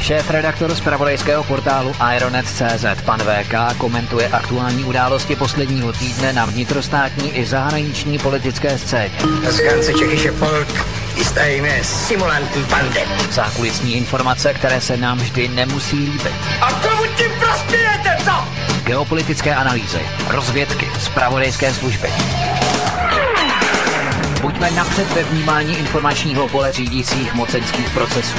Šéf-redaktor z pravodejského portálu Ironet.cz pan VK komentuje aktuální události posledního týdne na vnitrostátní i zahraniční politické scéně. Simulantní. Zákulisní informace, které se nám vždy nemusí líbit. A komu tím prospějete, co? Geopolitické analýzy, rozvědky, zpravodajské služby. Buďme napřed ve vnímání informačního pole řídících mocenských procesů.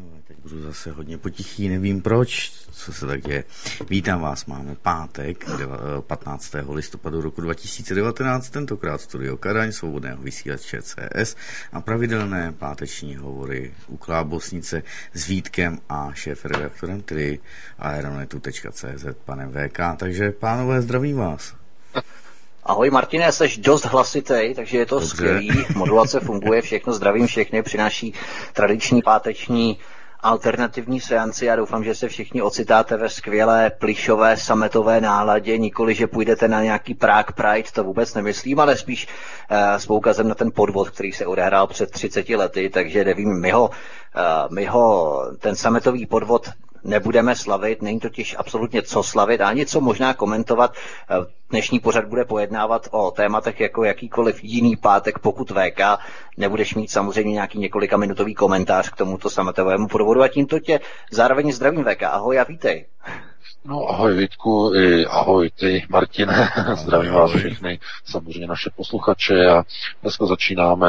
budu zase hodně potichý, nevím proč, co se tak děje. Vítám vás, máme pátek, deva- 15. listopadu roku 2019, tentokrát studio Kadaň, svobodného vysílače CS a pravidelné páteční hovory u Klábosnice s Vítkem a šéf-redaktorem, tedy aeronetu.cz, panem VK. Takže, pánové, zdravím vás. Ahoj Martine, jsi dost hlasitý, takže je to Dobře. skvělý. Modulace funguje, všechno zdravím všechny, přináší tradiční páteční alternativní seanci. Já doufám, že se všichni ocitáte ve skvělé plišové sametové náladě, nikoli, že půjdete na nějaký Prague Pride, to vůbec nemyslím, ale spíš uh, s poukazem na ten podvod, který se odehrál před 30 lety, takže nevím, my ho, uh, my ho ten sametový podvod nebudeme slavit, není totiž absolutně co slavit, ani co možná komentovat. Eh, Dnešní pořad bude pojednávat o tématech jako jakýkoliv jiný pátek, pokud VK nebudeš mít samozřejmě nějaký několika minutový komentář k tomuto sametovému podvodu a tímto tě zároveň zdravím VK. Ahoj a vítej. No ahoj Vítku, i ahoj ty Martine, zdravím vás všechny, samozřejmě naše posluchače a dneska začínáme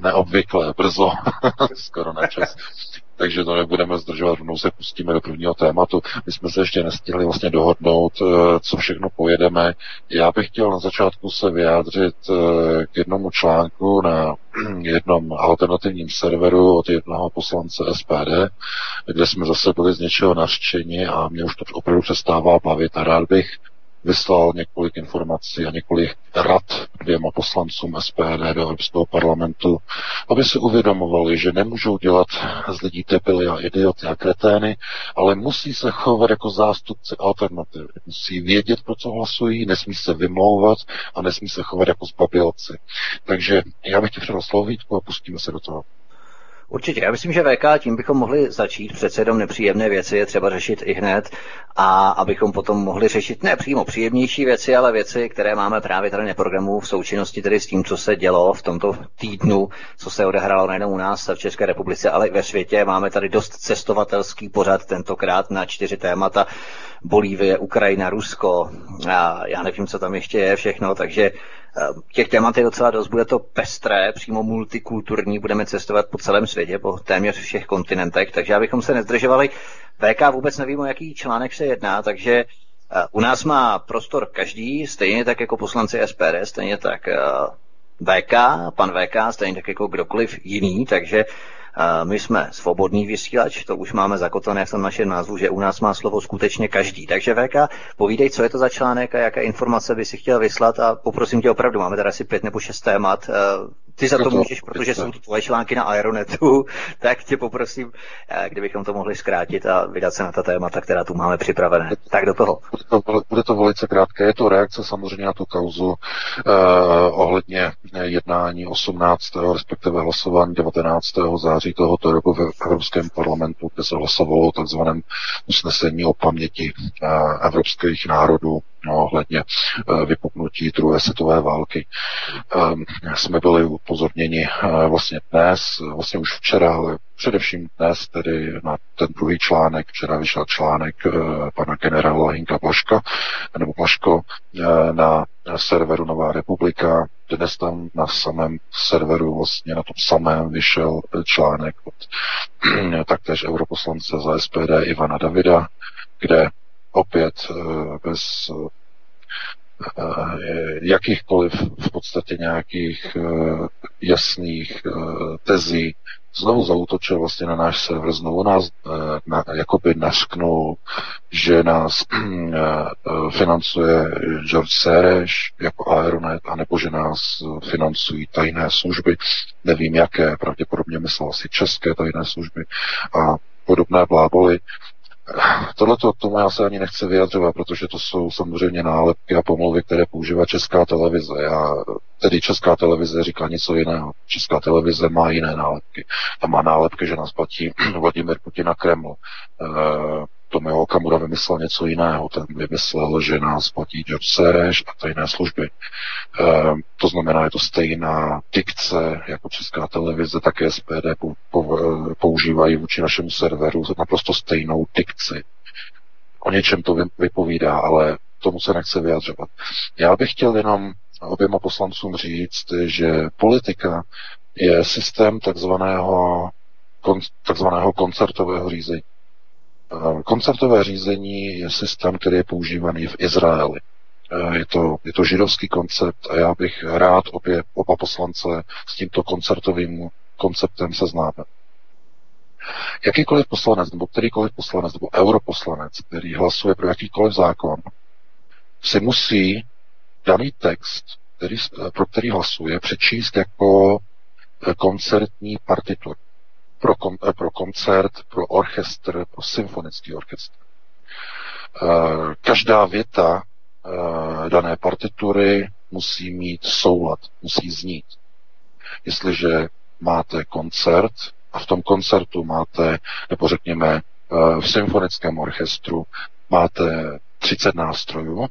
neobvykle brzo, skoro na čas. Takže to nebudeme zdržovat, rovnou se pustíme do prvního tématu. My jsme se ještě nestihli vlastně dohodnout, eh, co všechno pojedeme. Já bych chtěl na začátku se vyjádřit eh, k jednomu článku na jednom alternativním serveru od jednoho poslance SPD, kde jsme zase byli z něčeho nařčeni a mě už to opravdu přestává bavit a rád bych vyslal několik informací a několik rad dvěma poslancům SPD do Evropského parlamentu, aby si uvědomovali, že nemůžou dělat z lidí tepily a idioty a kretény, ale musí se chovat jako zástupci alternativy. Musí vědět, pro co hlasují, nesmí se vymlouvat a nesmí se chovat jako zbabělci. Takže já bych tě předal slovo Vítku a pustíme se do toho. Určitě, já myslím, že VK tím bychom mohli začít. Přece jenom nepříjemné věci je třeba řešit i hned a abychom potom mohli řešit ne přímo příjemnější věci, ale věci, které máme právě tady na programu v součinnosti tedy s tím, co se dělo v tomto týdnu, co se odehrálo nejenom u nás v České republice, ale i ve světě. Máme tady dost cestovatelský pořad tentokrát na čtyři témata. Bolívie, Ukrajina, Rusko, a já nevím, co tam ještě je všechno, takže Těch témat je docela dost, bude to pestré, přímo multikulturní, budeme cestovat po celém světě, po téměř všech kontinentech, takže abychom se nezdržovali, VK vůbec nevím, o jaký článek se jedná, takže u nás má prostor každý, stejně tak jako poslanci SPD, stejně tak VK, pan VK, stejně tak jako kdokoliv jiný, takže My jsme svobodný vysílač, to už máme zakotvené v našem názvu, že u nás má slovo skutečně každý. Takže VK, povídej, co je to za článek a jaké informace by si chtěl vyslat a poprosím tě opravdu, máme tady asi pět nebo šest témat. Ty za to můžeš, protože jsou to tvoje články na Aeronetu, tak tě poprosím, kdybychom to mohli zkrátit a vydat se na ta témata, která tu máme připravené. Tak do toho. Bude to, bude to velice krátké. Je to reakce samozřejmě na tu kauzu eh, ohledně jednání 18. respektive hlasování 19. září tohoto roku v Evropském parlamentu, kde se hlasovalo o takzvaném usnesení o paměti eh, evropských národů no, ohledně eh, vypuknutí druhé světové války. Eh, jsme byli upozorněni eh, vlastně dnes, vlastně už včera, ale především dnes tedy na ten druhý článek, včera vyšel článek pana generála Hinka Plaška, nebo Plaško, na serveru Nová republika. Dnes tam na samém serveru, vlastně na tom samém vyšel článek od taktéž europoslance za SPD Ivana Davida, kde opět bez jakýchkoliv v podstatě nějakých jasných tezí znovu zautočil vlastně na náš server, znovu nás na, jakoby nařknul, že nás financuje George Soros jako Aeronet, anebo že nás financují tajné služby, nevím jaké, pravděpodobně myslel asi české tajné služby a podobné bláboli. Tohle to tomu já se ani nechci vyjadřovat, protože to jsou samozřejmě nálepky a pomluvy, které používá Česká televize. Já, tedy Česká televize říká něco jiného. Česká televize má jiné nálepky. Tam má nálepky, že nás platí Vladimir Putin a Kreml. E, Tomio Okamura vymyslel něco jiného. Ten vymyslel, že nás platí George Soros a tajné služby. E, to znamená, je to stejná dikce jako Česká televize, také SPD po, po, používají vůči našemu serveru naprosto stejnou dikci. O něčem to vypovídá, ale tomu se nechce vyjadřovat. Já bych chtěl jenom oběma poslancům říct, že politika je systém takzvaného, takzvaného koncertového řízení. Eh, koncertové řízení je systém, který je používaný v Izraeli. Eh, je to, je to židovský koncept a já bych rád obě, oba poslance s tímto koncertovým konceptem seznámil. Jakýkoliv poslanec, nebo kterýkoliv poslanec, nebo europoslanec, který hlasuje pro jakýkoliv zákon, si musí daný text, který, pro který hlasuje, přečíst jako koncertní partituru pro, kon, eh, pro koncert, pro orchestr, pro symfonický orchestr. Eh, každá věta eh, dané partitury musí mít soulad, musí znít. Jestliže máte koncert a v tom koncertu máte, nebo řekněme v symfonickém orchestru máte 30 nástrojů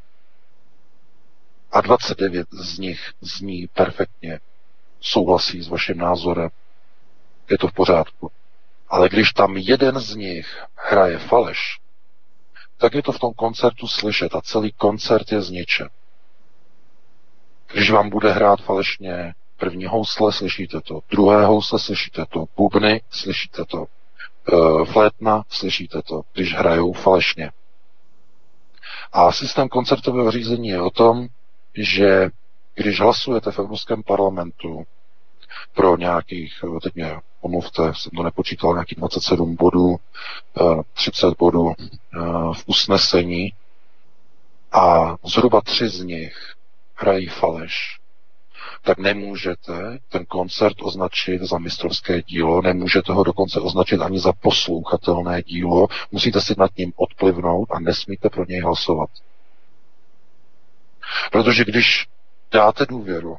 a 29 z nich zní perfektně, souhlasí s vaším názorem, je to v pořádku. Ale když tam jeden z nich hraje faleš, tak je to v tom koncertu slyšet a celý koncert je zničen. Když vám bude hrát falešně první housle, slyšíte to, druhé housle, slyšíte to, bubny, slyšíte to, e, flétna, slyšíte to, když hrajou falešně. A systém koncertového řízení je o tom, že když hlasujete v Evropském parlamentu pro nějakých, eh, teď mě omluvte, jsem to nepočítal, nějakých 27 bodů, 30 eh, bodů eh, v usnesení. A zhruba tři z nich hrají faleš, tak nemůžete ten koncert označit za mistrovské dílo, nemůžete ho dokonce označit ani za poslouchatelné dílo, musíte si nad ním odplivnout a nesmíte pro něj hlasovat. Protože když dáte důvěru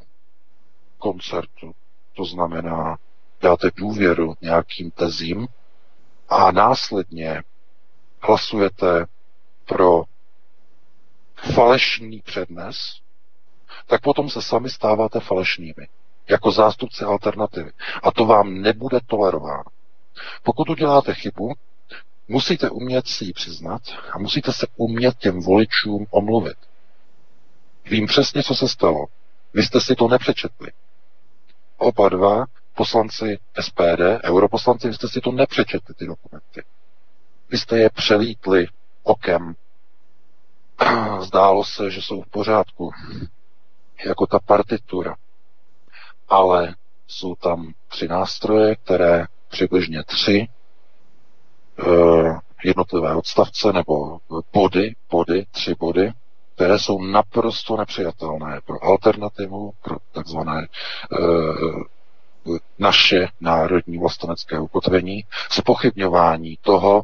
koncertu, to znamená, dáte důvěru nějakým tezím a následně hlasujete pro falešný přednes, tak potom se sami stáváte falešnými, jako zástupci alternativy. A to vám nebude tolerováno. Pokud uděláte chybu, musíte umět si ji přiznat a musíte se umět těm voličům omluvit. Vím přesně, co se stalo. Vy jste si to nepřečetli oba dva poslanci SPD, europoslanci, vy jste si to nepřečetli, ty dokumenty. Vy jste je přelítli okem. Zdálo se, že jsou v pořádku, jako ta partitura. Ale jsou tam tři nástroje, které přibližně tři e, jednotlivé odstavce nebo body, body, tři body, které jsou naprosto nepřijatelné pro alternativu, pro takzvané e, naše národní vlastenecké ukotvení, spochybňování toho,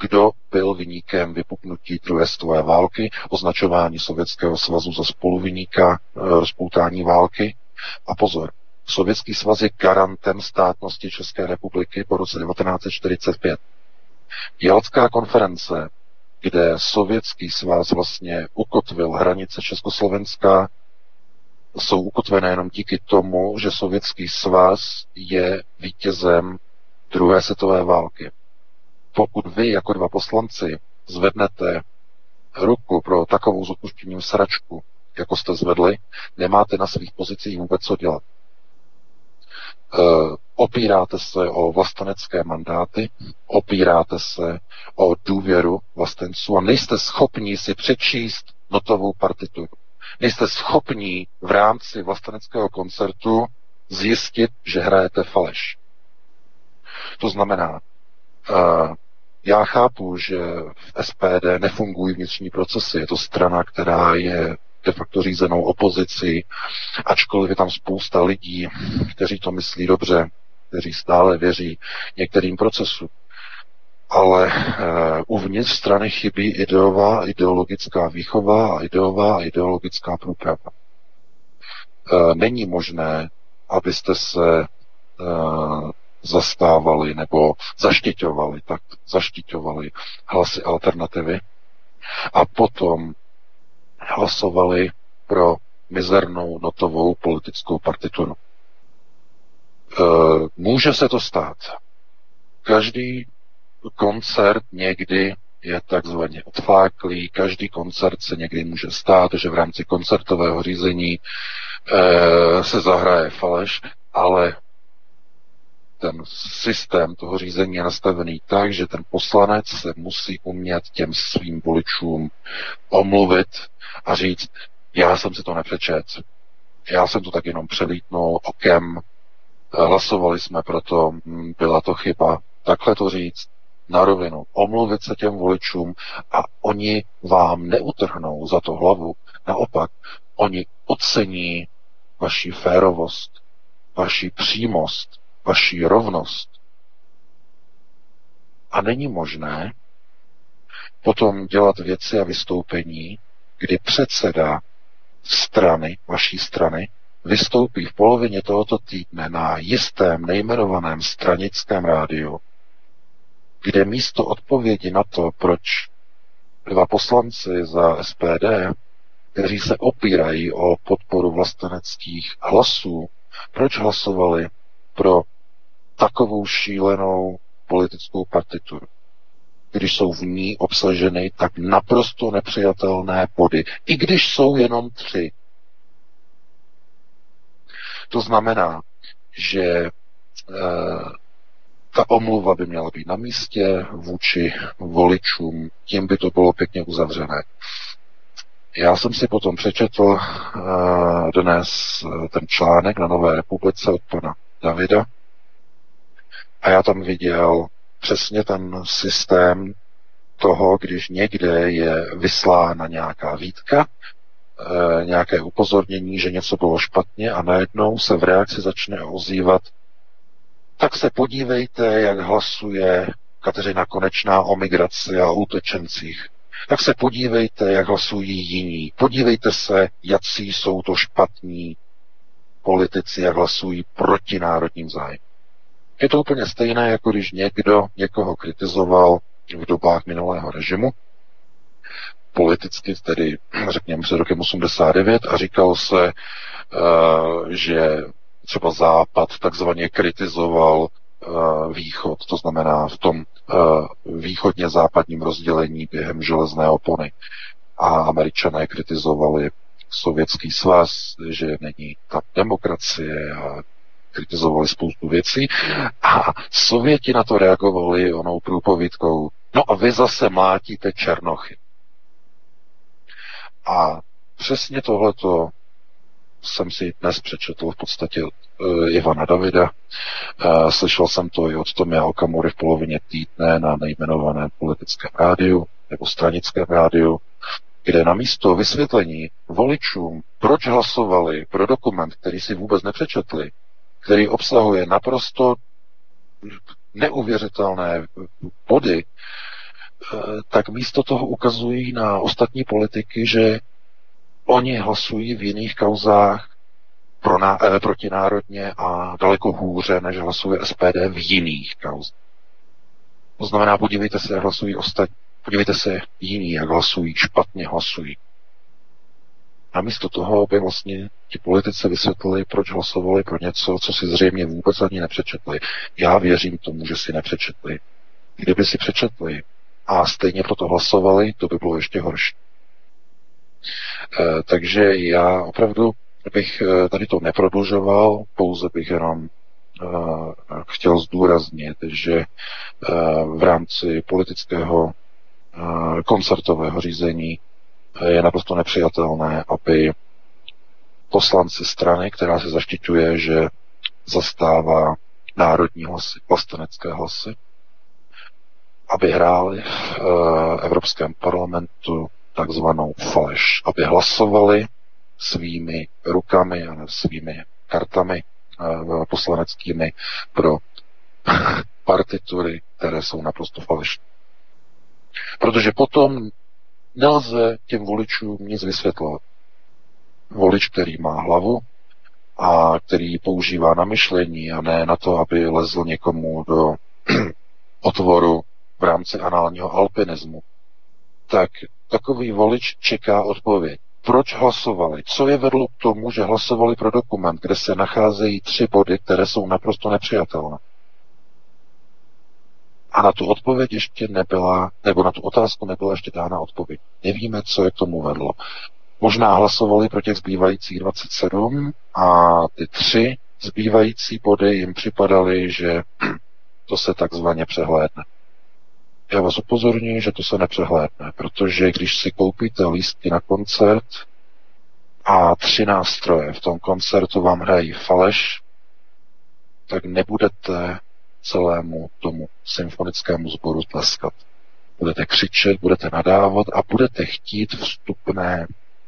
kdo byl vyníkem vypuknutí druhé světové války, označování Sovětského svazu za spoluviníka e, rozpoutání války. A pozor, Sovětský svaz je garantem státnosti České republiky po roce 1945. Jalská konference, kde Sovětský svaz vlastně ukotvil hranice Československa, jsou ukotvené jenom díky tomu, že Sovětský svaz je vítězem druhé světové války. Pokud vy jako dva poslanci zvednete ruku pro takovou s sračku, jako jste zvedli, nemáte na svých pozicích vůbec co dělat. E, opíráte se o vlastenecké mandáty, opíráte se o důvěru vlastenců a nejste schopni si přečíst notovou partituru. Nejste schopni v rámci vlasteneckého koncertu zjistit, že hrajete faleš. To znamená, uh, já chápu, že v SPD nefungují vnitřní procesy. Je to strana, která je de facto řízenou opozici, ačkoliv je tam spousta lidí, kteří to myslí dobře, kteří stále věří některým procesům. Ale uh, uvnitř strany chybí ideová, ideologická výchova a ideová ideologická průprava. Uh, není možné, abyste se uh, zastávali nebo zaštiťovali, tak zaštiťovali hlasy alternativy a potom hlasovali pro mizernou notovou politickou partituru. E, může se to stát. Každý koncert někdy je takzvaně odfláklý, každý koncert se někdy může stát, že v rámci koncertového řízení e, se zahraje faleš, ale ten systém toho řízení je nastavený tak, že ten poslanec se musí umět těm svým voličům omluvit a říct, já jsem si to nepřečet, já jsem to tak jenom přelítnul okem, hlasovali jsme proto, hm, byla to chyba, takhle to říct, na rovinu, omluvit se těm voličům a oni vám neutrhnou za to hlavu. Naopak, oni ocení vaši férovost, vaši přímost, vaši rovnost. A není možné potom dělat věci a vystoupení, kdy předseda strany, vaší strany, vystoupí v polovině tohoto týdne na jistém nejmenovaném stranickém rádiu, kde místo odpovědi na to, proč dva poslanci za SPD, kteří se opírají o podporu vlasteneckých hlasů, proč hlasovali pro takovou šílenou politickou partituru, když jsou v ní obsaženy tak naprosto nepřijatelné body, i když jsou jenom tři. To znamená, že e, ta omluva by měla být na místě vůči voličům, tím by to bylo pěkně uzavřené. Já jsem si potom přečetl uh, dnes uh, ten článek na Nové republice od pana Davida, a já tam viděl přesně ten systém toho, když někde je vyslána nějaká výtka, e, nějaké upozornění, že něco bylo špatně a najednou se v reakci začne ozývat tak se podívejte, jak hlasuje Kateřina Konečná o migraci a utečencích. Tak se podívejte, jak hlasují jiní. Podívejte se, jaký jsou to špatní politici, jak hlasují proti národním zájmům. Je to úplně stejné, jako když někdo někoho kritizoval v dobách minulého režimu, politicky, tedy řekněme před rokem 89, a říkal se, uh, že třeba Západ takzvaně kritizoval uh, východ, to znamená v tom uh, východně západním rozdělení během železné opony. A američané kritizovali Sovětský svaz, že není tam demokracie a kritizovali spoustu věcí a Sověti na to reagovali onou průpovídkou, no a vy zase mlátíte černochy. A přesně tohleto jsem si dnes přečetl v podstatě uh, Ivana Davida. Uh, slyšel jsem to i od Tomia Okamury v polovině týdne na nejmenovaném politickém rádiu nebo stranickém rádiu, kde na místo vysvětlení voličům, proč hlasovali pro dokument, který si vůbec nepřečetli, který obsahuje naprosto neuvěřitelné body, eh, tak místo toho ukazují na ostatní politiky, že oni hlasují v jiných kauzách pro ná, eh, protinárodně a daleko hůře, než hlasuje SPD v jiných kauzách. To znamená, podívejte se, jak hlasují ostatní. Podívejte se jiní, jak hlasují, špatně hlasují. A místo toho by vlastně ti politici vysvětlili, proč hlasovali pro něco, co si zřejmě vůbec ani nepřečetli. Já věřím tomu, že si nepřečetli. Kdyby si přečetli a stejně proto hlasovali, to by bylo ještě horší. E, takže já opravdu bych e, tady to neprodlužoval, pouze bych jenom e, chtěl zdůraznit, že v rámci politického koncertového řízení je naprosto nepřijatelné, aby poslanci strany, která se zaštiťuje, že zastává národní hlasy, vlastenecké hlasy, aby hráli v uh, Evropském parlamentu takzvanou faleš, aby hlasovali svými rukami a svými kartami uh, poslaneckými pro partitury, které jsou naprosto falešné. Protože potom nelze těm voličům nic vysvětlovat. Volič, který má hlavu a který používá na myšlení a ne na to, aby lezl někomu do otvoru v rámci análního alpinismu, tak takový volič čeká odpověď. Proč hlasovali? Co je vedlo k tomu, že hlasovali pro dokument, kde se nacházejí tři body, které jsou naprosto nepřijatelné? A na tu odpověď ještě nebyla, nebo na tu otázku nebyla ještě dána odpověď. Nevíme, co je k tomu vedlo. Možná hlasovali pro těch zbývajících 27 a ty tři zbývající body jim připadaly, že to se takzvaně přehlédne. Já vás upozorňuji, že to se nepřehlédne, protože když si koupíte lístky na koncert a tři nástroje v tom koncertu vám hrají faleš, tak nebudete celému tomu symfonickému sboru tleskat. Budete křičet, budete nadávat a budete chtít vstupné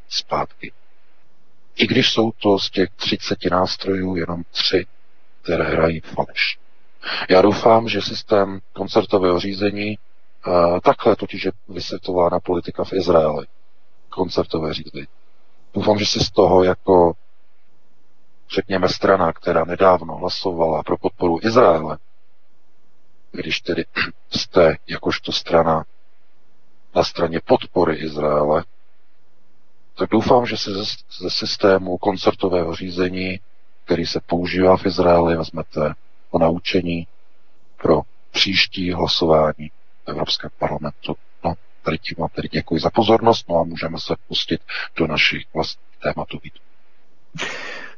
zpátky. I když jsou to z těch 30 nástrojů jenom tři, které hrají faleš. Já doufám, že systém koncertového řízení uh, takhle totiž je vysvětlována politika v Izraeli. Koncertové řízení. Doufám, že si z toho jako řekněme strana, která nedávno hlasovala pro podporu Izraele, když tedy jste jakožto strana na straně podpory Izraele, tak doufám, že si ze, ze systému koncertového řízení, který se používá v Izraeli, vezmete o naučení pro příští hlasování v Evropském parlamentu. No, tady tím vám tedy děkuji za pozornost, no a můžeme se pustit do našich vlastních tématů.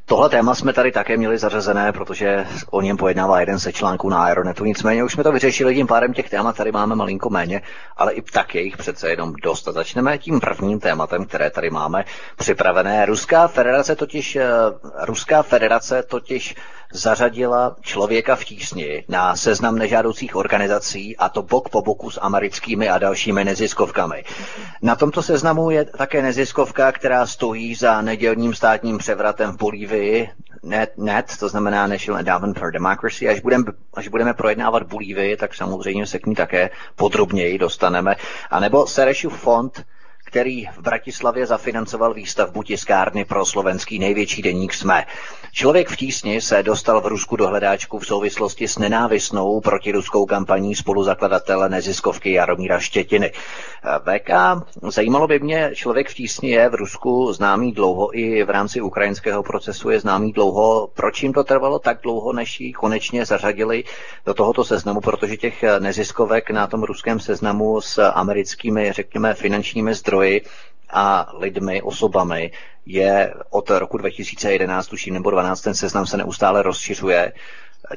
Tohle téma jsme tady také měli zařazené, protože o něm pojednává jeden ze článků na Aeronetu. Nicméně už jsme to vyřešili, tím pádem těch témat tady máme malinko méně, ale i tak je jich přece jenom dost. A začneme tím prvním tématem, které tady máme připravené. Ruská federace totiž, eh, Ruská federace totiž zařadila člověka v tísni na seznam nežádoucích organizací a to bok po boku s americkými a dalšími neziskovkami. Na tomto seznamu je také neziskovka, která stojí za nedělním státním převratem v Bolívii, NET, NET to znamená National Endowment for Democracy. Až budeme, až budeme projednávat Bolívii, tak samozřejmě se k ní také podrobněji dostaneme. A nebo Serešův fond, který v Bratislavě zafinancoval výstavbu tiskárny pro slovenský největší deník SME. Člověk v tísni se dostal v Rusku do hledáčku v souvislosti s nenávistnou protiruskou kampaní spoluzakladatele neziskovky Jaromíra Štětiny. VK, zajímalo by mě, člověk v tísni je v Rusku známý dlouho i v rámci ukrajinského procesu je známý dlouho. Proč jim to trvalo tak dlouho, než ji konečně zařadili do tohoto seznamu, protože těch neziskovek na tom ruském seznamu s americkými, řekněme, finančními zdroji a lidmi, osobami je od roku 2011, tuším, nebo 12, ten seznam se neustále rozšiřuje.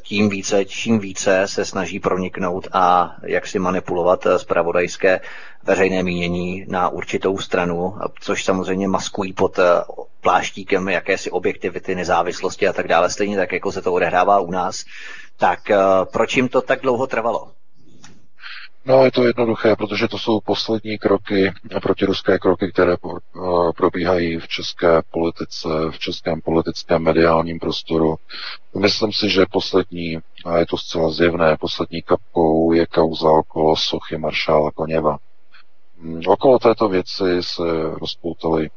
tím více, čím více se snaží proniknout a jak si manipulovat spravodajské veřejné mínění na určitou stranu, což samozřejmě maskují pod pláštíkem jakési objektivity, nezávislosti a tak dále, stejně tak, jako se to odehrává u nás. Tak proč jim to tak dlouho trvalo? No, je to jednoduché, protože to jsou poslední kroky, protiruské kroky, které eh, probíhají v české politice, v českém politickém mediálním prostoru. Myslím si, že poslední, a je to zcela zjevné, poslední kapkou je kauza okolo sochy maršála Koněva. Mm, okolo této věci se rozpoutaly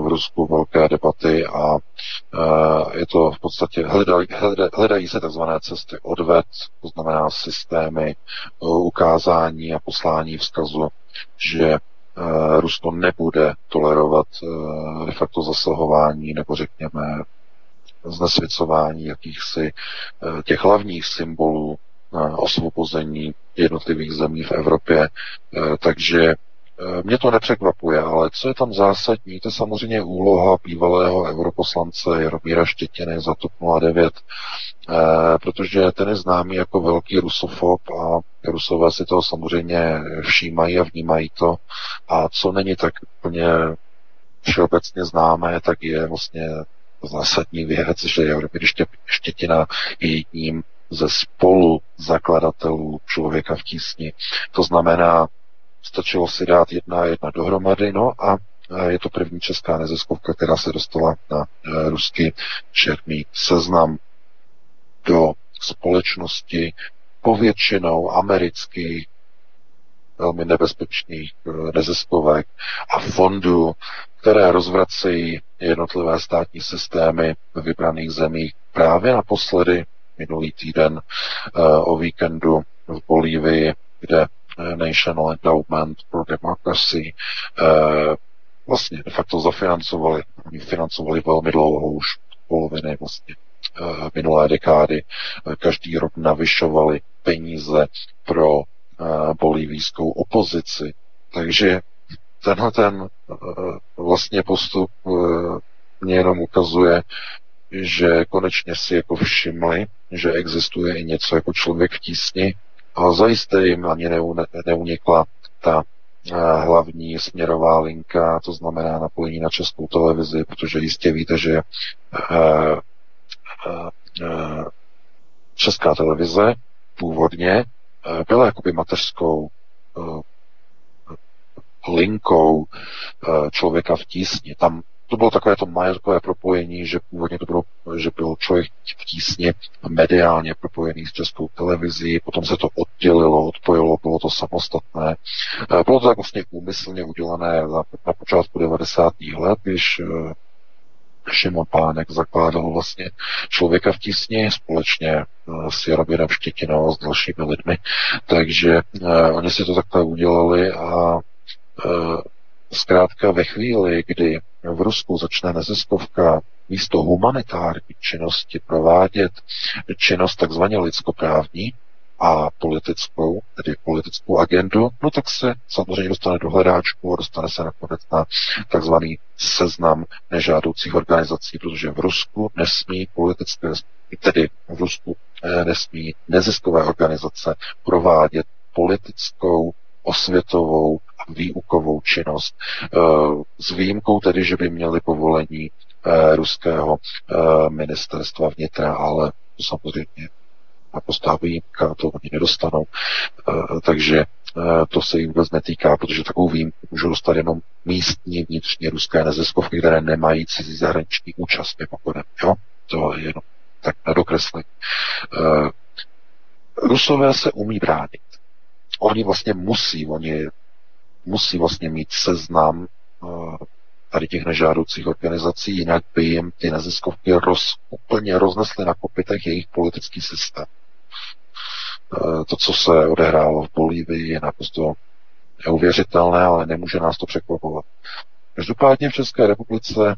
v Rusku velké debaty a eh, je to v podstatě, hledají, hledají se tzv. cesty odved, to znamená systémy eh, ukázání a poslání vzkazu, že Rusko nebude tolerovat de facto zasahování nebo řekněme znesvěcování jakýchsi těch hlavních symbolů osvobození jednotlivých zemí v Evropě. Takže Eh, mě to nepřekvapuje, ale co je tam zásadní, to je samozřejmě úloha bývalého europoslance Jaromíra Štětiny za TOP 09, eh, protože ten je známý jako velký rusofob a rusové si toho samozřejmě všímají a vnímají to. A co není tak úplně všeobecně známé, tak je vlastně zásadní věc, že Jaromír Štětina je jedním ze spolu zakladatelů člověka v tísni. To znamená, Stačilo si dát jedna a jedna dohromady, no a je to první česká neziskovka, která se dostala na e, ruský černý seznam do společnosti povětšinou amerických velmi nebezpečných e, neziskovek a fondů, které rozvracejí jednotlivé státní systémy v vybraných zemích. Právě naposledy minulý týden e, o víkendu v Bolívii, kde National Endowment for Democracy eh, vlastně de facto zafinancovali, oni financovali velmi dlouho, už poloviny vlastně eh, minulé dekády, eh, každý rok navyšovali peníze pro bolívijskou opozici. Takže tenhle ten vlastně postup mě jenom ukazuje, že konečně si jako všimli, že existuje i něco jako člověk v tísni, a zajisté jim ani neunikla ta eh, hlavní směrová linka, to znamená napojení na českou televizi, protože jistě víte, že eh, eh, česká televize původně byla jakoby mateřskou linkou člověka v tísni. Tam to bylo takové to majetkové propojení, že původně to bylo, že byl člověk v tísně mediálně propojený s českou televizí, potom se to oddělilo, odpojilo, bylo to samostatné. Eh, bylo to tak vlastně úmyslně udělané na, na počátku 90. let, když eh, Šimon Pánek zakládal vlastně člověka v tísni společně uh, s Jaromírem Štětinou a s dalšími lidmi. Takže uh, oni si to takhle udělali a uh, zkrátka ve chvíli, kdy v Rusku začne neziskovka místo humanitární činnosti provádět činnost takzvaně lidskoprávní a politickou, tedy politickou agendu, no tak se samozřejmě dostane do hledáčku a dostane se nakonec na takzvaný seznam nežádoucích organizací, protože v Rusku nesmí politické, tedy v Rusku eh, nesmí neziskové organizace provádět politickou osvětovou výukovou činnost. Eh, s výjimkou tedy, že by měli povolení eh, ruského eh, ministerstva vnitra, ale to samozřejmě naprostá výjimka, to oni nedostanou. Takže to se jim vůbec netýká, protože takovou výjimku můžou dostat jenom místní vnitřní ruské neziskovky, které nemají cizí zahraniční účast mimochodem. Jo? To je jenom tak na dokreslení. Rusové se umí bránit. Oni vlastně musí, oni musí vlastně mít seznam uh, tady těch nežádoucích organizací, jinak by jim ty neziskovky roz, úplně roznesly na kopitech jejich politický systém. Uh, to, co se odehrálo v Bolívii, je naprosto neuvěřitelné, ale nemůže nás to překvapovat. Každopádně v České republice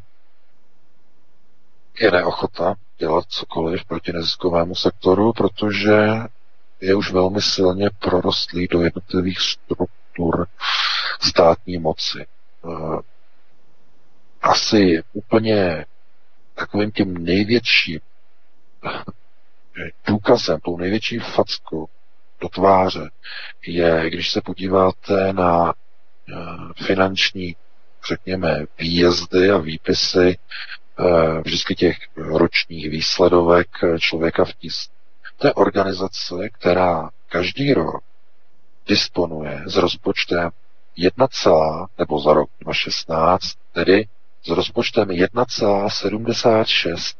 je neochota dělat cokoliv proti neziskovému sektoru, protože je už velmi silně prorostlý do jednotlivých struktur státní moci. Eh, asi úplně takovým tím největším důkazem, tou největší fackou do tváře je, když se podíváte na eh, finanční, řekněme, výjezdy a výpisy eh, vždycky těch ročních výsledovek člověka v tisku. To je organizace, která každý rok disponuje s rozpočtem 1, nebo za rok 2016, tedy s rozpočtem 1,76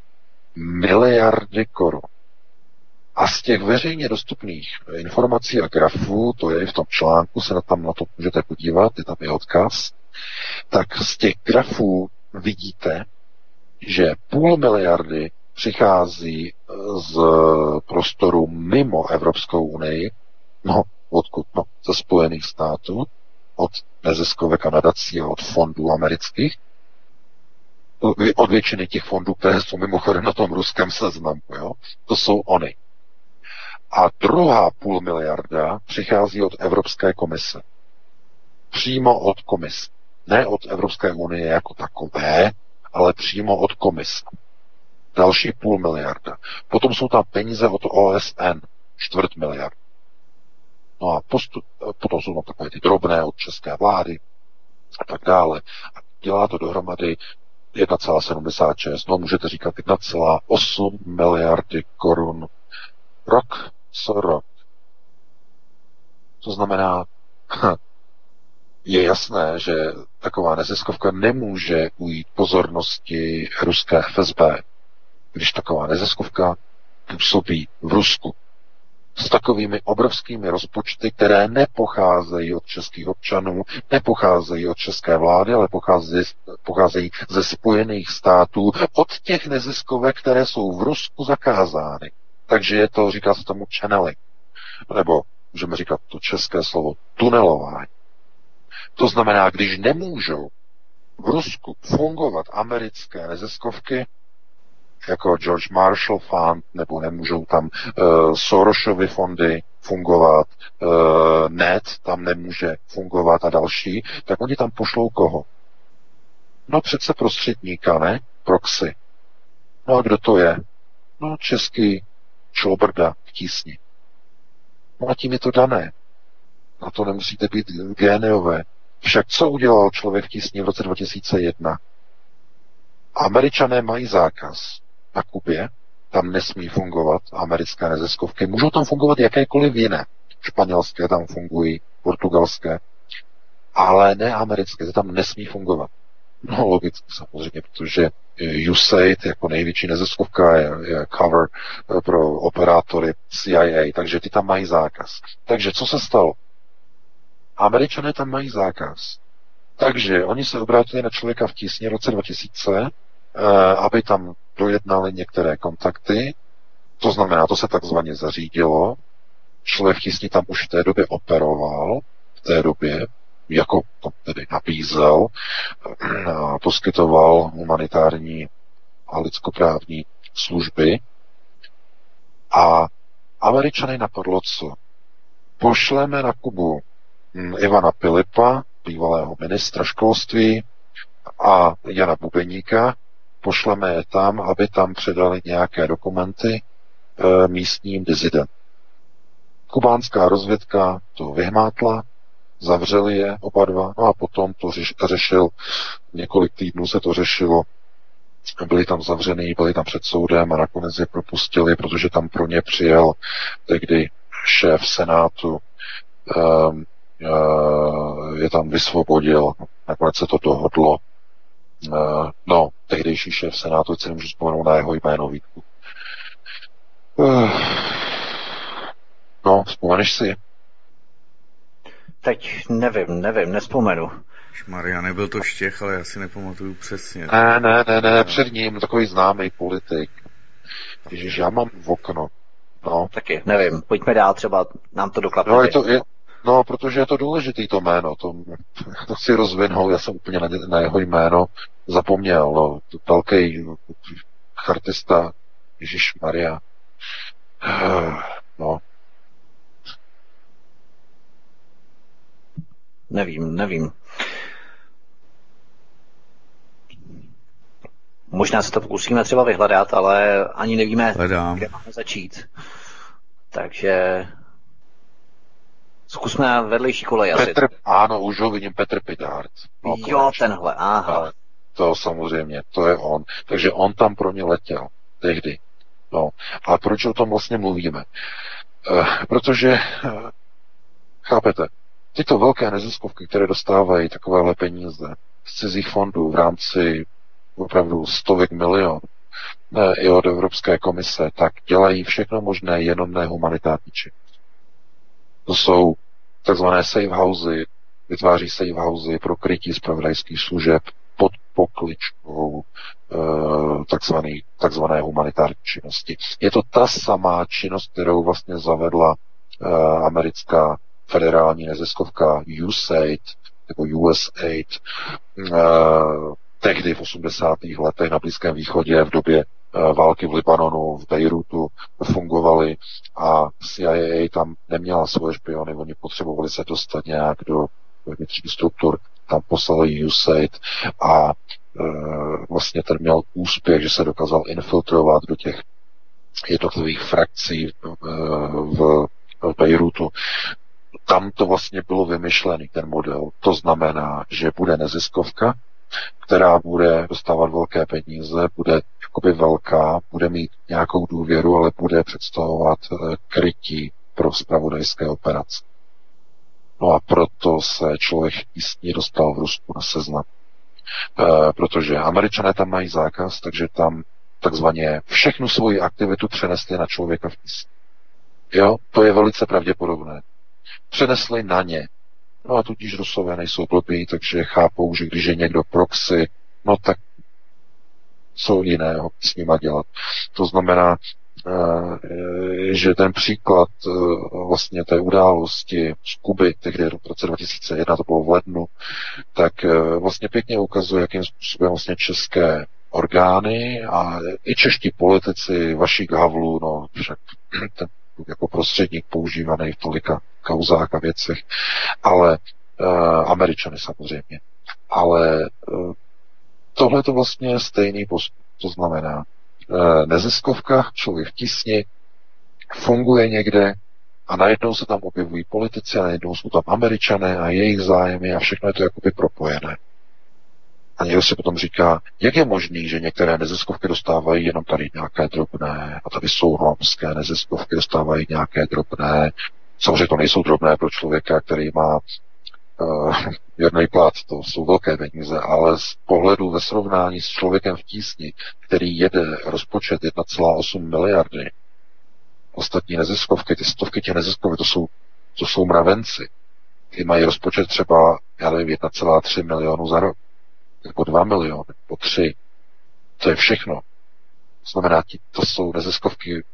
miliardy korun. A z těch veřejně dostupných informací a grafů, to je v tom článku, se tam na to můžete podívat, je tam i odkaz, tak z těch grafů vidíte, že půl miliardy přichází z prostoru mimo Evropskou unii, no, odkud? No, ze Spojených států, od neziskovek a nadací a od fondů amerických, od většiny těch fondů, které jsou mimochodem na tom ruském seznamu, jo? to jsou oni. A druhá půl miliarda přichází od Evropské komise. Přímo od komise. Ne od Evropské unie jako takové, ale přímo od komise. Další půl miliarda. Potom jsou tam peníze od OSN, čtvrt miliard. No a postup, potom jsou tam takové ty drobné od české vlády a tak dále. A dělá to dohromady 1,76, no můžete říkat 1,8 miliardy korun rok co rok. To znamená, je jasné, že taková neziskovka nemůže ujít pozornosti ruské FSB, když taková neziskovka působí v Rusku s takovými obrovskými rozpočty, které nepocházejí od českých občanů, nepocházejí od české vlády, ale pocházejí, pocházejí ze Spojených států, od těch neziskovek, které jsou v Rusku zakázány. Takže je to, říká se tomu channeling, nebo můžeme říkat to české slovo tunelování. To znamená, když nemůžou v Rusku fungovat americké neziskovky, jako George Marshall Fund, nebo nemůžou tam uh, Sorosovy fondy fungovat, uh, NET tam nemůže fungovat a další, tak oni tam pošlou koho? No přece prostředníka, ne? Proxy. No a kdo to je? No český člobrda v tísni. No a tím je to dané. Na to nemusíte být géniové. Však co udělal člověk v tísni v roce 2001? Američané mají zákaz na Kubě, tam nesmí fungovat americké neziskovky. Můžou tam fungovat jakékoliv jiné. Španělské tam fungují, portugalské, ale ne americké, to tam nesmí fungovat. No logicky samozřejmě, protože USAID jako největší neziskovka je, je cover eh, pro operátory CIA, takže ty tam mají zákaz. Takže co se stalo? Američané tam mají zákaz. Takže oni se obrátili na člověka v tísni v roce 2000, eh, aby tam dojednali některé kontakty, to znamená, to se takzvaně zařídilo, člověk v tísni tam už v té době operoval, v té době, jako to tedy nabízel, eh, poskytoval humanitární a lidskoprávní služby. A Američany napadlo co? Pošleme na Kubu hm, Ivana Pilipa, bývalého ministra školství, a Jana Bubeníka, pošleme je tam, aby tam předali nějaké dokumenty e, místním dizidentům. Kubánská rozvědka to vyhmátla, zavřeli je oba dva, no a potom to řeš, řešil, několik týdnů se to řešilo, byli tam zavřený, byli tam před soudem a nakonec je propustili, protože tam pro ně přijel tehdy šéf senátu, um, uh, je tam vysvobodil, nakonec se to dohodlo. Uh, no, tehdejší šéf senátu, si nemůžu vzpomenout na jeho jméno Vítku. Uh, no, vzpomeneš si? Teď nevím, nevím, nespomenu. Maria, nebyl to Štěch, ale já si nepamatuju přesně. Ne, ne, ne, ne, před ním takový známý politik. Ježiš, já mám v okno. No. Taky, nevím, pojďme dál, třeba nám to doklapne. No, je to, je, no, protože je to důležitý to jméno, to, to chci rozvinout, já jsem úplně na, na jeho jméno zapomněl, no, velký chartista, Ježíš Maria. No, Nevím, nevím. možná se to pokusíme třeba vyhledat, ale ani nevíme, Hledám. kde máme začít. Takže zkusme na vedlejší kolej asi. Petr, ano, už ho vidím, Petr Pidart. No, jo, konečně. tenhle, aha. Ale to samozřejmě, to je on. Takže on tam pro ně letěl tehdy. No. A proč o tom vlastně mluvíme? Eh, protože, eh, chápete, tyto velké neziskovky, které dostávají takovéhle peníze z cizích fondů v rámci opravdu stovek milionů eh, i od Evropské komise, tak dělají všechno možné, jenom ne humanitární. To jsou takzvané safe housey, vytváří safe housey pro krytí zpravodajských služeb pod pokličkou e, takzvaný, takzvané humanitární činnosti. Je to ta samá činnost, kterou vlastně zavedla e, americká federální neziskovka USAID, nebo USAID, e, tehdy v 80. letech na Blízkém východě v době války v Libanonu, v Bejrutu fungovaly a CIA tam neměla svoje špiony, oni potřebovali se dostat nějak do vnitřních struktur, tam poslali USAID a e, vlastně ten měl úspěch, že se dokázal infiltrovat do těch jednotlivých frakcí e, v, Bejrutu. Tam to vlastně bylo vymyšlený, ten model. To znamená, že bude neziskovka, která bude dostávat velké peníze, bude jakoby velká, bude mít nějakou důvěru, ale bude představovat e, krytí pro spravodajské operace. No a proto se člověk jistě dostal v Rusku na seznam. E, protože američané tam mají zákaz, takže tam takzvaně všechnu svoji aktivitu přenesli na člověka v tísni. Jo, to je velice pravděpodobné. Přenesli na ně. No a tudíž Rusové nejsou blbí, takže chápou, že když je někdo proxy, no tak co jiného s nima dělat. To znamená, že ten příklad vlastně té události z Kuby, tehdy v roce 2001, to bylo v lednu, tak vlastně pěkně ukazuje, jakým způsobem vlastně české orgány a i čeští politici, vaší Havlu, no však ten jako prostředník používaný v tolika kauzách a věcech, ale uh, američany samozřejmě. Ale uh, tohle to vlastně je stejný postup. To znamená, uh, neziskovka, člověk v tísni, funguje někde a najednou se tam objevují politici a najednou jsou tam američané a jejich zájmy a všechno je to jakoby propojené. A někdo si potom říká, jak je možný, že některé neziskovky dostávají jenom tady nějaké drobné, a tady jsou romské neziskovky, dostávají nějaké drobné. Samozřejmě to nejsou drobné pro člověka, který má uh, jedný plat, to jsou velké peníze, ale z pohledu ve srovnání s člověkem v tísni, který jede rozpočet 1,8 miliardy, ostatní neziskovky, ty stovky těch neziskovek, to jsou, to jsou mravenci. Ty mají rozpočet třeba, já nevím, 1,3 milionu za rok nebo 2 miliony, nebo 3. To je všechno. To znamená, to jsou neziskovky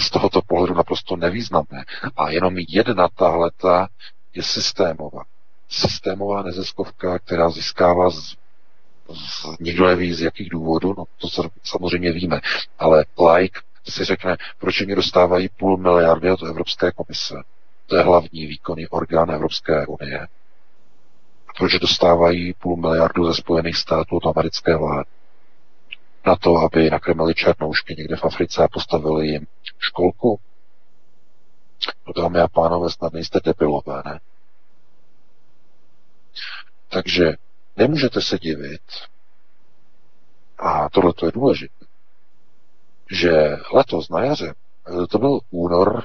z tohoto pohledu naprosto nevýznamné. A jenom jedna tahleta je systémová. Systémová neziskovka, která získává z, z, nikdo neví z jakých důvodů, no to samozřejmě víme, ale like si řekne, proč mi dostávají půl miliardy od Evropské komise. To je hlavní výkonný orgán Evropské unie proč dostávají půl miliardu ze Spojených států od americké vlády. Na to, aby nakrmili černoušky někde v Africe a postavili jim školku. No dámy a pánové, snad nejste debilové, ne? Takže nemůžete se divit, a tohle to je důležité, že letos na jaře, to byl únor,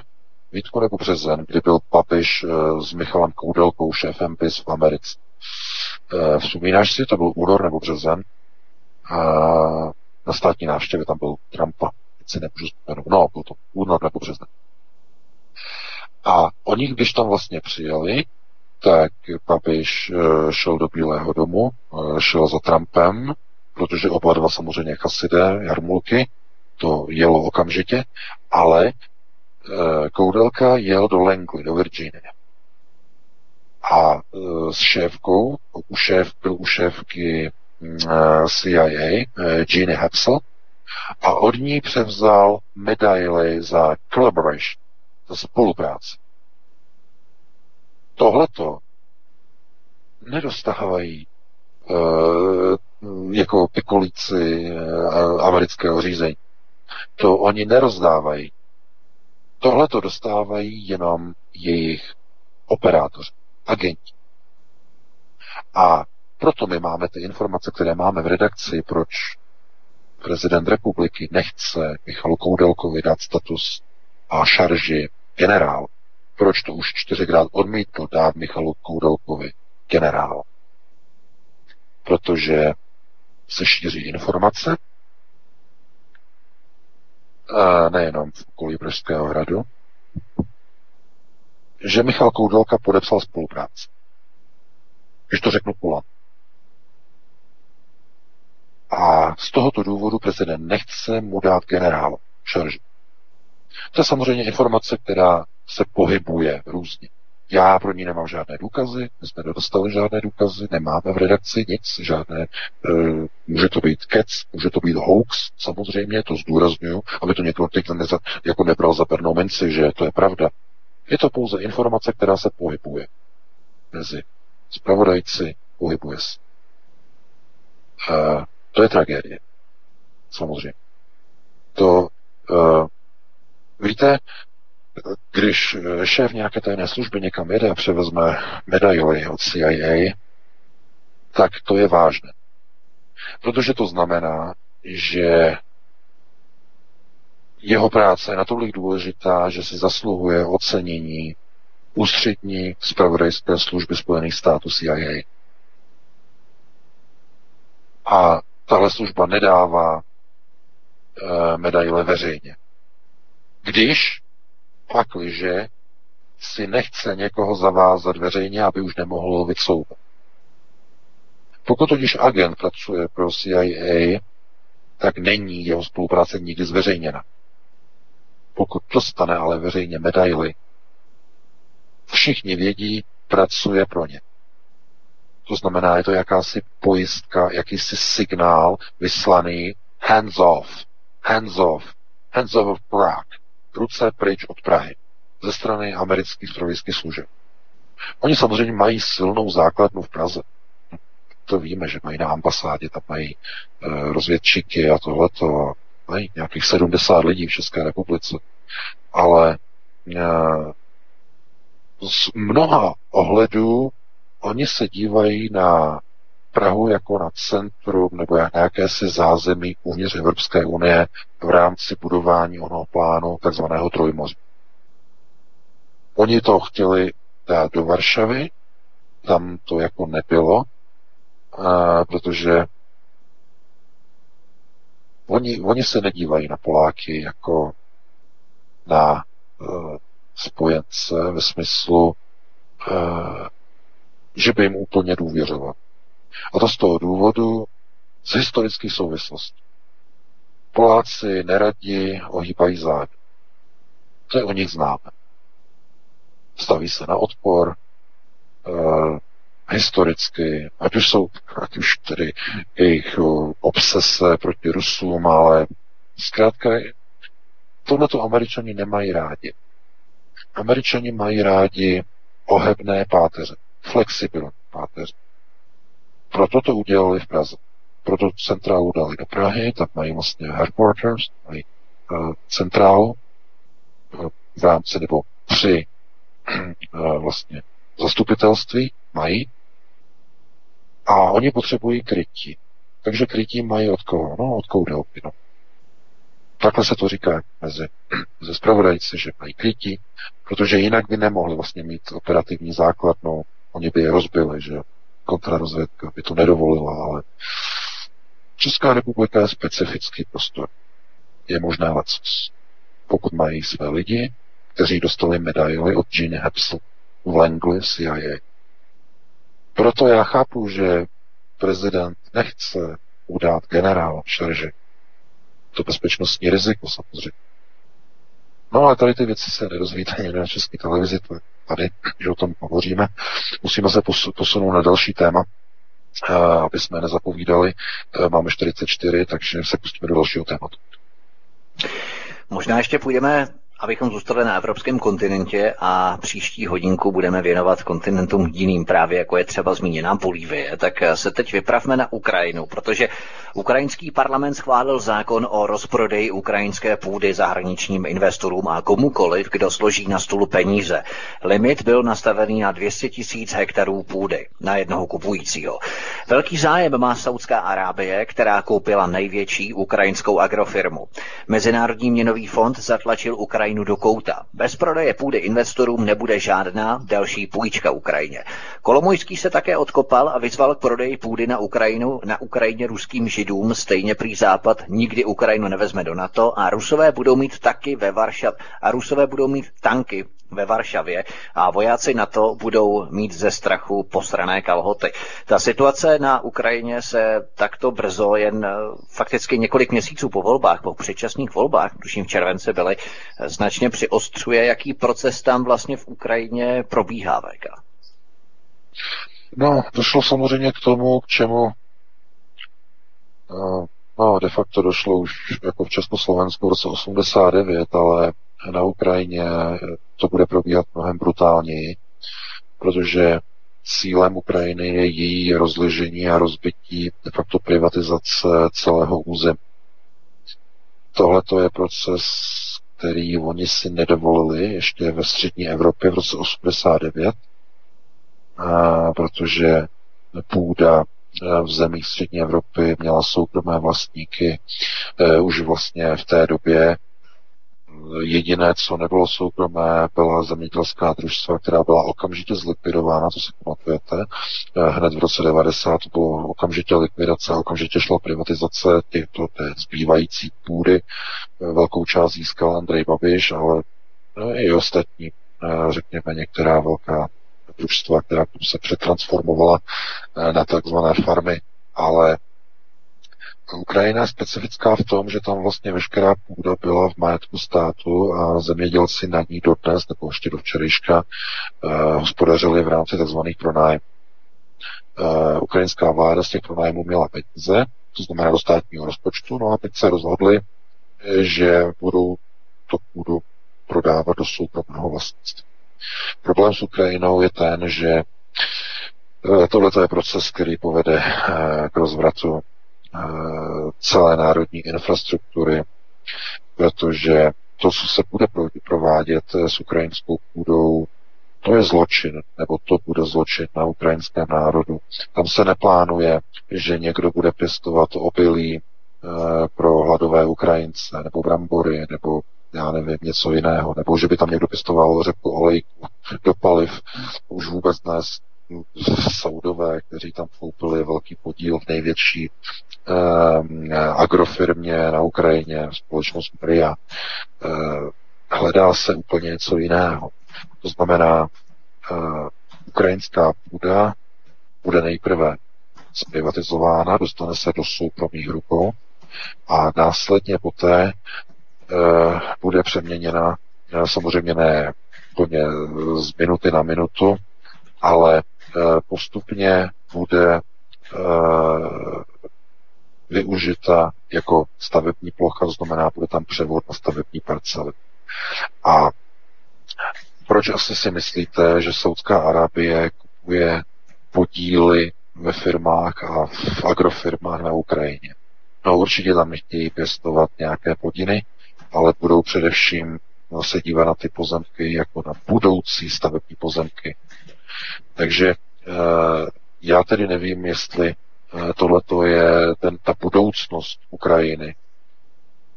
Vítku nebo březen, kdy byl Papiš eh, s Michalem Koudelkou, šéfem PIS v Americe. Eh, vzpomínáš si, to byl únor nebo březen, a na státní návštěvě tam byl Trumpa, teď si nemůžu vzpomenout, no, byl to únor nebo březen. A oni, když tam vlastně přijeli, tak Papiš eh, šel do Bílého domu, eh, šel za Trumpem, protože oba dva samozřejmě chasidé, jarmulky, to jelo okamžitě, ale Koudelka jel do Langley, do Virginie. A s šéfkou, u šéf, byl u šéfky CIA, Jeannie Hepsel, a od ní převzal medaily za collaboration, za spolupráci. Tohleto nedostávají uh, jako pikolíci amerického řízení. To oni nerozdávají. Tohle to dostávají jenom jejich operátoři, agenti. A proto my máme ty informace, které máme v redakci, proč prezident republiky nechce Michalu Koudelkovi dát status a šarži generál. Proč to už čtyřikrát odmítl dát Michalu Koudelkovi generál? Protože se šíří informace, nejenom v okolí Pražského hradu, že Michal Koudelka podepsal spolupráci. Když to řeknu kulat. A z tohoto důvodu prezident nechce mu dát generál šarži. To je samozřejmě informace, která se pohybuje různě. Já pro ní nemám žádné důkazy, my jsme nedostali žádné důkazy, nemáme v redakci nic, žádné, e, může to být kec, může to být hoax, samozřejmě, to zdůraznuju, aby to někdo teď neza, jako nebral za pernou minci, že to je pravda. Je to pouze informace, která se pohybuje mezi spravodajci, pohybuje se. E, to je tragédie. Samozřejmě. To, uh, víte, když šéf nějaké tajné služby někam jede a převezme medaily od CIA, tak to je vážné. Protože to znamená, že jeho práce je natolik důležitá, že si zasluhuje ocenění ústřední zpravodajské služby Spojených států CIA. A tahle služba nedává e, medaile veřejně. Když pakliže si nechce někoho zavázat veřejně, aby už nemohl vycouvat. Pokud totiž agent pracuje pro CIA, tak není jeho spolupráce nikdy zveřejněna. Pokud dostane ale veřejně medaily, všichni vědí, pracuje pro ně. To znamená, je to jakási pojistka, jakýsi signál vyslaný hands off, hands off, hands off of Prague, ruce pryč od Prahy, ze strany amerických zpravodajských služeb. Oni samozřejmě mají silnou základnu v Praze. To víme, že mají na ambasádě, tam mají e, rozvědčiky a tohleto, mají nějakých 70 lidí v České republice. Ale e, z mnoha ohledů oni se dívají na Prahu jako na centrum nebo jak nějaké si zázemí uvnitř Evropské unie v rámci budování onoho plánu takzvaného trojmoří. Oni to chtěli dát do Varšavy, tam to jako nebylo, a, protože oni, oni se nedívají na Poláky jako na uh, spojence ve smyslu, uh, že by jim úplně důvěřoval. A to z toho důvodu z historických souvislostí. Poláci neradi ohýbají zády. To je o nich známe. Staví se na odpor, uh, historicky, ať už jsou, ať už tedy jejich uh, obsese proti Rusům, ale zkrátka tohle to američani nemají rádi. Američani mají rádi ohebné páteře, flexibilní páteře. Proto to udělali v Praze. Proto centrálu dali do Prahy, tak mají vlastně headquarters, mají uh, centrálu uh, v rámci nebo při uh, vlastně zastupitelství mají a oni potřebují krytí. Takže krytí mají od koho? No, od koudelky, no. Takhle se to říká mezi ze spravodajci, že mají krytí, protože jinak by nemohli vlastně mít operativní základnou, oni by je rozbili, že kontrarozvědka by to nedovolila, ale Česká republika je specifický prostor. Je možná lecos. Pokud mají své lidi, kteří dostali medaily od Gene Hepsel v Langley CIA. Proto já chápu, že prezident nechce udát generála v šarži. To bezpečnostní riziko samozřejmě. No ale tady ty věci se nedozvíte ani na české televizi, tady, že o tom hovoříme. Musíme se posunout na další téma, eh, aby jsme nezapovídali. Eh, máme 44, takže se pustíme do dalšího tématu. Možná ještě půjdeme abychom zůstali na evropském kontinentě a příští hodinku budeme věnovat kontinentům jiným právě, jako je třeba zmíněná Bolívie, tak se teď vypravme na Ukrajinu, protože ukrajinský parlament schválil zákon o rozprodeji ukrajinské půdy zahraničním investorům a komukoliv, kdo složí na stůl peníze. Limit byl nastavený na 200 tisíc hektarů půdy na jednoho kupujícího. Velký zájem má Saudská Arábie, která koupila největší ukrajinskou agrofirmu. Mezinárodní měnový fond zatlačil Ukrajinu do kouta. Bez prodeje půdy investorům nebude žádná další půjčka Ukrajině. Kolomojský se také odkopal a vyzval k prodeji půdy na Ukrajinu na Ukrajině ruským židům. Stejně prý Západ nikdy Ukrajinu nevezme do NATO a Rusové budou mít taky ve Varšavě a Rusové budou mít tanky ve Varšavě a vojáci na to budou mít ze strachu posrané kalhoty. Ta situace na Ukrajině se takto brzo, jen eh, fakticky několik měsíců po volbách, po předčasných volbách, tuším v červenci byly, eh, značně přiostřuje. Jaký proces tam vlastně v Ukrajině probíhá, VK? No, došlo samozřejmě k tomu, k čemu eh, No, de facto došlo už jako v Československu v roce 89, ale na Ukrajině to bude probíhat mnohem brutálněji, protože cílem Ukrajiny je její rozležení a rozbití, de facto privatizace celého území. Tohle to je proces, který oni si nedovolili ještě ve střední Evropě v roce 89, a protože půda v zemích střední Evropy měla soukromé vlastníky eh, už vlastně v té době Jediné, co nebylo soukromé, byla zemědělská družstva, která byla okamžitě zlikvidována, to si pamatujete. Eh, hned v roce 90 to bylo okamžitě likvidace, okamžitě šla privatizace těchto té zbývající půdy. Eh, velkou část získal Andrej Babiš, ale no, i ostatní, eh, řekněme, některá velká družstva, která se přetransformovala na takzvané farmy, ale Ukrajina je specifická v tom, že tam vlastně veškerá půda byla v majetku státu a zemědělci na ní dodnes, nebo ještě do včerejška, uh, hospodařili v rámci tzv. pronájmů. Uh, ukrajinská vláda z těch pronájmů měla peníze, to znamená do státního rozpočtu, no a teď se rozhodli, že budou to půdu prodávat do soukromého vlastnictví. Problém s Ukrajinou je ten, že eh, tohle je proces, který povede k rozvratu Eh, celé národní infrastruktury, protože to, co se bude provádět eh, s ukrajinskou půdou, to je zločin, nebo to bude zločin na ukrajinském národu. Tam se neplánuje, že někdo bude pěstovat obilí e, pro hladové Ukrajince, nebo brambory, nebo já nevím, něco jiného, nebo že by tam někdo pěstoval řepku olejku do paliv. Už vůbec dnes Saudové, kteří tam koupili velký podíl v největší eh, agrofirmě na Ukrajině, společnost Bria, eh, hledá se úplně něco jiného. To znamená, eh, ukrajinská půda bude nejprve zprivatizována, dostane se do soukromých rukou a následně poté eh, bude přeměněna, eh, samozřejmě ne úplně z minuty na minutu, ale postupně bude eh, využita jako stavební plocha, znamená, bude tam převod na stavební parcely. A proč asi si myslíte, že Saudská Arábie kupuje podíly ve firmách a v agrofirmách na Ukrajině? No určitě tam nechtějí pěstovat nějaké podiny, ale budou především se dívat na ty pozemky jako na budoucí stavební pozemky, takže eh, já tedy nevím, jestli eh, tohleto je ten, ta budoucnost Ukrajiny,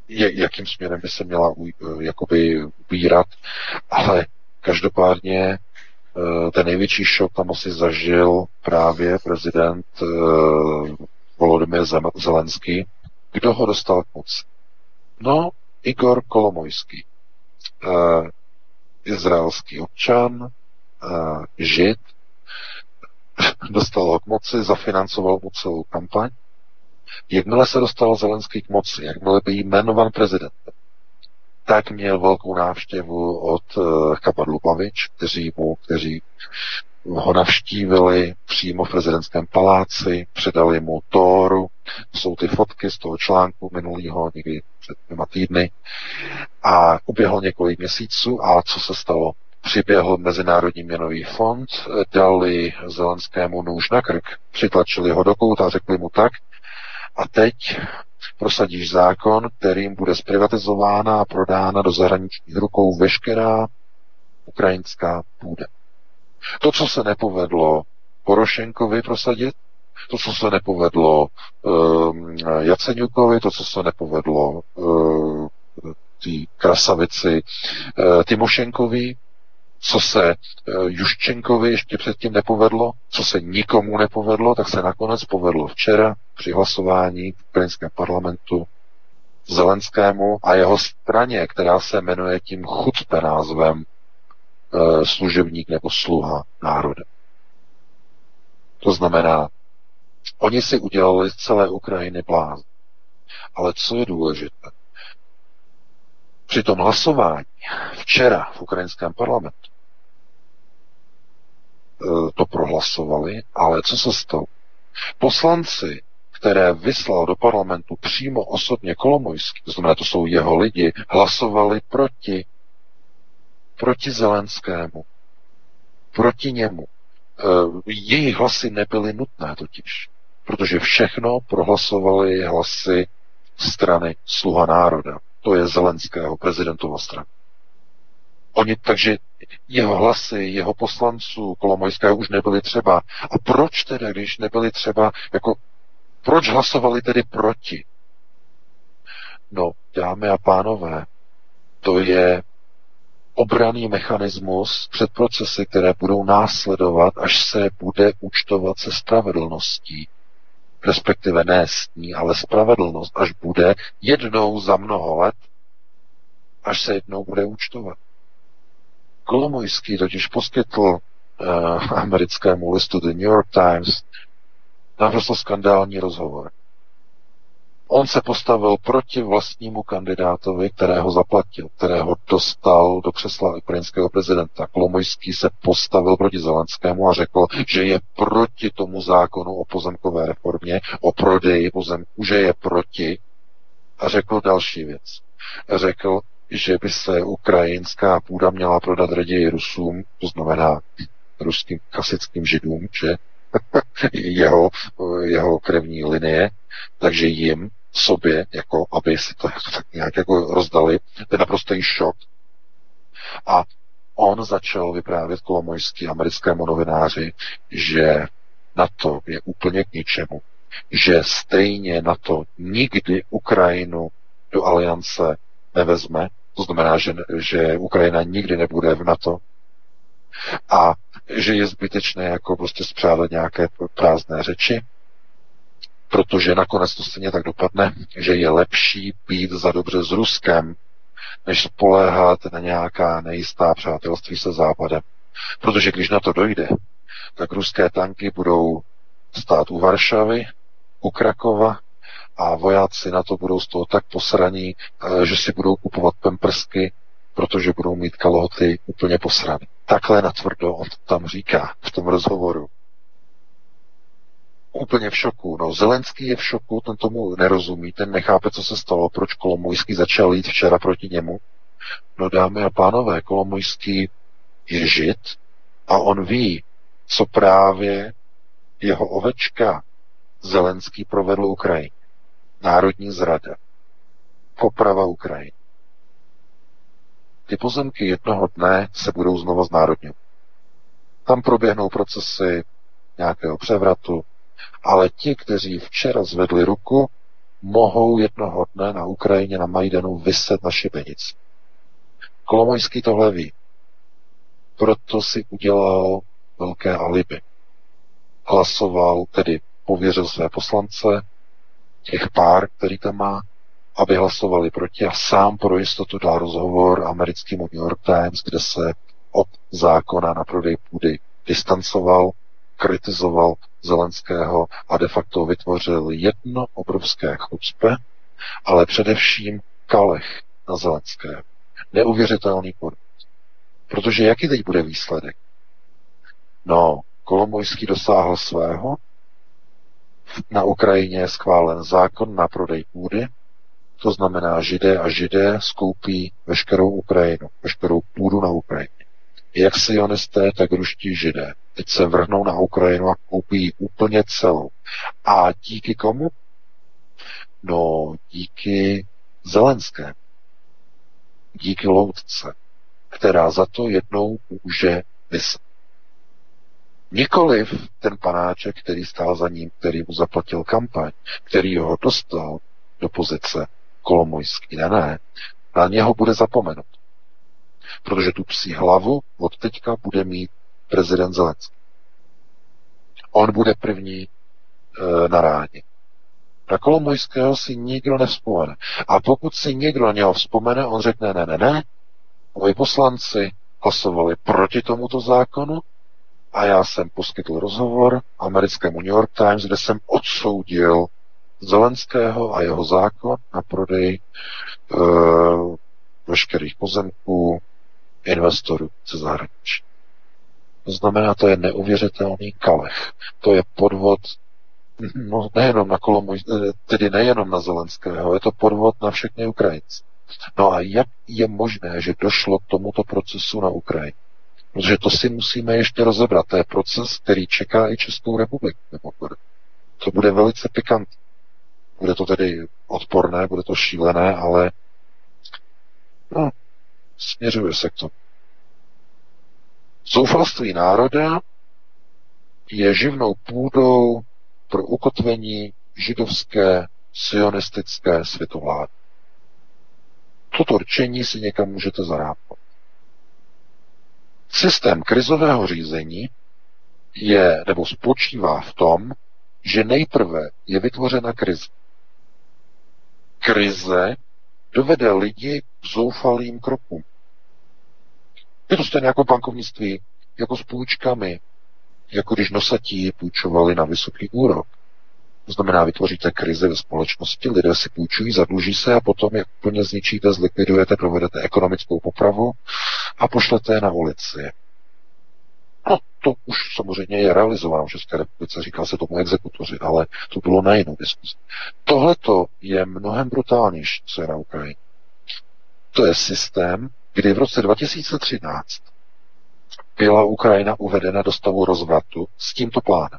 jakým směrem by se měla uh, jakoby ubírat, ale každopádně ten největší šok tam asi zažil právě prezident Volodymyr Zelenský. Kdo ho dostal k moci? No, Igor Kolomojský, izraelský občan, žid, dostal ho k moci, zafinancoval mu celou kampaň. Jakmile se dostal Zelenský k moci, jakmile by jmenovan prezidentem, tak měl velkou návštěvu od uh, Kapadlu Pavič, kteří mu, kteří ho navštívili přímo v prezidentském paláci, předali mu Tóru, jsou ty fotky z toho článku minulého, někdy před dvěma týdny, a uběhlo několik měsíců a co se stalo? Přiběhl Mezinárodní měnový fond, dali Zelenskému nůž na krk, přitlačili ho do kouta a řekli mu tak, a teď prosadíš zákon, kterým bude zprivatizována a prodána do zahraničních rukou veškerá ukrajinská půda. To, co se nepovedlo Porošenkovi prosadit, to, co se nepovedlo uh, Jaceňukovi, to, co se nepovedlo uh, tý krasavici uh, Timošenkovi, co se uh, Juščenkovi ještě předtím nepovedlo, co se nikomu nepovedlo, tak se nakonec povedlo včera při hlasování v ukrajinském parlamentu Zelenskému a jeho straně, která se jmenuje tím chutpe názvem uh, služebník nebo sluha národa. To znamená, oni si udělali z celé Ukrajiny plán. Ale co je důležité? Při tom hlasování včera v ukrajinském parlamentu to prohlasovali, ale co se stalo? Poslanci, které vyslal do parlamentu přímo osobně Kolomojský, to znamená, to jsou jeho lidi, hlasovali proti proti Zelenskému, proti němu. E, jejich hlasy nebyly nutné totiž, protože všechno prohlasovali hlasy strany Sluha národa. To je Zelenského prezidentova strana. Oni, takže jeho hlasy, jeho poslanců Kolomojského už nebyly třeba. A proč tedy, když nebyly třeba, jako proč hlasovali tedy proti? No, dámy a pánové, to je obraný mechanismus před procesy, které budou následovat, až se bude účtovat se spravedlností. Respektive ne s ní, ale spravedlnost, až bude jednou za mnoho let, až se jednou bude účtovat. Kolomojský totiž poskytl uh, americkému listu The New York Times naprosto skandální rozhovor. On se postavil proti vlastnímu kandidátovi, kterého zaplatil, kterého dostal do křesla ukrajinského prezidenta. Klomojský se postavil proti Zelenskému a řekl, že je proti tomu zákonu o pozemkové reformě, o prodeji pozemků, že je proti. A řekl další věc. Řekl, že by se ukrajinská půda měla prodat raději Rusům, to znamená ruským klasickým židům, že jeho, jeho krevní linie, takže jim sobě, jako aby si to tak nějak jako rozdali, to je naprostý šok. A on začal vyprávět Kolomojský americkému novináři, že na to je úplně k ničemu, že stejně na to nikdy Ukrajinu do aliance nevezme, to znamená, že, že Ukrajina nikdy nebude v NATO, a že je zbytečné jako prostě zpřádat nějaké prázdné řeči, protože nakonec to stejně tak dopadne, že je lepší být za dobře s Ruskem, než spoléhat na nějaká nejistá přátelství se Západem. Protože když na to dojde, tak ruské tanky budou stát u Varšavy, u Krakova a vojáci na to budou z toho tak posraní, eh, že si budou kupovat pemprsky, protože budou mít kalhoty úplně posraný. Takhle natvrdo on to tam říká v tom rozhovoru úplně v šoku. No, Zelenský je v šoku, ten tomu nerozumí, ten nechápe, co se stalo, proč Kolomojský začal jít včera proti němu. No dámy a pánové, Kolomojský je žid a on ví, co právě jeho ovečka Zelenský provedl Ukrajině. Národní zrada. Poprava Ukrajiny. Ty pozemky jednoho dne se budou znova znárodňovat. Tam proběhnou procesy nějakého převratu, ale ti, kteří včera zvedli ruku, mohou jednoho dne na Ukrajině na Majdanu vyset na šibenici. Kolomojský tohle ví. Proto si udělal velké alibi. Hlasoval, tedy pověřil své poslance, těch pár, který tam má, aby hlasovali proti a sám pro jistotu dal rozhovor americkému New York Times, kde se od zákona na prodej půdy distancoval, kritizoval Zelenského a de facto vytvořil jedno obrovské chucpe, ale především kalech na Zelenské. Neuvěřitelný podvod. Protože jaký teď bude výsledek? No, Kolomojský dosáhl svého. Na Ukrajině je schválen zákon na prodej půdy, to znamená, židé a židé skoupí veškerou Ukrajinu, veškerou půdu na Ukrajině. Jak sionisté, tak ruští židé. Teď se vrhnou na Ukrajinu a koupí úplně celou. A díky komu? No, díky Zelenské. Díky loutce, která za to jednou může myslet. Nikoliv ten panáček, který stál za ním, který mu zaplatil kampaň, který ho dostal do pozice Kolomojský. Ne, ne. Na něho bude zapomenut. Protože tu psí hlavu od teďka bude mít prezident Zelenský. On bude první e, na ráně. Na Kolomojského si nikdo nevzpomene. A pokud si někdo na něho vzpomene, on řekne, ne, ne, ne, moji poslanci hlasovali proti tomuto zákonu a já jsem poskytl rozhovor americkému New York Times, kde jsem odsoudil Zelenského a jeho zákon na prodej e, veškerých pozemků investorů ze zahraničí. To znamená, to je neuvěřitelný kalech. To je podvod no, nejenom na Kolomoj, eh, tedy nejenom na Zelenského, je to podvod na všechny Ukrajince. No a jak je možné, že došlo k tomuto procesu na Ukrajině? Protože to si musíme ještě rozebrat. To je proces, který čeká i Českou republiku. To bude velice pikantní. Bude to tedy odporné, bude to šílené, ale no, směřuje se k tomu. Zoufalství národa je živnou půdou pro ukotvení židovské sionistické světovlády. Toto rčení si někam můžete zarápat. Systém krizového řízení je nebo spočívá v tom, že nejprve je vytvořena krize krize dovede lidi k zoufalým krokům. Je to stejné jako bankovnictví, jako s půjčkami, jako když nosatí půjčovali na vysoký úrok. To znamená, vytvoříte krizi ve společnosti, lidé si půjčují, zadluží se a potom jak plně zničíte, zlikvidujete, provedete ekonomickou popravu a pošlete je na ulici. No, to už samozřejmě je realizováno v České republice, říká se tomu exekutoři, ale to bylo na jinou diskuzi. Tohle je mnohem brutálnější, co je na Ukrajině. To je systém, kdy v roce 2013 byla Ukrajina uvedena do stavu rozvratu s tímto plánem.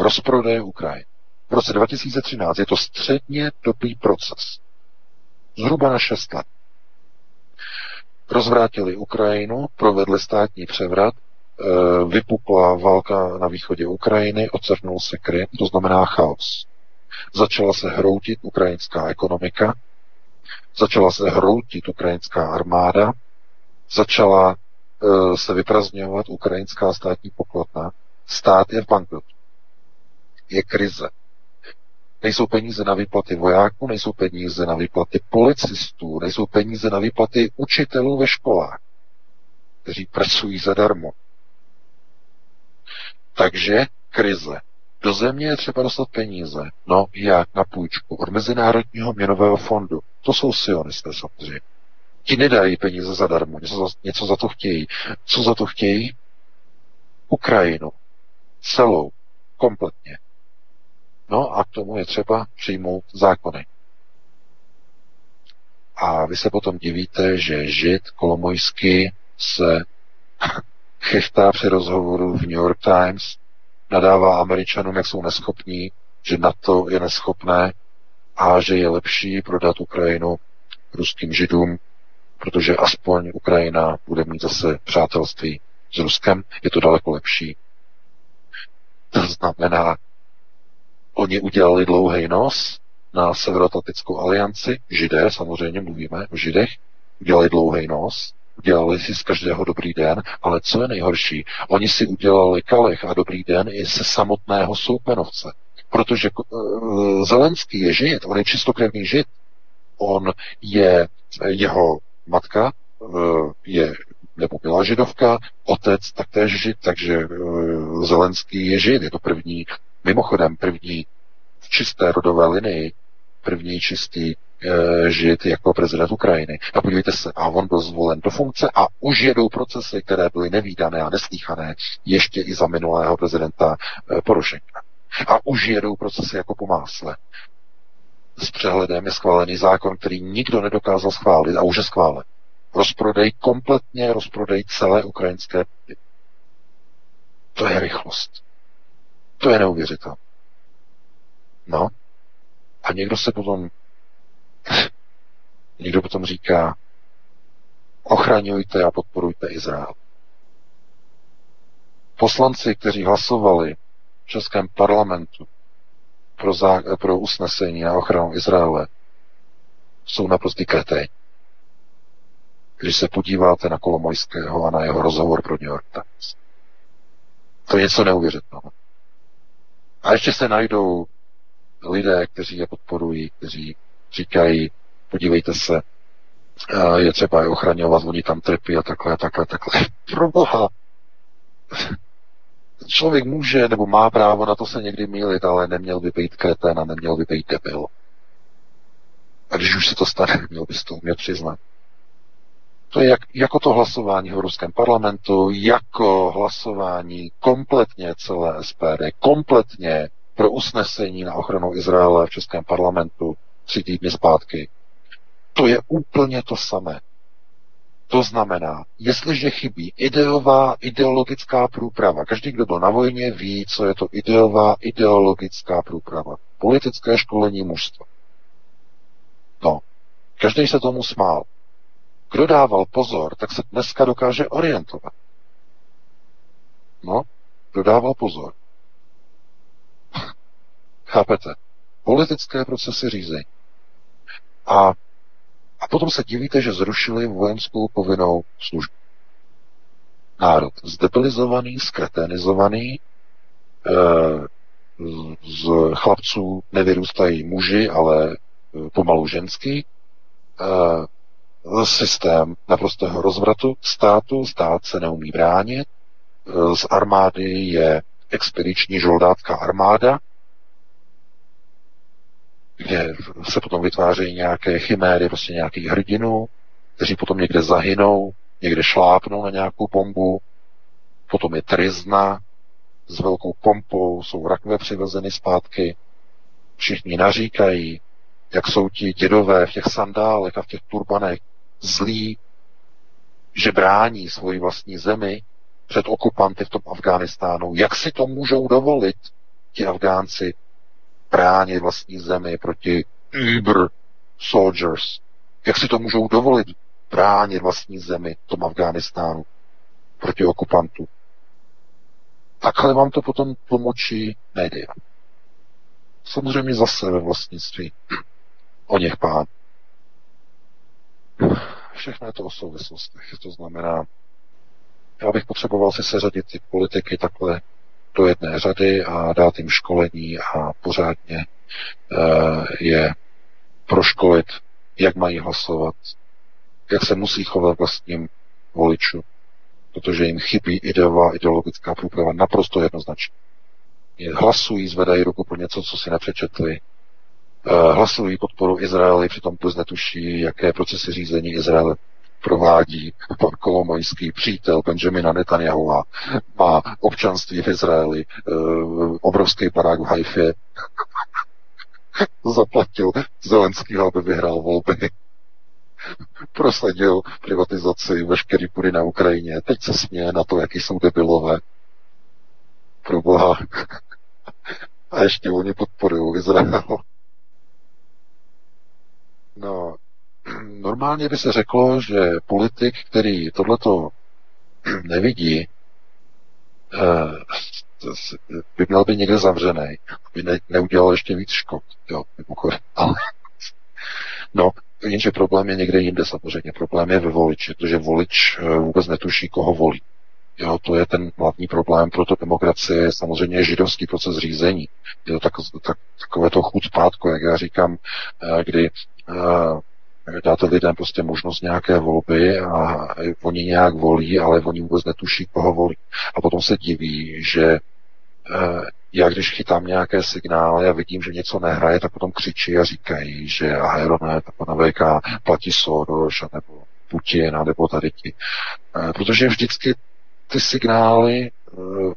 Rozprodeje Ukrajiny. V roce 2013 je to středně dobý proces. Zhruba na 6 let. Rozvrátili Ukrajinu, provedli státní převrat, Eh, vypukla válka na východě Ukrajiny, ocrnul se Krym, to znamená chaos. Začala se hroutit ukrajinská ekonomika, začala se hroutit ukrajinská armáda, začala uh, se vyprazňovat ukrajinská státní pokladna. Stát je v bankrotu. Je krize. Nejsou peníze na výplaty vojáků, nejsou peníze na výplaty policistů, nejsou peníze na výplaty učitelů ve školách, kteří pracují zadarmo. Takže krize. Do země je třeba dostat peníze. No jak? Na půjčku. Od Mezinárodního měnového fondu. To jsou sionisté samozřejmě. Ti nedají peníze zadarmo, něco za, něco za to chtějí. Co za to chtějí? Ukrajinu. Celou. Kompletně. No a k tomu je třeba přijmout zákony. A vy se potom divíte, že Žid Kolomojský se chechtá při rozhovoru v New York Times, nadává Američanům, jak jsou neschopní, že NATO je neschopné a že je lepší prodat Ukrajinu ruským židům, protože aspoň Ukrajina bude mít zase přátelství s Ruskem, je to daleko lepší. To znamená, oni udělali dlouhý nos na Severoatlantickou alianci, židé, samozřejmě mluvíme o židech, udělali dlouhý nos, udělali si z každého dobrý den, ale co je nejhorší, oni si udělali kalech a dobrý den i se samotného soupenovce. Protože uh, Zelenský je žid, on je čistokrevný žid. On je, jeho matka uh, je nebo byla židovka, otec taktéž žid, takže Zelenský je žid, je to první, mimochodem první v čisté rodové linii, první čistý e, žít jako prezident Ukrajiny. A podívejte se, a on byl zvolen do funkce a už jedou procesy, které byly nevýdané a neslíchané ještě i za minulého prezidenta e, Porošenka. A už jedou procesy jako po másle. S přehledem je schválený zákon, který nikdo nedokázal schválit a už je schválen. Rozprodej, kompletně rozprodej celé ukrajinské To je rychlost. To je neuvěřitelné. No. A někdo se potom někdo potom říká ochraňujte a podporujte Izrael. Poslanci, kteří hlasovali v Českém parlamentu pro, zá, pro usnesení na ochranu Izraele, jsou naprostý kreténi. Když se podíváte na Kolomojského a na jeho rozhovor pro New York Times. To je něco neuvěřitelného. A ještě se najdou lidé, kteří je podporují, kteří říkají, podívejte se, je třeba je ochraňovat, oni tam trpí a takhle, takhle, takhle. Pro boha. Člověk může nebo má právo na to se někdy mílit, ale neměl by být kreten a neměl by být debil. A když už se to stane, měl bys to umět přiznat. To je jak, jako to hlasování v Ruském parlamentu, jako hlasování kompletně celé SPD, kompletně pro usnesení na ochranu Izraele v Českém parlamentu tři týdny zpátky. To je úplně to samé. To znamená, jestliže chybí ideová, ideologická průprava, každý, kdo byl na vojně, ví, co je to ideová, ideologická průprava. Politické školení mužstva. No, každý se tomu smál. Kdo dával pozor, tak se dneska dokáže orientovat. No, kdo dával pozor. Chápete? Politické procesy řízení. A, a potom se divíte, že zrušili vojenskou povinnou službu. Národ zdebilizovaný, skretenizovaný, e, z chlapců nevyrůstají muži, ale eh, pomalu ženský, e, systém naprostého rozvratu státu, stát se neumí bránit, z armády je expediční žoldácká armáda, kde se potom vytvářejí nějaké chiméry, prostě nějakých hrdinů, kteří potom někde zahynou, někde šlápnou na nějakou bombu, potom je trizna s velkou pompou, jsou rakve přivezeny zpátky, všichni naříkají, jak jsou ti dědové v těch sandálech a v těch turbanech zlí, že brání svoji vlastní zemi před okupanty v tom Afghánistánu. Jak si to můžou dovolit ti Afgánci, bránit vlastní zemi proti Uber soldiers. Jak si to můžou dovolit bránit vlastní zemi v tom Afghánistánu proti okupantu? Takhle vám to potom tlumočí média. Samozřejmě zase ve vlastnictví o něch pán. Všechno je to o souvislostech. To znamená, já bych potřeboval si seřadit ty politiky takhle do jedné řady a dát jim školení a pořádně uh, je proškolit, jak mají hlasovat, jak se musí chovat vlastním voličům, protože jim chybí ideová ideologická průprava naprosto jednoznačně. Hlasují, zvedají ruku pro něco, co si nepřečetli, hlasují podporu Izraeli, přitom vůbec netuší, jaké procesy řízení Izraele provádí pan Kolomojský, přítel Benjamina Netanyahua, má občanství v Izraeli, eh, obrovský barák v Haifě, zaplatil Zelenskýho, aby vyhrál volby. Prosadil privatizaci veškerý půdy na Ukrajině. Teď se směje na to, jaký jsou debilové. Pro boha. A ještě oni podporují Izrael. No, normálně by se řeklo, že politik, který tohleto nevidí, eh, by měl být někde zavřený, aby ne, neudělal ještě víc škod. Jo, Ale, no, jenže problém je někde jinde samozřejmě. Problém je ve voliči, protože volič eh, vůbec netuší, koho volí. Jo, to je ten hlavní problém pro demokracie, samozřejmě židovský proces řízení. Je to tak, tak, takové to chuť zpátku, jak já říkám, eh, kdy dáte lidem prostě možnost nějaké volby a oni nějak volí, ale oni vůbec netuší, koho volí. A potom se diví, že já když chytám nějaké signály a vidím, že něco nehraje, tak potom křičí a říkají, že Aeronet a pana VK platí Soros nebo Putin a nebo tady ti. Protože vždycky ty signály,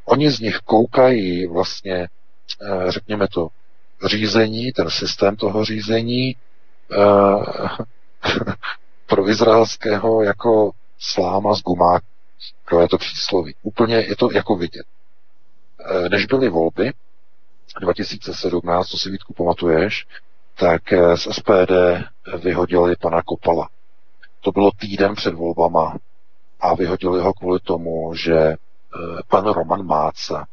oni z nich koukají vlastně, řekněme to, řízení, ten systém toho řízení pro izraelského jako sláma z gumáku. je to přísloví. Úplně je to jako vidět. Eh, než byly volby 2017, to si Vítku pamatuješ, tak eh, z SPD vyhodili pana Kopala. To bylo týden před volbama a vyhodili ho kvůli tomu, že eh, pan Roman Máca,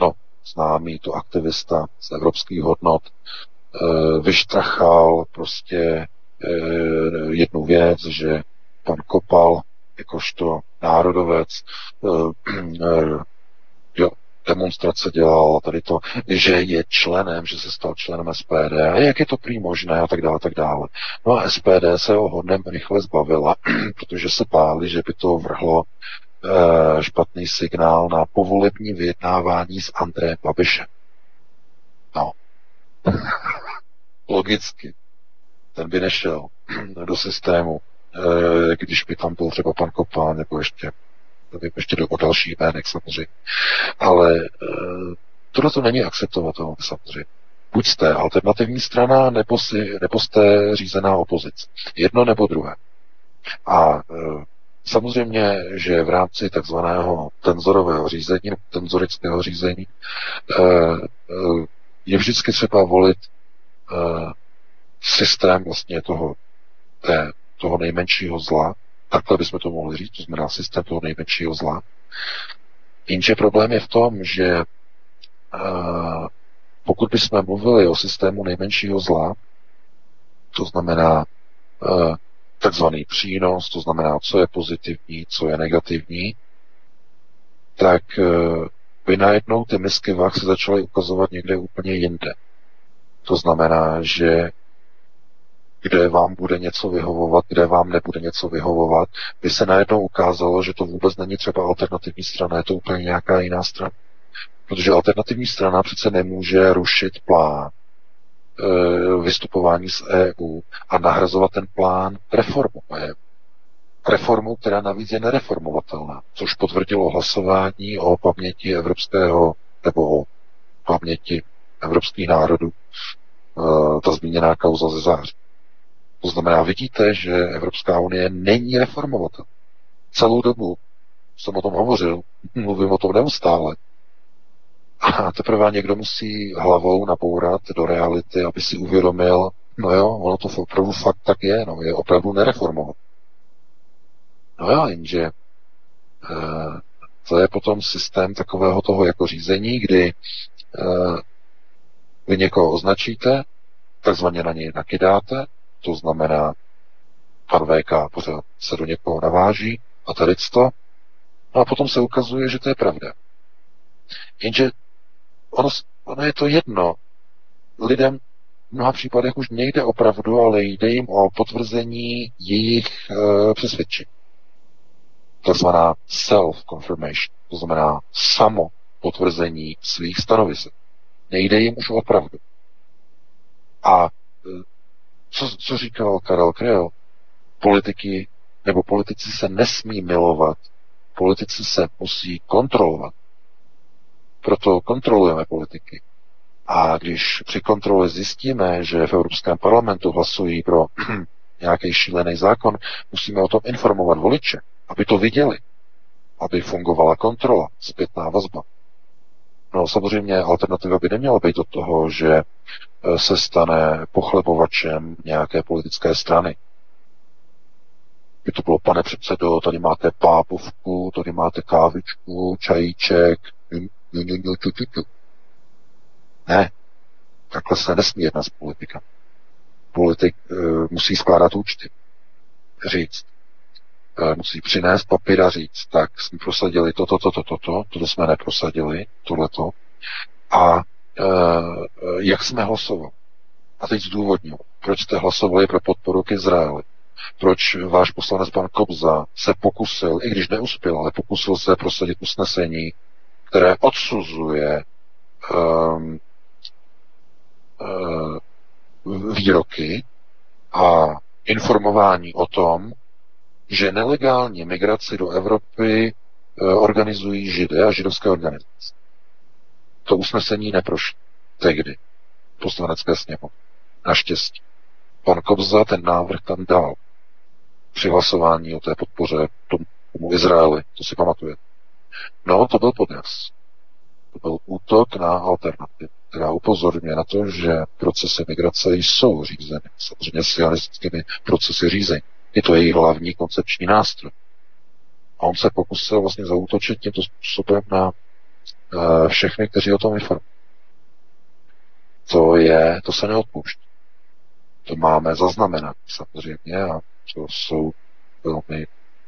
no, známý to aktivista z evropských hodnot, vyštrachal prostě jednu věc, že pan Kopal, jakožto národovec, jo, demonstrace dělal, tady to, že je členem, že se stal členem SPD a jak je to prý možné a tak dále, tak dále. No a SPD se ho hodně rychle zbavila, protože se báli, že by to vrhlo e, špatný signál na povolební vyjednávání s Andrejem Babišem. No. Logicky. Ten by nešel do systému, e, když by tam byl třeba pan Kopán nebo ještě nevím, ještě do, o dalších jménech samozřejmě. Ale e, tohle to není akceptovatelné samozřejmě. Buď jste alternativní strana, nebo, si, nebo jste řízená opozice. Jedno nebo druhé. A e, samozřejmě, že v rámci takzvaného tenzorového řízení, tenzorického řízení, e, e, je vždycky třeba volit systém vlastně toho, té, toho nejmenšího zla, Takhle bychom to mohli říct, to znamená systém toho nejmenšího zla. Jenže problém je v tom, že uh, pokud bychom mluvili o systému nejmenšího zla, to znamená uh, takzvaný přínos, to znamená, co je pozitivní, co je negativní, tak uh, by najednou ty misky vah se začaly ukazovat někde úplně jinde. To znamená, že kde vám bude něco vyhovovat, kde vám nebude něco vyhovovat, by se najednou ukázalo, že to vůbec není třeba alternativní strana, je to úplně nějaká jiná strana. Protože alternativní strana přece nemůže rušit plán e, vystupování z EU a nahrazovat ten plán reformu EU. Reformu, která navíc je nereformovatelná, což potvrdilo hlasování o paměti evropského nebo o paměti evropských národů, e, ta zmíněná kauza ze září. To znamená, vidíte, že Evropská unie není reformovatelná. Celou dobu jsem o tom hovořil, mluvím o tom neustále. A teprve někdo musí hlavou nabourat do reality, aby si uvědomil, no jo, ono to opravdu fakt tak je, no, je opravdu nereformovat. No jo, jenže e, to je potom systém takového toho jako řízení, kdy e, vy někoho označíte, takzvaně na něj nakydáte, to znamená, pan VK pořád se do někoho naváží a tady to, no a potom se ukazuje, že to je pravda. Jenže ono, ono je to jedno. Lidem v mnoha případech už nejde opravdu, ale jde jim o potvrzení jejich e, přesvědčení. Takzvaná self-confirmation, to znamená samo potvrzení svých stanovisek. Nejde jim už o pravdu. A e, co, co říkal Karel Kreel? Politiky nebo politici se nesmí milovat. Politici se musí kontrolovat. Proto kontrolujeme politiky. A když při kontrole zjistíme, že v Evropském parlamentu hlasují pro nějaký šílený zákon, musíme o tom informovat voliče, aby to viděli, aby fungovala kontrola, zpětná vazba. No samozřejmě alternativa by neměla být od toho, že se stane pochlebovačem nějaké politické strany. By to bylo, pane předsedo, tady máte pápovku, tady máte kávičku, čajíček, ne, takhle se nesmí jednat z politika. Politik e, musí skládat účty. Říct, Eh, musí přinést papír a říct, tak jsme prosadili toto, toto, toto, toto jsme neprosadili, tohleto. A e, jak jsme hlasovali? A teď zdůvodnil, proč jste hlasovali pro podporu k Izraeli. Proč váš poslanec pan Kobza se pokusil, i když neuspěl, ale pokusil se prosadit usnesení, které odsuzuje um, uh, výroky a informování o tom, že nelegální migraci do Evropy organizují židé a židovské organizace. To usnesení neprošlo tehdy poslanecké sněmovny. Naštěstí. Pan Kobza ten návrh tam dal při hlasování o té podpoře tomu Izraeli, to si pamatuje. No, to byl podraz. To byl útok na alternativu, která upozorňuje na to, že procesy migrace jsou řízeny, samozřejmě sionistickými procesy řízení. Je to její hlavní koncepční nástroj. A on se pokusil vlastně zautočit tímto způsobem na všechny, kteří o tom informují. To je, to se neodpouští. To máme zaznamenat samozřejmě a to jsou velmi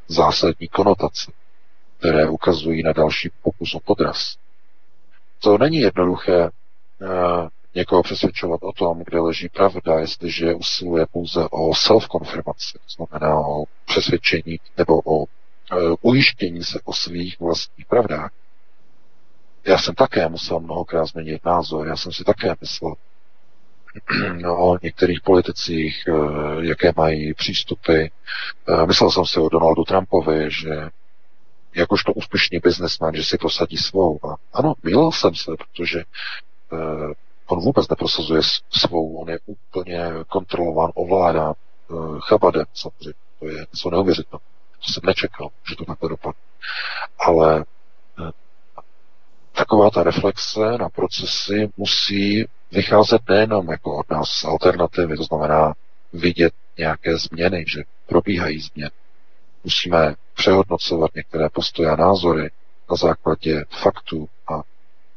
zásadní konotace, které ukazují na další pokus o podraz. To není jednoduché uh, někoho přesvědčovat o tom, kde leží pravda, jestliže usiluje pouze o self-konfirmaci, to znamená o přesvědčení nebo o uh, ujištění se o svých vlastních pravdách. Já jsem také musel mnohokrát změnit názor, já jsem si také myslel no, o některých politicích, eh, jaké mají přístupy. Myslel jsem si o Donaldu Trumpovi, že jakožto úspěšný biznesman, že si prosadí svou. A ano, milil jsem se, protože uh, on vůbec neprosazuje svou, on je úplně kontrolován, ovládán uh, chabadem, samozřejmě. To je něco neuvěřitelného. To jsem nečekal, že to takhle dopadne. Ale uh, taková ta reflexe na procesy musí vycházet nejenom jako od nás z alternativy, to znamená vidět nějaké změny, že probíhají změny. Musíme přehodnocovat některé postoje a názory na základě faktů a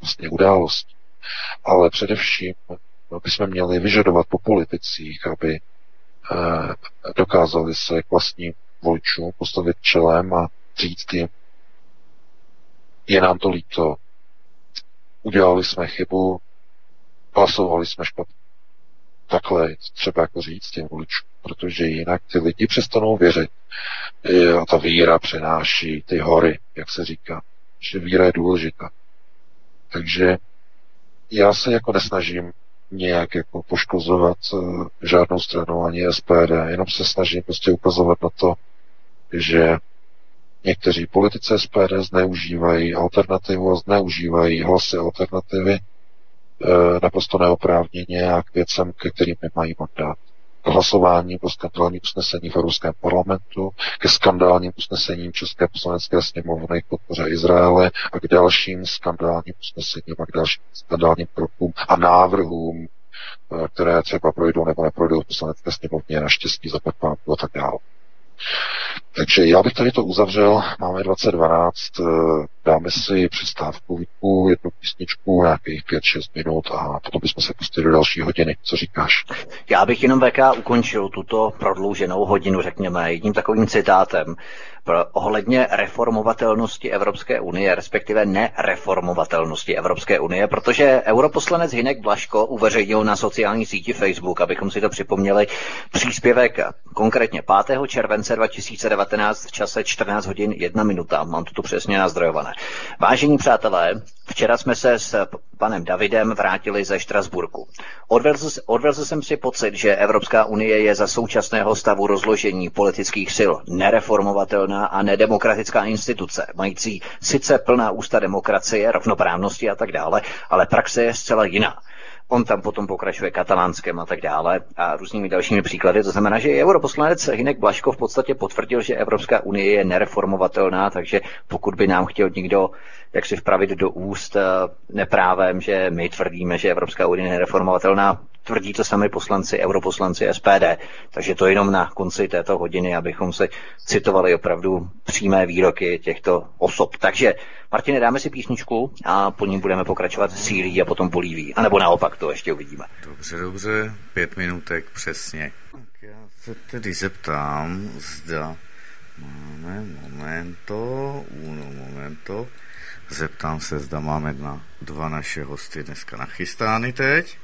vlastně událostí. Ale především bychom měli vyžadovat po politicích, aby eh, dokázali se k vlastním voličům postavit čelem a říct jim, je nám to líto, udělali jsme chybu, hlasovali jsme špatně. Takhle třeba jako říct těm voličům, protože jinak ty lidi přestanou věřit a ta víra přenáší ty hory, jak se říká, že víra je důležitá. Takže já se jako nesnažím nějak jako poškozovat uh, žádnou stranu ani SPD, jenom se snažím prostě ukazovat na to, že někteří politici SPD zneužívají alternativu a zneužívají hlasy alternativy uh, naprosto neoprávněně a k věcem, ke kterým nemají mandát hlasování pro skandální usnesení v Evropském parlamentu, ke skandálním usnesením České poslanecké sněmovny k podpoře Izraele a k dalším skandálním usnesením a k dalším skandálním krokům a návrhům, eh, které třeba projdou nebo neprojdou v poslanecké sněmovně, naštěstí za a tak dále. Takže já bych tady to uzavřel, máme 2012, eh, dáme si přestávku, jednu písničku, nějakých 5-6 minut a potom bychom se pustili do další hodiny. Co říkáš? Já bych jenom VK ukončil tuto prodlouženou hodinu, řekněme, jedním takovým citátem ohledně reformovatelnosti Evropské unie, respektive nereformovatelnosti Evropské unie, protože europoslanec Hinek Blaško uveřejnil na sociální síti Facebook, abychom si to připomněli, příspěvek konkrétně 5. července 2019 v čase 14 hodin 1 minuta. Mám to tu přesně nazdrojované. Vážení přátelé, včera jsme se s panem Davidem vrátili ze Štrasburku. Odvezl, jsem si pocit, že Evropská unie je za současného stavu rozložení politických sil nereformovatelná a nedemokratická instituce, mající sice plná ústa demokracie, rovnoprávnosti a tak dále, ale praxe je zcela jiná. On tam potom pokračuje katalánskem a tak dále a různými dalšími příklady. To znamená, že europoslanec Hinek Blaško v podstatě potvrdil, že Evropská unie je nereformovatelná, takže pokud by nám chtěl někdo jak si vpravit do úst eh, neprávem, že my tvrdíme, že Evropská unie je nereformovatelná, tvrdí to sami poslanci, europoslanci SPD. Takže to jenom na konci této hodiny, abychom se citovali opravdu přímé výroky těchto osob. Takže, Martine, dáme si písničku a po ní budeme pokračovat Sýrií a potom Bolíví. A nebo naopak, to ještě uvidíme. Dobře, dobře, pět minutek přesně. Tak já se tedy zeptám, zda máme momento, uno momento. Zeptám se, zda máme na dva naše hosty dneska nachystány teď.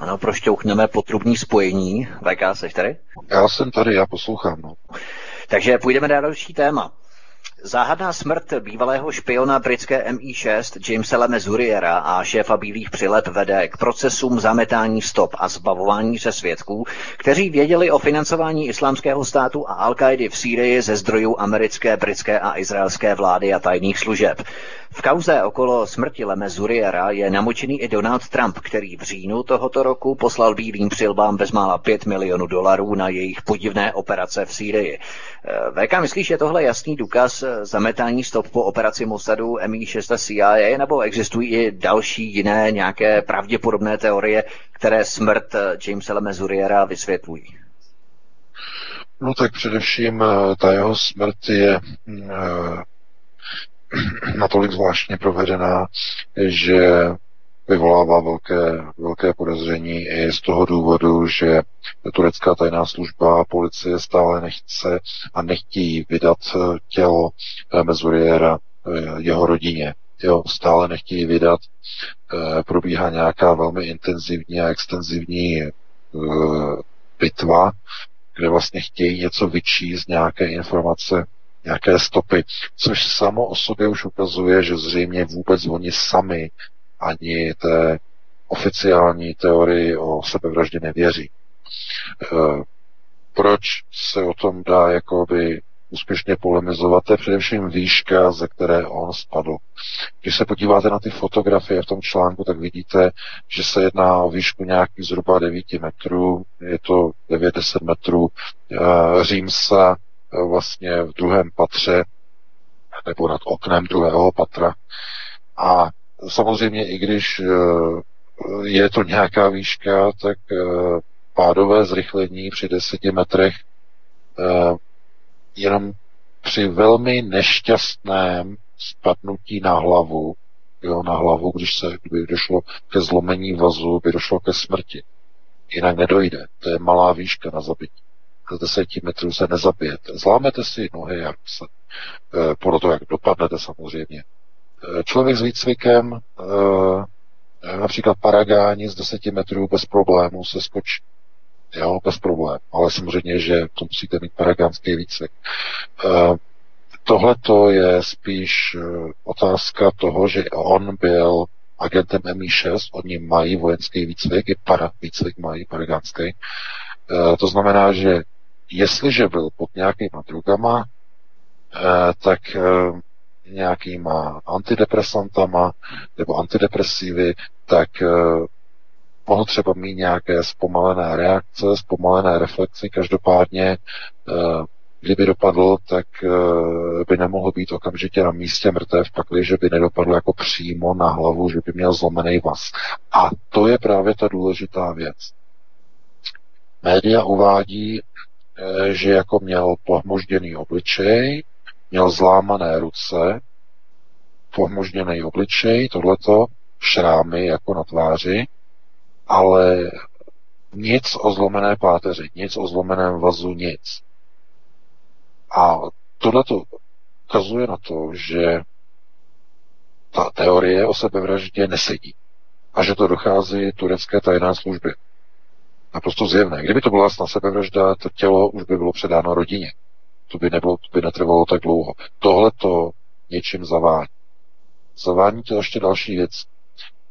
Ano, prošťouchneme potrubní spojení. VK, seš tady? Já jsem tady, já poslouchám. No. Takže půjdeme na další téma. Záhadná smrt bývalého špiona britské MI6 Jamesa Leme Zuriera a šéfa bílých přilep vede k procesům zametání stop a zbavování se svědků, kteří věděli o financování islámského státu a al v Sýrii ze zdrojů americké, britské a izraelské vlády a tajných služeb. V kauze okolo smrti Leme Zuriera je namočený i Donald Trump, který v říjnu tohoto roku poslal bílým přilbám bezmála 5 milionů dolarů na jejich podivné operace v Sýrii. Eh, VK, myslíš, je tohle jasný důkaz eh, zametání stop po operaci Mossadu MI6 a CIA, nebo existují i další jiné nějaké pravděpodobné teorie, které smrt eh, Jamesa Leme Zuriera vysvětlují? No tak především ta jeho smrt je natolik zvláštně provedená, že vyvolává velké, velké podezření i z toho důvodu, že turecká tajná služba a policie stále nechce a nechtějí vydat tělo Mezuriera eh, jeho rodině. Jo, stále nechtějí vydat. Eh, probíhá nějaká velmi intenzivní a extenzivní eh, bitva, kde vlastně chtějí něco vyčíst, nějaké informace nějaké stopy, což samo o sobě už ukazuje, že zřejmě vůbec oni sami ani té oficiální teorii o sebevraždě nevěří. E, proč se o tom dá jakoby úspěšně polemizovat, to je především výška, ze které on spadl. Když se podíváte na ty fotografie v tom článku, tak vidíte, že se jedná o výšku nějakých zhruba 9 metrů, je to 9-10 metrů. E, Římsa vlastně v druhém patře nebo nad oknem druhého patra. A samozřejmě, i když eh, je to nějaká výška, tak eh, pádové zrychlení při deseti metrech eh, jenom při velmi nešťastném spadnutí na hlavu, jo, na hlavu, když se kdyby došlo ke zlomení vazu, by došlo ke smrti. Jinak nedojde. To je malá výška na zabití z deseti metrů se nezabijete. Zlámete si nohy, jak se, eh, podle toho, jak dopadnete samozřejmě. Eh, člověk s výcvikem, eh, například Paragáni z deseti metrů bez problémů se skočí. Jo, bez problém. Ale samozřejmě, že to musíte mít paragánský výcvik. Tohle to je spíš otázka toho, že on byl agentem MI6, oni mají vojenský výcvik, i para výcvik mají, paragánský. To znamená, že jestliže byl pod nějakýma drogama, eh, tak eh, nějakýma antidepresantama nebo antidepresivy, tak eh, mohl třeba mít nějaké zpomalené reakce, zpomalené reflexy. Každopádně, kdyby dopadl, tak by nemohl být okamžitě na místě mrtev, pakliže by nedopadl jako přímo na hlavu, že by měl zlomený vaz. A to je právě ta důležitá věc. Média uvádí, Eh, že jako měl pohmožděný obličej, měl zlámané ruce, pohmožděný obličej, tohleto, šrámy jako na tváři, ale nic o zlomené páteři, nic o zlomeném vazu, nic. A tohleto ukazuje na to, že ta teorie o sebevraždě nesedí a že to dochází turecké tajné služby naprosto zjevné. Kdyby to byla na sebevražda, to tělo už by bylo předáno rodině. To by, nebylo, to by netrvalo tak dlouho. Tohle to něčím zavání. Zavání to ještě další věc.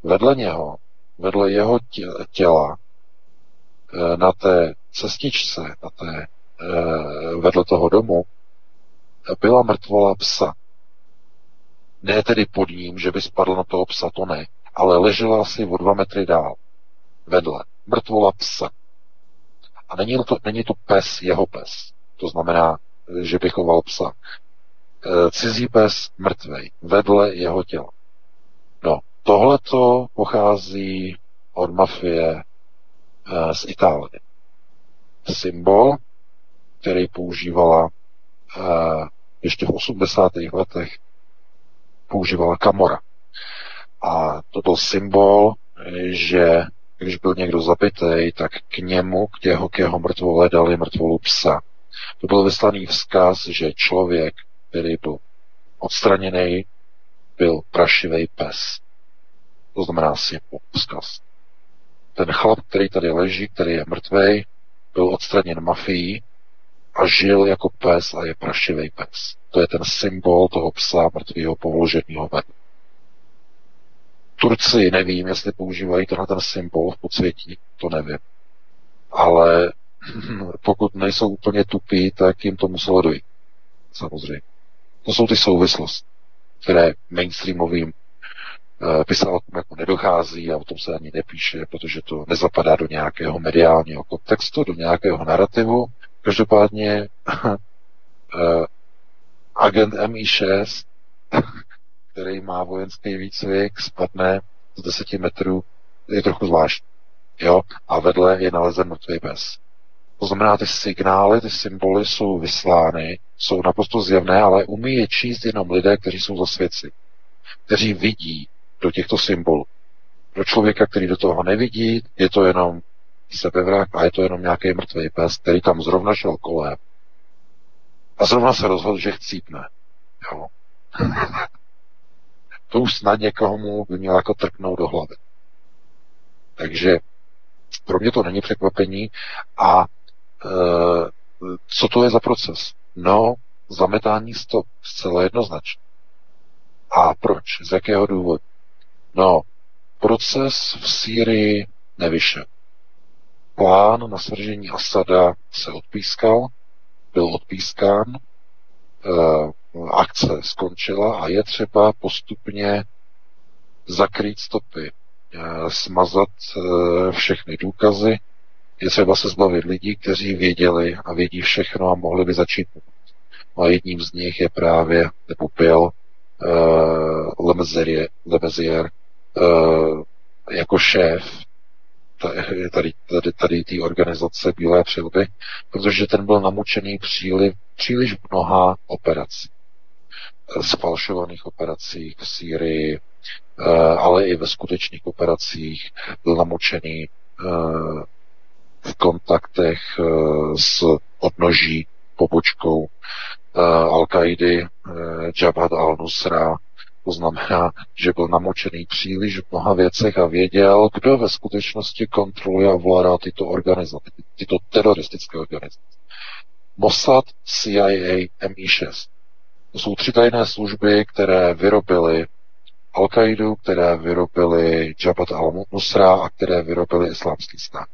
Vedle něho, vedle jeho těla, eh, na té cestičce, na té, eh, vedle toho domu, byla mrtvola psa. Ne tedy pod ním, že by spadl na toho psa, to ne, ale ležela asi o dva metry dál. Vedle mrtvola psa. A není to, není to pes, jeho pes. To znamená, že by choval psa. E, cizí pes mrtvej, vedle jeho těla. No, tohleto pochází od mafie e, z Itálie. Symbol, který používala e, ještě v 80. letech, používala Kamora. A to byl symbol, že když byl někdo zabitý, tak k němu, k jeho, k jeho mrtvole dali mrtvolu psa. To byl vyslaný vzkaz, že člověk, který byl odstraněný, byl prašivý pes. To znamená symbol, vzkaz. Ten chlap, který tady leží, který je mrtvý, byl odstraněn mafií a žil jako pes a je prašivý pes. To je ten symbol toho psa mrtvého povloženého ven. Turci nevím, jestli používají tenhle ten symbol v podsvětí, to nevím. Ale pokud nejsou úplně tupí, tak jim to muselo dojít. Samozřejmě. To jsou ty souvislosti, které mainstreamovým uh, pisatelům jako nedochází a o tom se ani nepíše, protože to nezapadá do nějakého mediálního kontextu, do nějakého narrativu. Každopádně uh, agent MI6, který má vojenský výcvik, spadne z 10 metrů, je trochu zvláštní. Jo? A vedle je nalezen mrtvý pes. To znamená, ty signály, ty symboly jsou vyslány, jsou naprosto zjevné, ale umí je číst jenom lidé, kteří jsou zasvěci, kteří vidí do těchto symbolů. Pro člověka, který do toho nevidí, je to jenom sebevrah a je to jenom nějaký mrtvý pes, který tam zrovna šel kolem. A zrovna se rozhodl, že chcípne. Jo. To už snad někomu by měl jako trknout do hlavy. Takže pro mě to není překvapení a e, co to je za proces? No, zametání stop, zcela jednoznačně. A proč? Z jakého důvodu? No, proces v Sýrii nevyšel. Plán na svržení Asada se odpískal, byl odpískán, e, akce skončila a je třeba postupně zakrýt stopy, e, smazat e, všechny důkazy, je třeba se zbavit lidí, kteří věděli a vědí všechno a mohli by začít. A jedním z nich je právě, nebo byl uh, Lemezier, uh, jako šéf tady, tady, tady té organizace Bílé přilby, protože ten byl namučený příliš, příliš mnoha operací. Sfalšovaných operací v Sýrii, ale i ve skutečných operacích byl namučený v kontaktech eh, s odnoží pobočkou eh, Al-Kaidi eh, Jabhat al-Nusra, to znamená, že byl namočený příliš v mnoha věcech a věděl, kdo ve skutečnosti kontroluje a vládá tyto organizace, tyto teroristické organizace. Mossad, CIA, MI6. To jsou tři tajné služby, které vyrobily Al-Qaidu, které vyrobily Jabhat al-Nusra a které vyrobily islámský stát.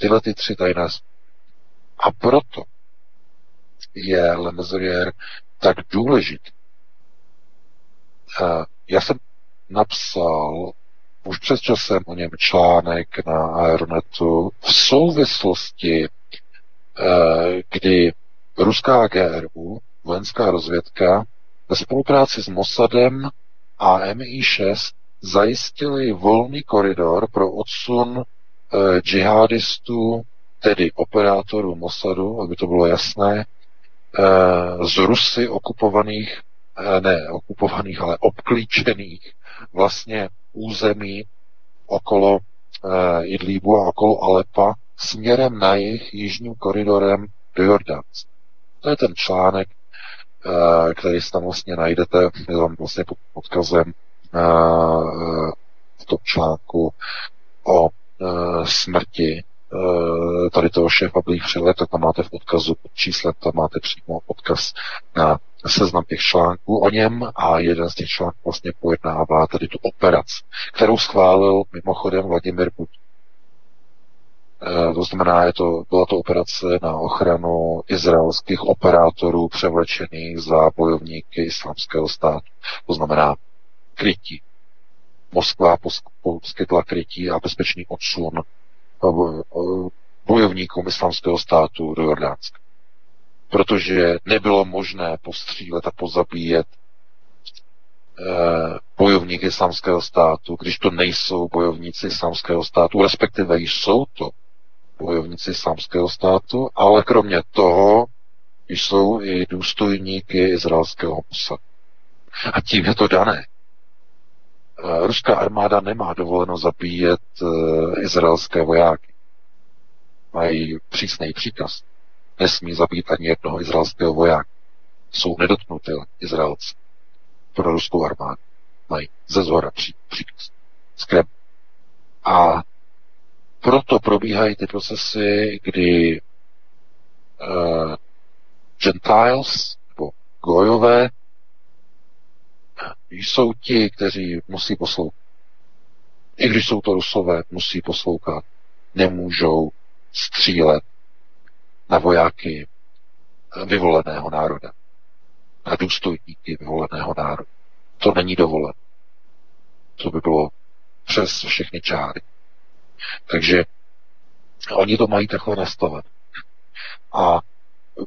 Tyhle ty tři tajné A proto je Le tak důležitý. Já jsem napsal už před časem o něm článek na Aeronetu v souvislosti, eh, kdy ruská GRU, vojenská rozvědka, ve spolupráci s Mossadem a MI6 zajistili volný koridor pro odsun Eh, džihadistů, tedy operátorů Mossadu, aby to bylo jasné, eh, z Rusy okupovaných, eh, ne okupovaných, ale obklíčených vlastně území okolo Idlíbu a okolo Alepa směrem na jih jižním koridorem do Jordánska. To je ten článek, který tam vlastně najdete, je tam vlastně pod odkazem v tom článku o uh, smrti uh, tady toho šéfa Blíchřile, tak tam máte v odkazu pod číslem, tam máte přímo odkaz na seznam těch článků o něm a jeden z těch článků vlastně pojednává tady tu operaci, kterou schválil mimochodem Vladimir Putin. Uh, to znamená, je to, byla to operace na ochranu izraelských operátorů převlečených za bojovníky islámského státu. To znamená krytí, Moskva poskytla krytí a bezpečný odsun eh, bojovníkům islamského státu do Jordánska. Protože nebylo možné postřílet a pozabíjet eh, bojovníky islamského státu, když to nejsou bojovníci islamského státu, respektive jsou to bojovníci islamského státu, ale kromě toho jsou i důstojníky izraelského Mossadu. A tím je to dané. Eh, ruská armáda nemá dovoleno zabíjet uh, izraelské vojáky. Mají přísný příkaz. Nesmí zabít ani jednoho izraelského vojáka. Jsou nedotknuté Izraelci. Pro ruskou armádu. Mají ze zhora pří, příkaz. Skrem. A proto probíhají ty procesy, kdy uh, Gentiles, nebo Gojové jsou ti, kteří musí poslouchat. I když jsou to rusové, musí poslouchat. Nemůžou střílet na vojáky vyvoleného národa. Na důstojníky vyvoleného národa. To není dovolen. To by bylo přes všechny čáry. Takže oni to mají takhle nastaven. A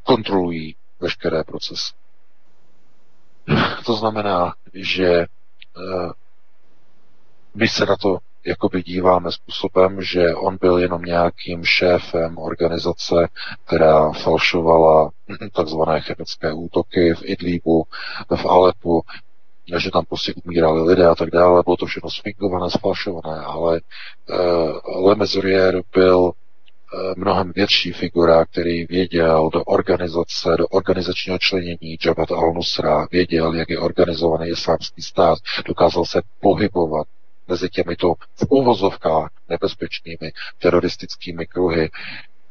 kontrolují veškeré procesy. To znamená, že eh, my se na to jakoby díváme způsobem, že on byl jenom nějakým šéfem organizace, která falšovala takzvané chemické útoky v Idlíbu, v Alepu, že tam prostě umírali lidé a tak dále, bylo to všechno sfingované, sfalšované, ale uh, Le Mesurier byl Eh, mnohem větší figura, který věděl do organizace, do organizačního členění Jabhat al-Nusra, věděl, jak je organizovaný islámský stát, dokázal se pohybovat mezi těmito v uvozovkách nebezpečnými teroristickými kruhy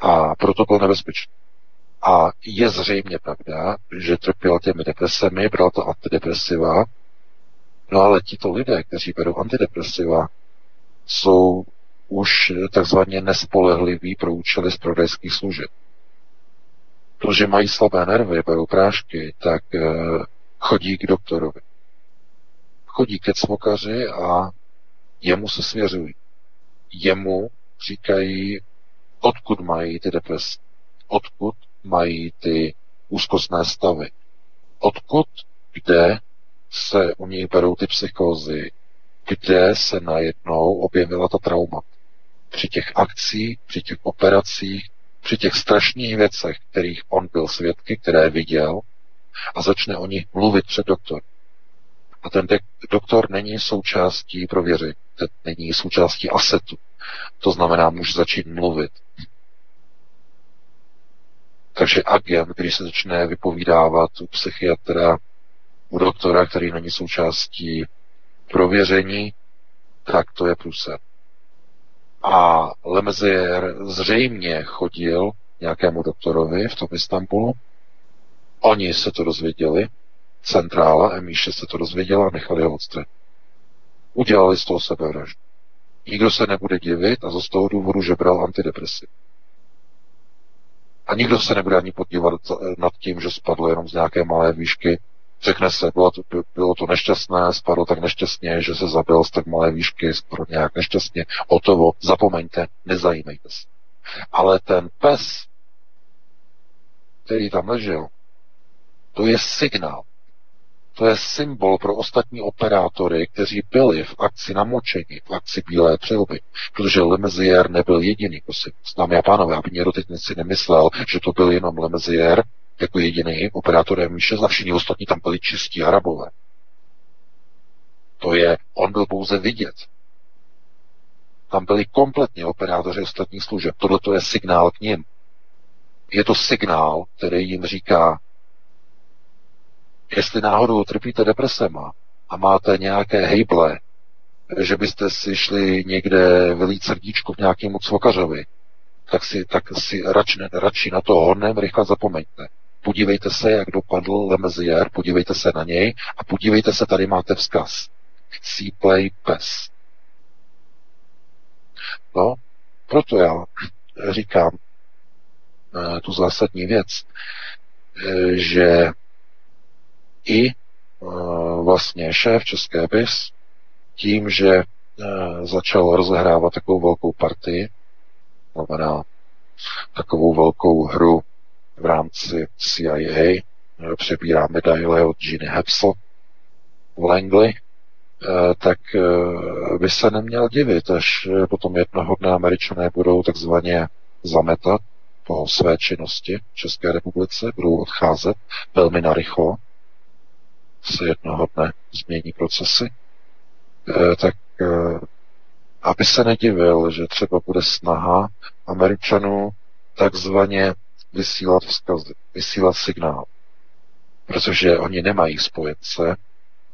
a proto byl nebezpečný. A je zřejmě pravda, že trpěl těmi depresemi, bral to antidepresiva, no ale tito lidé, kteří berou antidepresiva, jsou už takzvaně nespolehliví pro účely prodejských služeb. To, že mají slabé nervy, berou prášky, tak e, chodí k doktorovi. Chodí ke cmokaři a jemu se svěřují. Jemu říkají, odkud mají ty deprese, odkud mají ty úzkostné stavy, odkud, kde se u nich berou ty psychózy, kde se najednou objevila ta trauma při těch akcích, při těch operacích, při těch strašných věcech, kterých on byl svědky, které viděl, a začne o nich mluvit před doktorem. A ten doktor není součástí prověření, ten není součástí asetu. To znamená, může začít mluvit. Takže agent, když se začne vypovídávat u psychiatra, u doktora, který není součástí prověření, tak to je průser. A Lemezier zřejmě chodil nějakému doktorovi v tom Istanbulu. Oni se to dozvěděli, centrála M6 se to dozvěděla a nechali ho odstranit. Udělali z toho sebevraždu. Nikdo se nebude divit a z toho důvodu, že bral antidepresiv. A nikdo se nebude ani podívat nad tím, že spadl jenom z nějaké malé výšky Řekne se, bylo to, bylo to nešťastné, spadlo tak nešťastně, že se zabil z tak malé výšky, skoro nějak nešťastně, hotovo, zapomeňte, nezajímejte se. Ale ten pes, který tam ležel, to je signál. To je symbol pro ostatní operátory, kteří byli v akci namočení, v akci Bílé přilby. Protože Lemezier nebyl jediný, prosím. Dámy a pánové, aby někdo teď si nemyslel, že to byl jenom Lemezier, jako jediný operátor M6 a všichni ostatní tam byli čistí arabové. To je, on byl pouze vidět. Tam byli kompletně operátoři ostatních služeb. Tohle to je signál k ním. Je to signál, který jim říká, jestli náhodou trpíte depresema a máte nějaké hejble, že byste si šli někde vylít srdíčku v nějakému cvokařovi, tak si, tak si radši, radši na to honem rychle zapomeňte. Podívejte se, jak dopadl Lemezier, podívejte se na něj a podívejte se, tady máte vzkaz. Play pes. No, proto já říkám e, tu zásadní věc, e, že i e, vlastně šéf České BIS tím, že začal rozehrávat takovou velkou partii, znamená takovou velkou hru v rámci CIA, eh, přebírá medaile od Ginny Hepsel v Langley, eh, tak eh, by se neměl divit, až potom jednoho dne američané budou takzvaně zametat po své činnosti v České republice, budou odcházet velmi narychlo, se jednoho dne změní procesy, tak aby se nedivil, že třeba bude snaha Američanů takzvaně vysílat vzkazy, vysílat signál. Protože oni nemají spojence,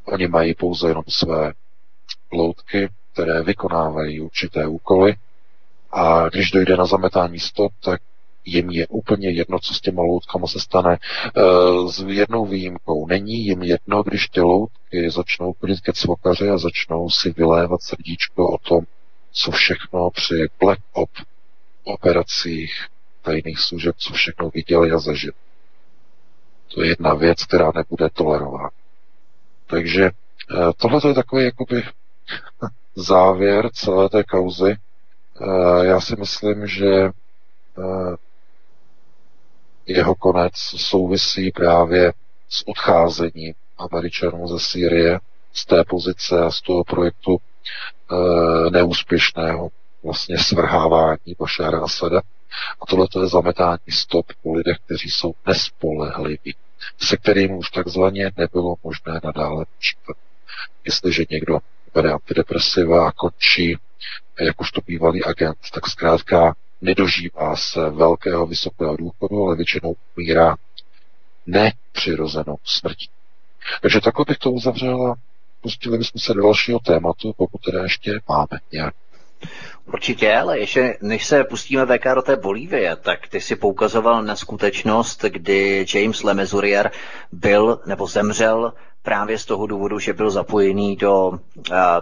oni mají pouze jenom své loutky, které vykonávají určité úkoly a když dojde na zametání stop, tak Jim je úplně jedno, co s těma loutkama se stane. S jednou výjimkou. Není jim jedno, když ty loutky začnou chodit ke cvokaři a začnou si vylévat srdíčko o tom, co všechno při Black Op operacích tajných služeb, co všechno viděli a zažili. To je jedna věc, která nebude tolerována. Takže eh, tohle je takový jakoby závěr celé té kauzy. Eh, já si myslím, že eh, jeho konec souvisí právě s odcházením Američanů ze Sýrie, z té pozice a z toho projektu neúspěšného vlastně svrhávání Bašára Asada. A tohle je zametání stop po lidech, kteří jsou nespolehliví, se kterým už takzvaně nebylo možné nadále počítat. Jestliže někdo bere antidepresiva a končí jakožto bývalý agent, tak zkrátka nedožívá se velkého vysokého důchodu, ale většinou umírá nepřirozenou smrtí. Takže takhle bych to uzavřel a pustili bychom se do dalšího tématu, pokud teda ještě máme nějak. Určitě, ale ještě než se pustíme VK do té Bolívie, tak ty si poukazoval na skutečnost, kdy James Lemezurier byl nebo zemřel právě z toho důvodu, že byl zapojený do uh,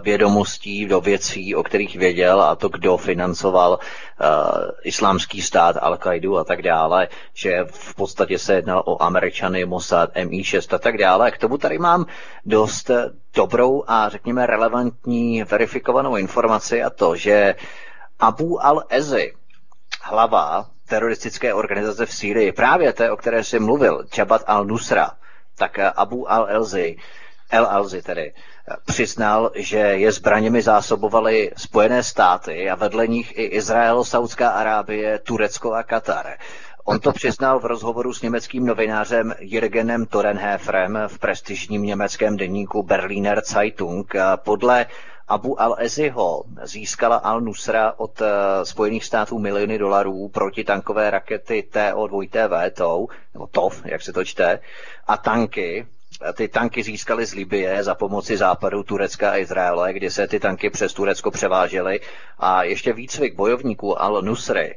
vědomostí, do věcí, o kterých věděl a to, kdo financoval uh, islámský stát, Al-Qaidu a tak dále, že v podstatě se jednal o Američany, Mossad, MI6 a tak dále. K tomu tady mám dost dobrou a řekněme relevantní verifikovanou informaci a to, že Abu al-Ezi, hlava teroristické organizace v Sýrii, právě té, o které jsi mluvil, Jabhat al-Nusra, tak Abu al-Elzi, El Alzi tedy, přiznal, že je zbraněmi zásobovaly Spojené státy a vedle nich i Izrael, Saudská Arábie, Turecko a Katar. On to přiznal v rozhovoru s německým novinářem Jürgenem Torenhäferem v prestižním německém denníku Berliner Zeitung. Podle Abu al-Eziho získala al-Nusra od uh, Spojených států miliony dolarů proti tankové rakety TO-2TV, TOW, nebo TOV, jak se to čte, a tanky, ty tanky získali z Libie za pomoci západu Turecka a Izraele, kdy se ty tanky přes Turecko převážely. A ještě výcvik bojovníků al-Nusry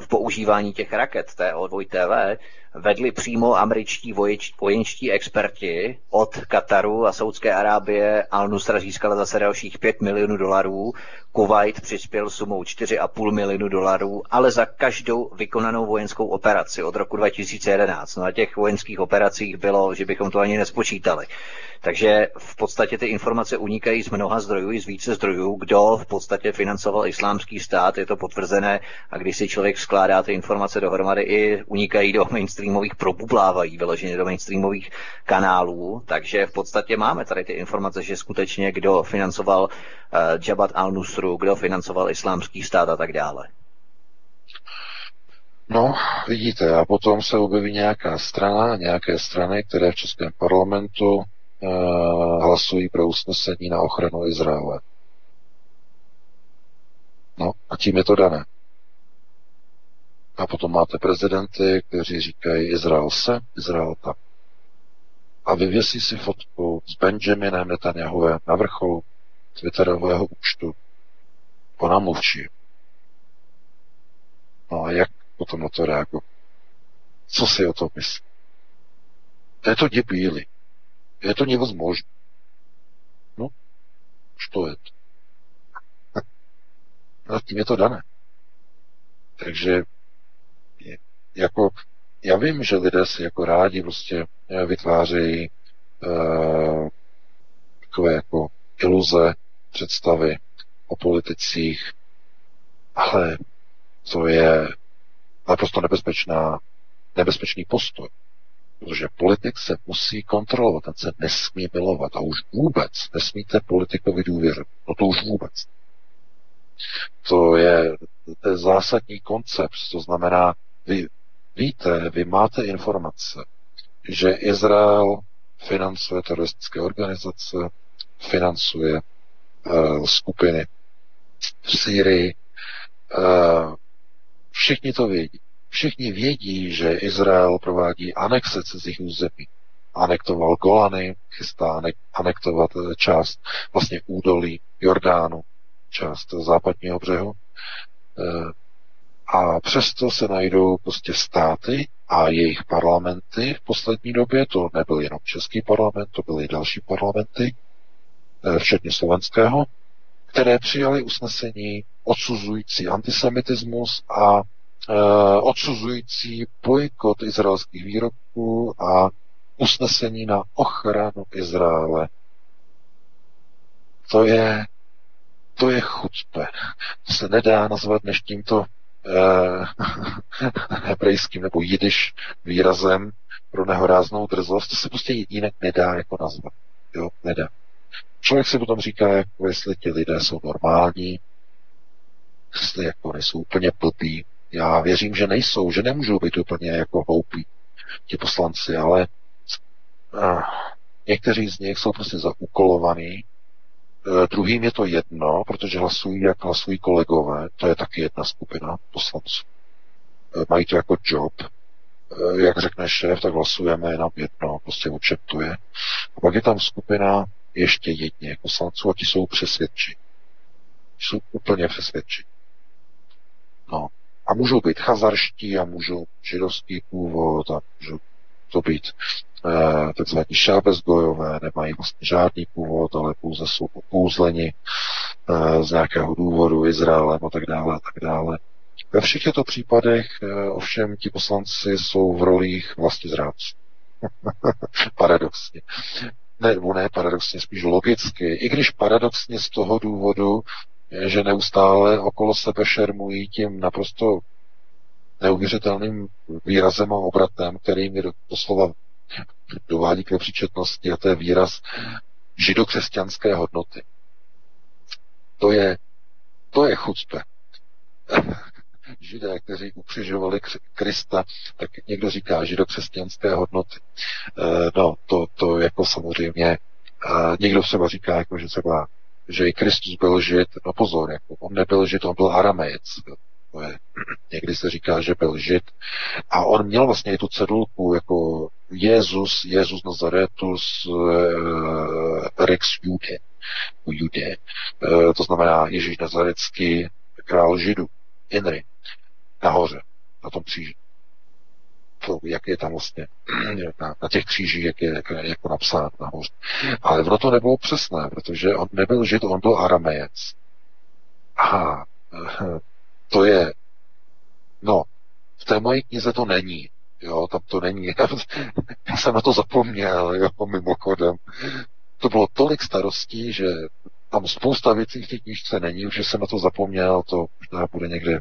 v používání těch raket TO-2TV vedli přímo američtí vojenští experti od Kataru a Saudské Arábie. Al-Nusra získala zase dalších 5 milionů dolarů, Kuwait přispěl sumou 4,5 milionu dolarů, ale za každou vykonanou vojenskou operaci od roku 2011. No a těch vojenských operacích bylo, že bychom to ani nespočítali. Takže v podstatě ty informace unikají z mnoha zdrojů, i z více zdrojů, kdo v podstatě financoval islámský stát, je to potvrzené a když si člověk skládá ty informace dohromady, i unikají do mainstreamových, probublávají vyloženě do mainstreamových kanálů, takže v podstatě máme tady ty informace, že skutečně kdo financoval uh, Jabhat al-Nusru, kdo financoval islámský stát a tak dále. No, vidíte, a potom se objeví nějaká strana, nějaké strany, které v Českém parlamentu Eh, hlasují pro usnesení na ochranu Izraele. No a tím je to dané. A potom máte prezidenty, kteří říkají Izrael se, Izrael tam. A vyvěsí si fotku s Benjaminem Netanyahuem na vrcholu Twitterového účtu. Ona mluvčí. No a jak potom na to reagovat? Co si o tom myslí? To je to děbíli. Это невозможно. No, что это? No, tím je to dané. Takže jako, já vím, že lidé si jako rádi prostě eh, vytvářejí uh, takové jako iluze, představy o politicích, ale to je naprosto nebezpečná, nebezpečný postoj. Protože politik se musí kontrolovat, ten se nesmí milovat a už vůbec nesmíte politikovi důvěřovat. No to už vůbec. To je, to je zásadní koncept, to znamená, vy víte, vy máte informace, že Izrael financuje teroristické organizace, financuje uh, skupiny v Syrii. Uh, všichni to vědí. Všichni vědí, že Izrael provádí anexe cizích území. Anektoval Golany, chystá anektovat eh, část vlastně údolí Jordánu, část západního břehu. Eh, A přesto se najdou prostě státy a jejich parlamenty v poslední době, to nebyl jenom český parlament, to byly i další parlamenty, eh, včetně slovenského, které přijali usnesení odsuzující antisemitismus a e, odsuzující bojkot izraelských výrobků a usnesení na ochranu Izraele. To je, to je chucpe. To se nedá nazvat než tímto hebrejským nebo jidiš výrazem pro nehoráznou drzost. To se prostě jinak nedá jako nazvat. Jo, nedá. Člověk si potom říká, jako jestli ti lidé jsou normální, jestli jako nejsou úplně blbí. Já věřím, že nejsou, že nemůžou být úplně jako hloupí ti poslanci, ale uh, někteří z nich jsou prostě zaúkolovaní, uh, druhým je to jedno, protože hlasují, jak hlasují kolegové, to je taky jedna skupina poslanců. Uh, mají to jako job, jak řekne šéf, tak hlasujeme jenom jedno, prostě o čem to je. A pak je tam skupina ještě jedně poslanců a ti jsou přesvědčí. Jsou úplně přesvědčí. No. A můžou být chazarští a můžou židovský původ a můžou to být eh, takzvaní šábezgojové, nemají vlastně žádný původ, ale pouze jsou opouzleni eh, z nějakého důvodu Izraelem a tak dále a tak dále. Ve všech těchto případech eh, ovšem ti poslanci jsou v rolích vlastně zrádců. Paradoxně ne, ne paradoxně, spíš logicky, i když paradoxně z toho důvodu, že neustále okolo sebe šermují tím naprosto neuvěřitelným výrazem a obratem, který mi doslova dovádí k nepříčetnosti, a to je výraz židokřesťanské hodnoty. To je, to je chucpe židé, kteří ukřižovali Krista, tak někdo říká židokřesťanské hodnoty. Eh, no, to, to jako samozřejmě, eh, někdo třeba říká, jako, že třeba že i Kristus byl žid, no pozor, jako on nebyl žid, on byl aramejec. To je, někdy se říká, že byl žid. A on měl vlastně i tu cedulku, jako Jezus, Jezus Nazaretus, uh, Rex Jude, Jude. Uh, to znamená Ježíš Nazarecký, král židů, Henry nahoře, na tom kříži. To, jak je tam vlastně na, na těch křížích, jak je jak, jako napsán nahoře. Ale ono to nebylo přesné, protože on nebyl žid, on byl aramejec. A to je, no, v té mojí knize to není. Jo, tam to není. Já jsem na to zapomněl, jo, mimochodem. To bylo tolik starostí, že tam spousta věcí v té knižce není, už jsem na to zapomněl, to možná bude někde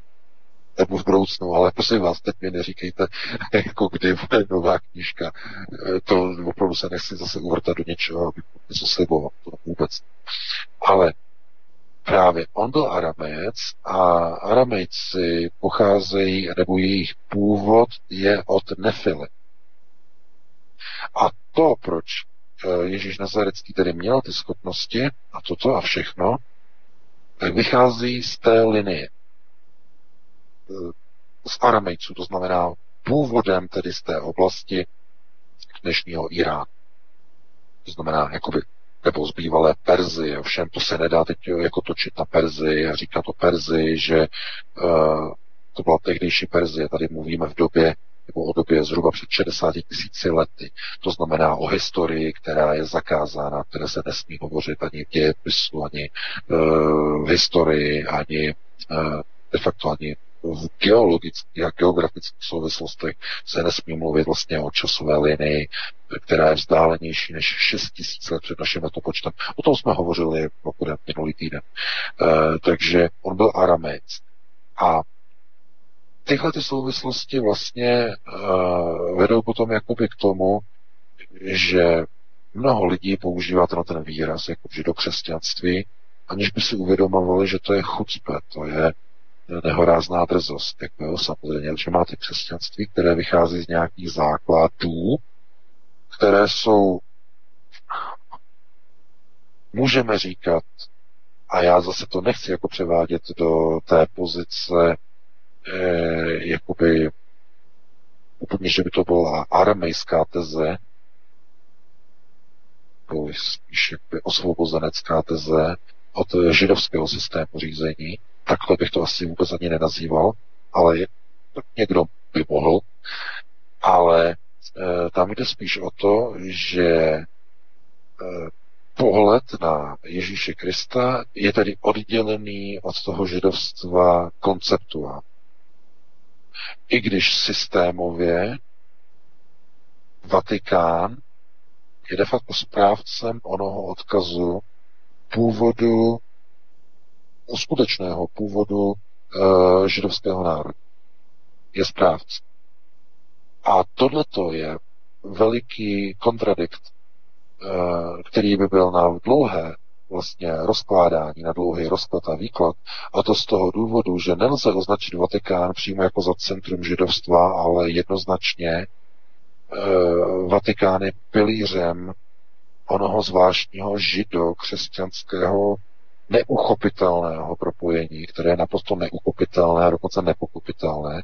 nebo v budoucnu, ale prosím vás, teď mi neříkejte, jako kdy bude nová knížka. E, to opravdu se nechci zase uvrtat do něčeho, abych něco sliboval, to vůbec. Ale právě on byl aramejec a aramejci pocházejí, nebo jejich původ je od Nefily. A to, proč e, Ježíš Nazarecký tedy měl ty schopnosti a toto a všechno, tak vychází z té linie z Aramejců, to znamená původem tedy z té oblasti dnešního Iránu. To znamená, jakoby, nebo z bývalé Perzy, ovšem to se nedá teď jako točit na Perzy a říká to Perzy, že uh, to byla tehdejší Perzie, tady mluvíme v době, nebo o době zhruba před 60 tisíci lety. To znamená o historii, která je zakázána, které se nesmí hovořit ani v dějepisu, ani uh, v historii, ani uh, de facto ani v geologických a geografických souvislostech se nesmí mluvit vlastně o časové linii, která je vzdálenější než 6 tisíc let před naším letopočtem. O tom jsme hovořili pokud minulý týden. E, takže on byl aramejc. A tyhle ty souvislosti vlastně e, vedou potom jakoby k tomu, že mnoho lidí používá ten, ten výraz jako židokřesťanství, aniž by si uvědomovali, že to je chucpe, to je nehorázná drzost. Jako, samozřejmě, že máte křesťanství, které vychází z nějakých základů, které jsou, můžeme říkat, a já zase to nechci jako převádět do té pozice, eh, jakoby úplně, že by to byla aramejská teze, nebo spíš jakoby osvobozenecká teze od židovského systému řízení, takhle bych to asi vůbec ani nenazýval, ale někdo by mohl, ale e, tam jde spíš o to, že e, pohled na Ježíše Krista je tedy oddělený od toho židovstva konceptuálně. I když systémově Vatikán je de facto správcem onoho odkazu původu, skutečného původu e, židovského národa. Je správce. A tohleto je veliký kontradikt, e, který by byl na dlouhé vlastně rozkládání, na dlouhý rozklad a výklad. A to z toho důvodu, že nelze označit Vatikán přímo jako za centrum židovstva, ale jednoznačně Eh, Vatikán je pilířem onoho zvláštního žido-křesťanského neuchopitelného propojení, které je naprosto neuchopitelné a dokonce nepokupitelné,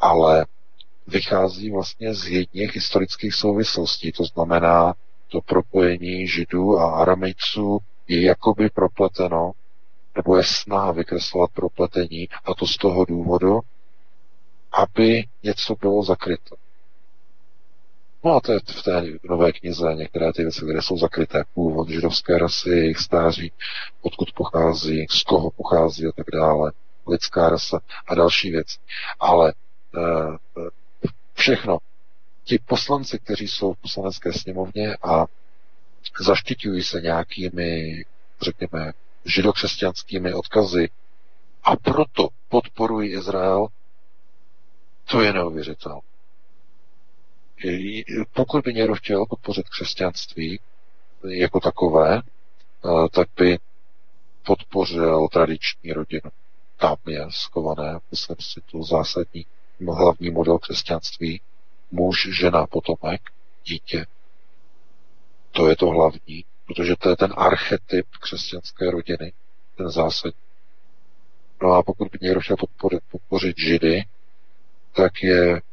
ale vychází vlastně z jedných historických souvislostí. To znamená, to propojení židů a aramejců je jakoby propleteno, nebo je snaha vykreslovat propletení, a to z toho důvodu, aby něco bylo zakryto. No a to je v té nové knize některé ty věci, které jsou zakryté. Původ židovské rasy, jejich stáří, odkud pochází, z koho pochází a tak dále, lidská rasa a další věci. Ale e, všechno. Ti poslanci, kteří jsou v poslanecké sněmovně a zaštiťují se nějakými, řekněme, židokřesťanskými odkazy a proto podporují Izrael, to je neuvěřitelné pokud by někdo chtěl podpořit křesťanství jako takové, eh, tak by podpořil tradiční rodinu. Tam je skované, myslím si, to zásadní hlavní model křesťanství. Muž, žena, potomek, dítě. To je to hlavní, protože to je ten archetyp křesťanské rodiny, ten zásadní. No a pokud by někdo chtěl podpořit, podpořit židy, tak je Eh,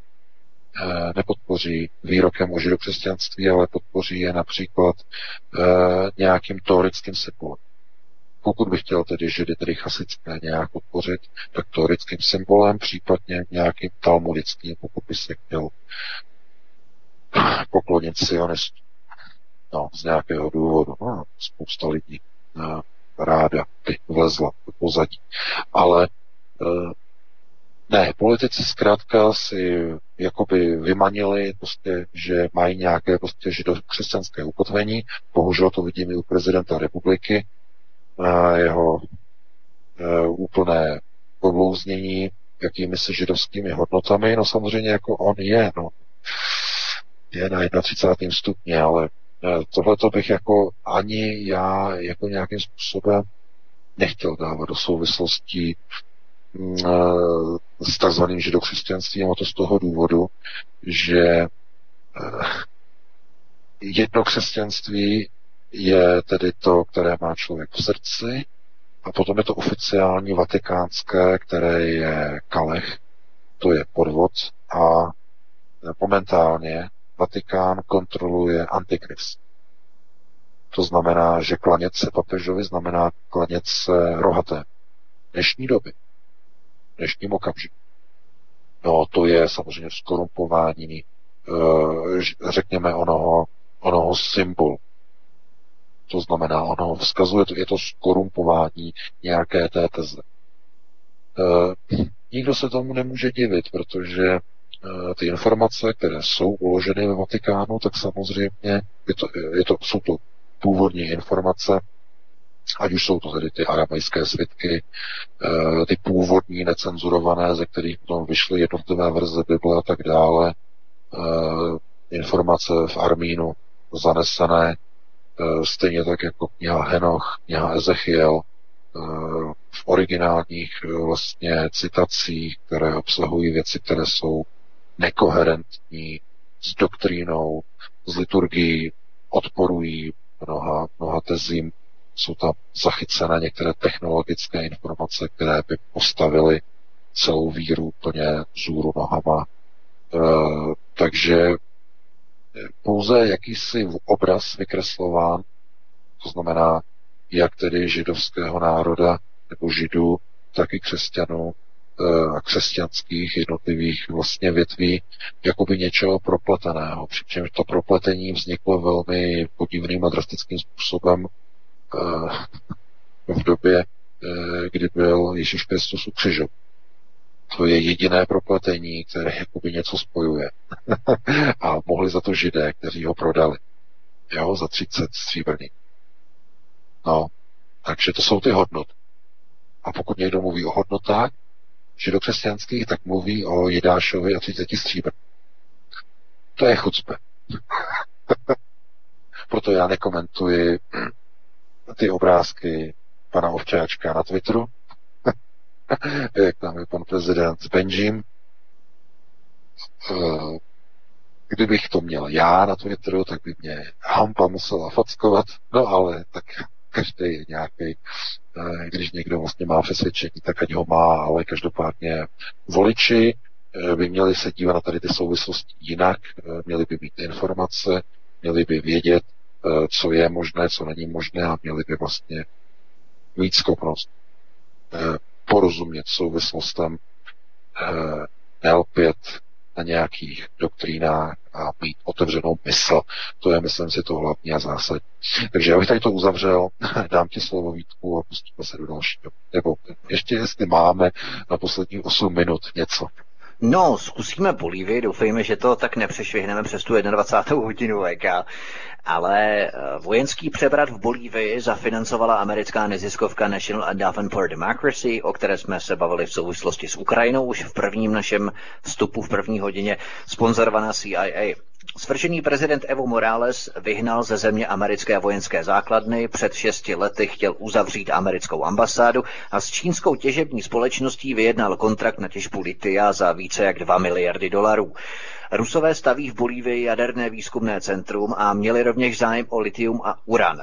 nepodpoří výrokem o židokřesťanství, ale podpoří je například eh, nějakým teorickým symbolem. Pokud bych chtěl tedy židy, tedy chasické nějak podpořit, tak teorickým symbolem, případně nějakým talmudickým, pokud by se chtěl poklonit sionistům. No, z nějakého důvodu. No, spousta lidí no, ráda by vlezla do pozadí. Ale ne, politici zkrátka si jakoby vymanili, prostě, že mají nějaké prostě židokřesťanské ukotvení. Bohužel to vidíme u prezidenta republiky. Jeho uh, úplné podlouznění jakými se židovskými hodnotami. No samozřejmě jako on je, no. Je na 31. stupni, ale e, tohle to bych jako ani já jako nějakým způsobem nechtěl dávat do souvislostí s takzvaným židokřesťanstvím a to z toho důvodu, že eh, jedno křesťanství je tedy to, které má člověk v srdci, a potom je to oficiální vatikánské, které je kalech, to je podvod a momentálně Vatikán kontroluje antikrist. To znamená, že klanět se papežovi znamená klanět se rohaté. Dnešní doby dnešním okamžiku. No, to je samozřejmě skorumpování, eh, řekněme, onoho, onoho symbolu. To znamená, ono vzkazuje, je to skorumpování nějaké té teze. E, nikdo se tomu nemůže divit, protože e, ty informace, které jsou uloženy ve Vatikánu, tak samozřejmě je to, je to, jsou to původní informace, ať už jsou to tedy ty aramejské svitky, eh, ty původní necenzurované, ze kterých potom vyšly jednotlivé verze Bible a tak dále, eh, informace v Armínu zanesené, eh, stejně tak jako kniha Henoch, kniha Ezechiel, v originálních vlastně citacích, které obsahují věci, které jsou nekoherentní s doktrínou, s liturgií, odporují mnoha, mnoha tezím jsou tam zachycené některé technologické informace, které by postavily celou víru úplně zůru nohama. E, takže pouze jakýsi obraz vykreslován, to znamená, jak tedy židovského národa nebo židů, tak i křesťanů, a křesťanských jednotlivých vlastně větví jakoby něčeho propleteného. Přičemž to propletení vzniklo velmi podivným a drastickým způsobem v době, kdy byl Ježíš Kristus ukřižován. To je jediné propletení, které jakoby něco spojuje. a mohli za to židé, kteří ho prodali. Jo, za 30 stříbrný. No, takže to jsou ty hodnoty. A pokud někdo mluví o hodnotách židokřesťanských, tak mluví o Jidášovi a 30 stříbr. To je chucpe. Proto já nekomentuji ty obrázky pana Ovčáčka na Twitteru, jak tam je pan prezident s Benjim. Eh, kdybych to měl já na Twitteru, tak by mě Hampa musela fackovat, no ale tak každý je nějaký, eh, když někdo vlastně má přesvědčení, tak ať ho má, ale každopádně voliči eh, by měli se dívat na tady ty souvislosti jinak, měli by mít informace, měli by vědět, co je možné, co není možné a měli by vlastně mít schopnost porozumět souvislostem, eh, nelpět na nějakých doktrínách a mít otevřenou mysl. To je, myslím si, to hlavní a zásadní. Takže já bych tady to uzavřel, dám ti slovo Vítku a pustíme se do dalšího. Nebo ještě jestli máme na posledních 8 minut něco. No, zkusíme Bolívii, doufejme, že to tak nepřešvihneme přes tu 21. hodinu VK. Ale eh, vojenský převrat v Bolívii zafinancovala americká neziskovka National Endowment for Democracy, o které jsme se bavili v souvislosti s Ukrajinou už v prvním našem vstupu v první hodině, sponzorovaná CIA. Svržený prezident Evo Morales vyhnal ze země americké vojenské základny, před šesti lety chtěl uzavřít americkou ambasádu a s čínskou těžební společností vyjednal kontrakt na těžbu litia za více jak 2 miliardy dolarů. Rusové staví v Bolívii jaderné výzkumné centrum a měli rovněž zájem o litium a uran.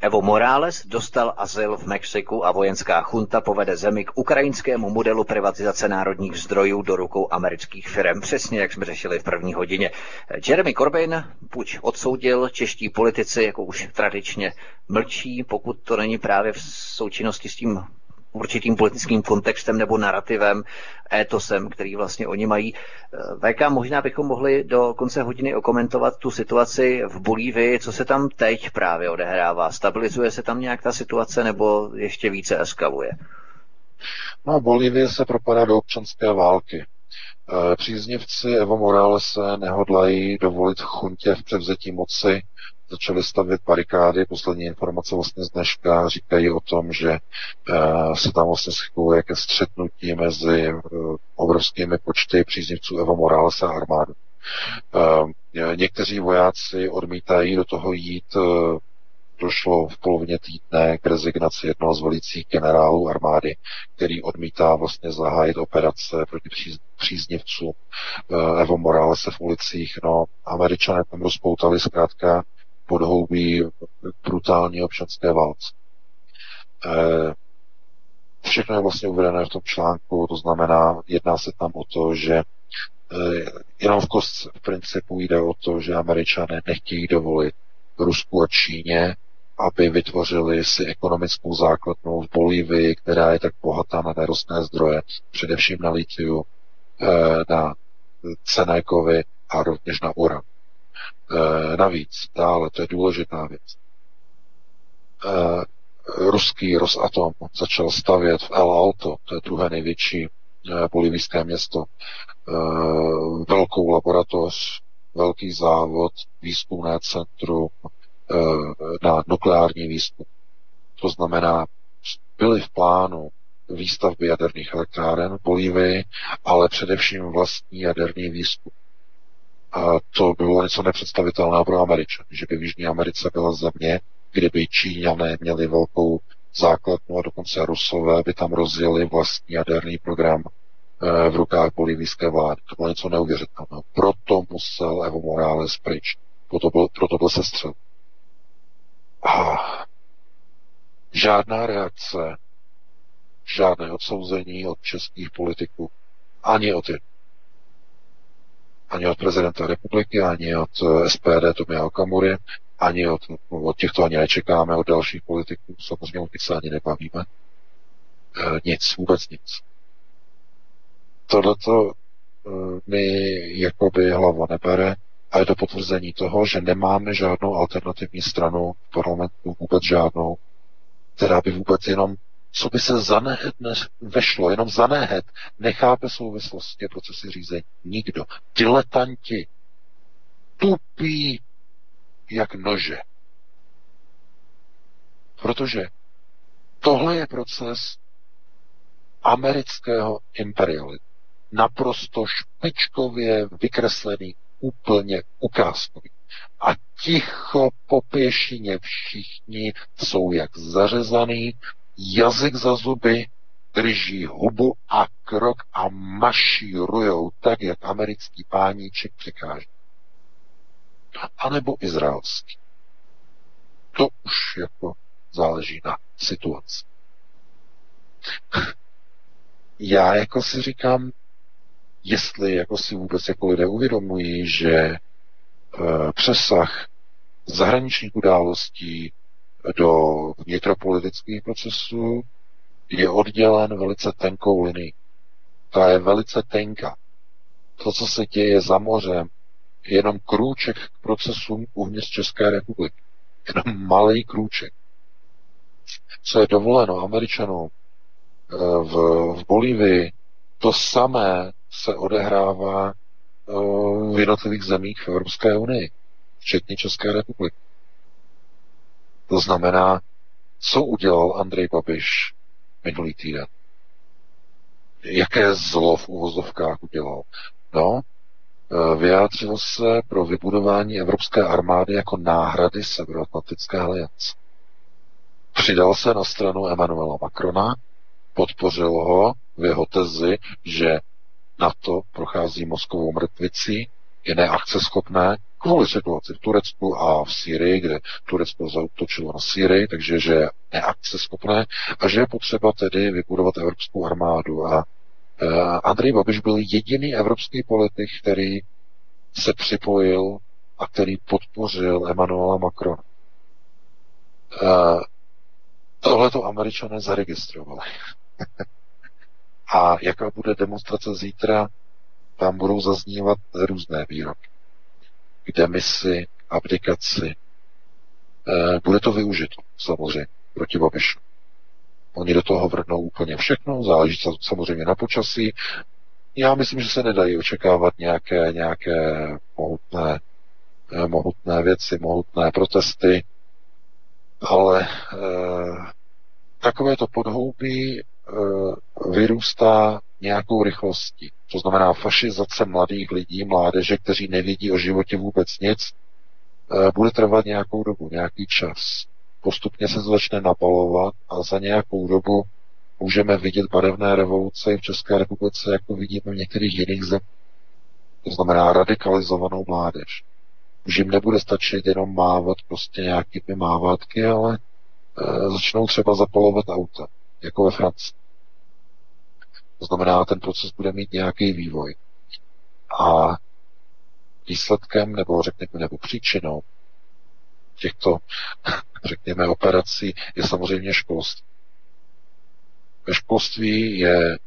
Evo Morales dostal azyl v Mexiku a vojenská chunta povede zemi k ukrajinskému modelu privatizace národních zdrojů do rukou amerických firm, přesně jak jsme řešili v první hodině. Jeremy Corbyn puč odsoudil, čeští politici, jako už tradičně, mlčí, pokud to není právě v součinnosti s tím určitým politickým kontextem nebo narrativem, étosem, který vlastně oni mají. Eh, VK, možná bychom mohli do konce hodiny okomentovat tu situaci v Bolívii, co se tam teď právě odehrává. Stabilizuje se tam nějak ta situace nebo ještě více eskaluje? No, Bolívie se propadá do občanské války. Eh, příznivci Evo Moralese nehodlají dovolit chuntě v převzetí moci začali stavět barikády. Poslední informace vlastně z dneška říkají o tom, že uh, se tam vlastně schyluje ke střetnutí mezi uh, obrovskými počty příznivců Evo Morales a armádu. Uh, někteří vojáci odmítají do toho jít došlo v polovině týdne k rezignaci jednoho z velicích generálů armády, který odmítá vlastně zahájit operace proti příznivcům Evo Moralese v ulicích. No, američané tam rozpoutali zkrátka podhoubí brutální občanské válce. Eh, všechno je vlastně uvedené v tom článku, to znamená, jedná se tam o to, že eh, jenom v kostce v principu jde o to, že američané nechtějí dovolit Rusku a Číně, aby vytvořili si ekonomickou základnu v Bolívii, která je tak bohatá na nerostné zdroje, především na litiu, eh, na cené kovy a rovněž na uran. E, navíc, dále, to je důležitá věc. E, ruský Rosatom začal stavět v El Alto, to je druhé největší e, bolivijské město, velkou laboratoř, velký závod, výzkumné centrum na nukleární výzkum. To znamená, byly v plánu výstavby jaderných elektráren v Bolívii, ale především vlastní jaderný výzkum. A to bylo něco nepředstavitelného pro Američany, že by v Jižní Americe byla země, kde by Číňané měli velkou základnu a dokonce Rusové by tam rozjeli vlastní jaderný program eh, v rukách bolivijské vlády. To bylo něco neuvěřitelného. Proto musel Evo Morales pryč. Proto byl, proto byl sestřel. A žádná reakce, žádné odsouzení od českých politiků, ani od jedných ani od prezidenta republiky, ani od eh, SPD Tomia Okamury, ani od, od těchto ani nečekáme, od dalších politiků, samozřejmě se ani nebavíme. E, nic, vůbec nic. tohleto eh, mi jakoby hlava nebere a je to potvrzení toho, že nemáme žádnou alternativní stranu v parlamentu, vůbec žádnou, která by vůbec jenom, co by se zanehet vešlo, jenom zanehet, nechápe souvislosti procesy řízení. Nikdo. Diletanti. Tupí jak nože. Protože tohle je proces amerického imperialismu. Naprosto špičkově vykreslený, úplně ukázkový. A ticho po pěšině všichni jsou jak zařezaný, jazyk za zuby, drží hubu a krok a mašírujou tak, jak americký páníček přikáže. A nebo izraelský. To už jako záleží na situaci. Já jako si říkám, jestli jako si vůbec jako lidé uvědomují, že e, přesah zahraničních událostí do vnitropolitických procesů je oddělen velice tenkou linií. Ta je velice tenká. To, co se děje za mořem, je jenom krůček k procesům uvnitř České republiky. Jenom malý krůček. Co je dovoleno Američanům e, v, v Bolívii, to samé se odehrává eh, v jednotlivých zemích v Evropské unii, včetně České republiky. To znamená, co udělal Andrej Babiš minulý týden? Jaké zlo v uvozovkách udělal? No, eh, vyjádřil se pro vybudování Evropské armády jako náhrady Severoatlantické aliance. Přidal se na stranu Emanuela Macrona, podpořil ho v jeho tezi, že NATO prochází mozkovou mrtvicí, je neakceschopné kvůli situaci v Turecku a v Sýrii, kde Turecko zautočilo na Sýrii, takže že je neakceschopné a že je potřeba tedy vybudovat evropskou armádu. A uh, Andrej Babiš byl jediný evropský politik, který se připojil a který podpořil Emanuela Macrona. Uh, Tohle to američané zaregistrovali. A jaká bude demonstrace zítra, tam budou zaznívat různé výroky. K demisi, abdikaci. E, bude to využito, samozřejmě, proti Babišu. Oni do toho vrhnou úplně všechno, záleží samozřejmě na počasí. Já myslím, že se nedají očekávat nějaké, nějaké mohutné, eh, mohutné věci, mohutné protesty, ale e, takové to podhoubí Eh, vyrůstá nějakou rychlostí. To znamená fašizace mladých lidí, mládeže, kteří nevědí o životě vůbec nic, eh, bude trvat nějakou dobu, nějaký čas. Postupně se začne napalovat a za nějakou dobu můžeme vidět barevné revoluce v České republice, jako vidíme v některých jiných zemích. To znamená radikalizovanou mládež. Už jim nebude stačit jenom mávat prostě nějakými mávátky, ale e, začnou třeba zapalovat auta jako ve Francii. To znamená, ten proces bude mít nějaký vývoj. A výsledkem, nebo řekněme, nebo příčinou těchto, řekněme, operací je samozřejmě školství. Ve školství je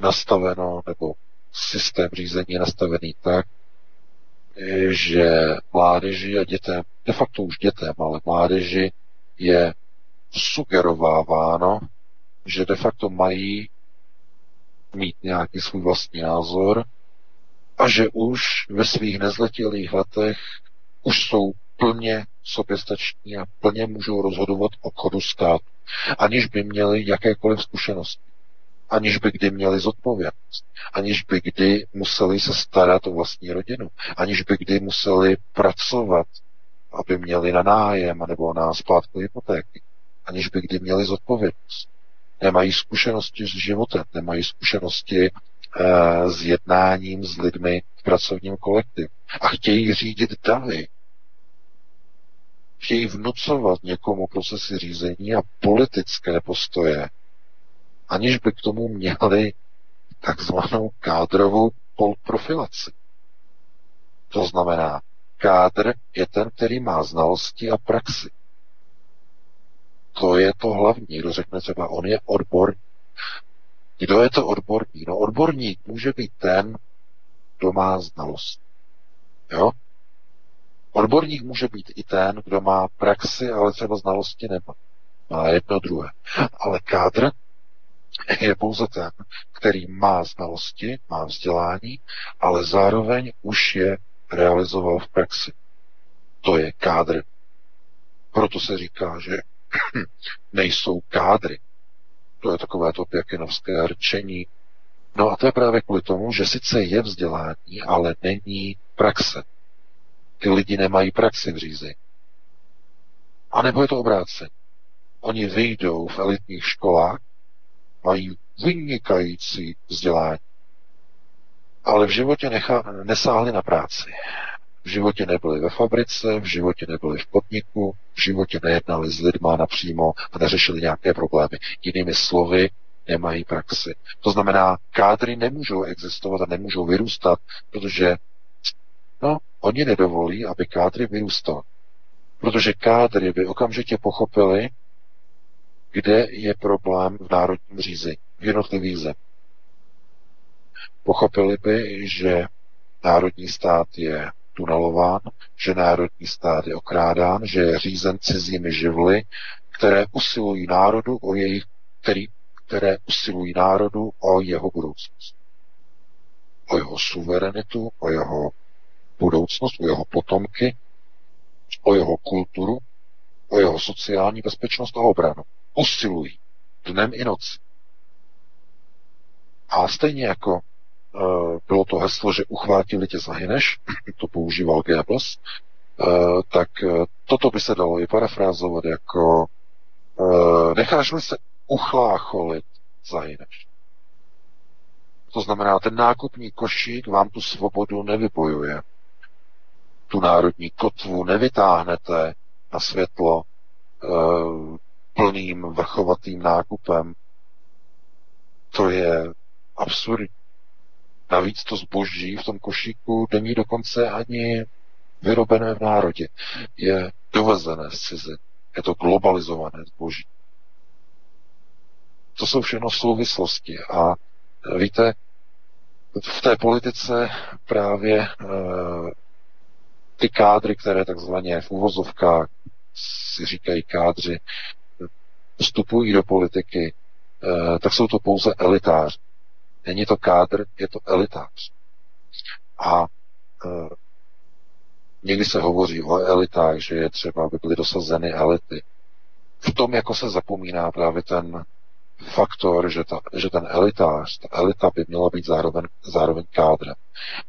nastaveno, nebo systém řízení je nastavený tak, že mládeži a dětem, de facto už dětem, ale mládeži je sugerováváno, že de facto mají mít nějaký svůj vlastní názor a že už ve svých nezletilých letech už jsou plně soběstační a plně můžou rozhodovat o chodu státu, aniž by měli jakékoliv zkušenosti, aniž by kdy měli zodpovědnost, aniž by kdy museli se starat o vlastní rodinu, aniž by kdy museli pracovat, aby měli na nájem nebo na splátku hypotéky aniž by kdy měli zodpovědnost. Nemají zkušenosti s životem, nemají zkušenosti e, s jednáním s lidmi v pracovním kolektivu a chtějí řídit davy. Chtějí vnucovat někomu procesy řízení a politické postoje, aniž by k tomu měli takzvanou kádrovou profilaci. To znamená, kádr je ten, který má znalosti a praxi. To je to hlavní. Kdo řekne třeba, on je odbor. Kdo je to odborník? No odborník může být ten, kdo má znalost. Jo? Odborník může být i ten, kdo má praxi, ale třeba znalosti nemá. Má jedno druhé. Ale kádr je pouze ten, který má znalosti, má vzdělání, ale zároveň už je realizoval v praxi. To je kádr. Proto se říká, že nejsou kádry. To je takové to pěkinovské rčení. No a to je právě kvůli tomu, že sice je vzdělání, ale není praxe. Ty lidi nemají praxi v řízení. A nebo je to obráceně. Oni vyjdou v elitních školách, mají vynikající vzdělání, ale v životě nechá, nesáhli na práci. V životě nebyli ve fabrice, v životě nebyli v podniku, v životě nejednali s lidma napřímo a neřešili nějaké problémy. Jinými slovy, nemají praxi. To znamená, kádry nemůžou existovat a nemůžou vyrůstat, protože no, oni nedovolí, aby kádry vyrůstaly. Protože kádry by okamžitě pochopili, kde je problém v národním řízení, v jednotlivých zemích. Pochopili by, že národní stát je tunelován, že národní stát je okrádán, že je řízen cizími živly, které usilují národu o jejich, který, které usilují národu o jeho budoucnost. O jeho suverenitu, o jeho budoucnost, o jeho potomky, o jeho kulturu, o jeho sociální bezpečnost a obranu. Usilují dnem i noci. A stejně jako bylo to heslo, že uchvátili tě zahyneš, to používal Goebbels, eh, tak eh, toto by se dalo i parafrázovat jako necháš-li se uchlácholit, zahyneš. To znamená, ten nákupní košík vám tu svobodu nevybojuje. Tu národní kotvu nevytáhnete na světlo plným vrchovatým nákupem. To je absurdní. Navíc to zboží v tom košíku není dokonce ani vyrobené v národě. Je dovezené z ciziny. Je to globalizované zboží. To jsou všechno souvislosti. A víte, v té politice právě e, ty kádry, které takzvaně v uvozovkách si říkají kádři, vstupují do politiky, e, tak jsou to pouze elitáři. Není to kádr, je to elitář. A e, někdy se hovoří o elitách, že je třeba, aby byly dosazeny elity. V tom jako se zapomíná právě ten faktor, že, ta, že ten elitář, ta elita by měla být zároveň, zároveň kádrem.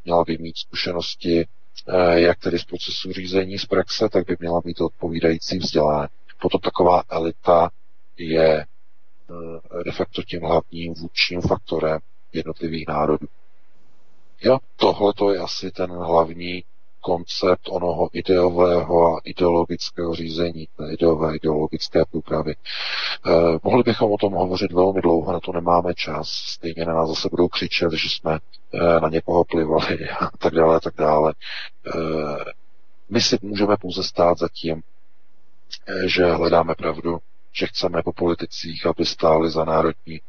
Měla by mít zkušenosti e, jak tedy z procesu řízení z praxe, tak by měla mít odpovídající vzdělání. Potom taková elita je e, de facto tím hlavním vůdčím faktorem jednotlivých národů. Jo, tohle to je asi ten hlavní koncept onoho ideového a ideologického řízení, té ideové ideologické průpravy. Eh, mohli bychom o tom hovořit velmi dlouho, na to nemáme čas. Stejně na nás zase budou křičet, že jsme eh, na někoho plivali a tak dále a tak dále. Eh, my si můžeme pouze stát za tím, eh, že hledáme pravdu, že chceme po politicích, aby stáli za národní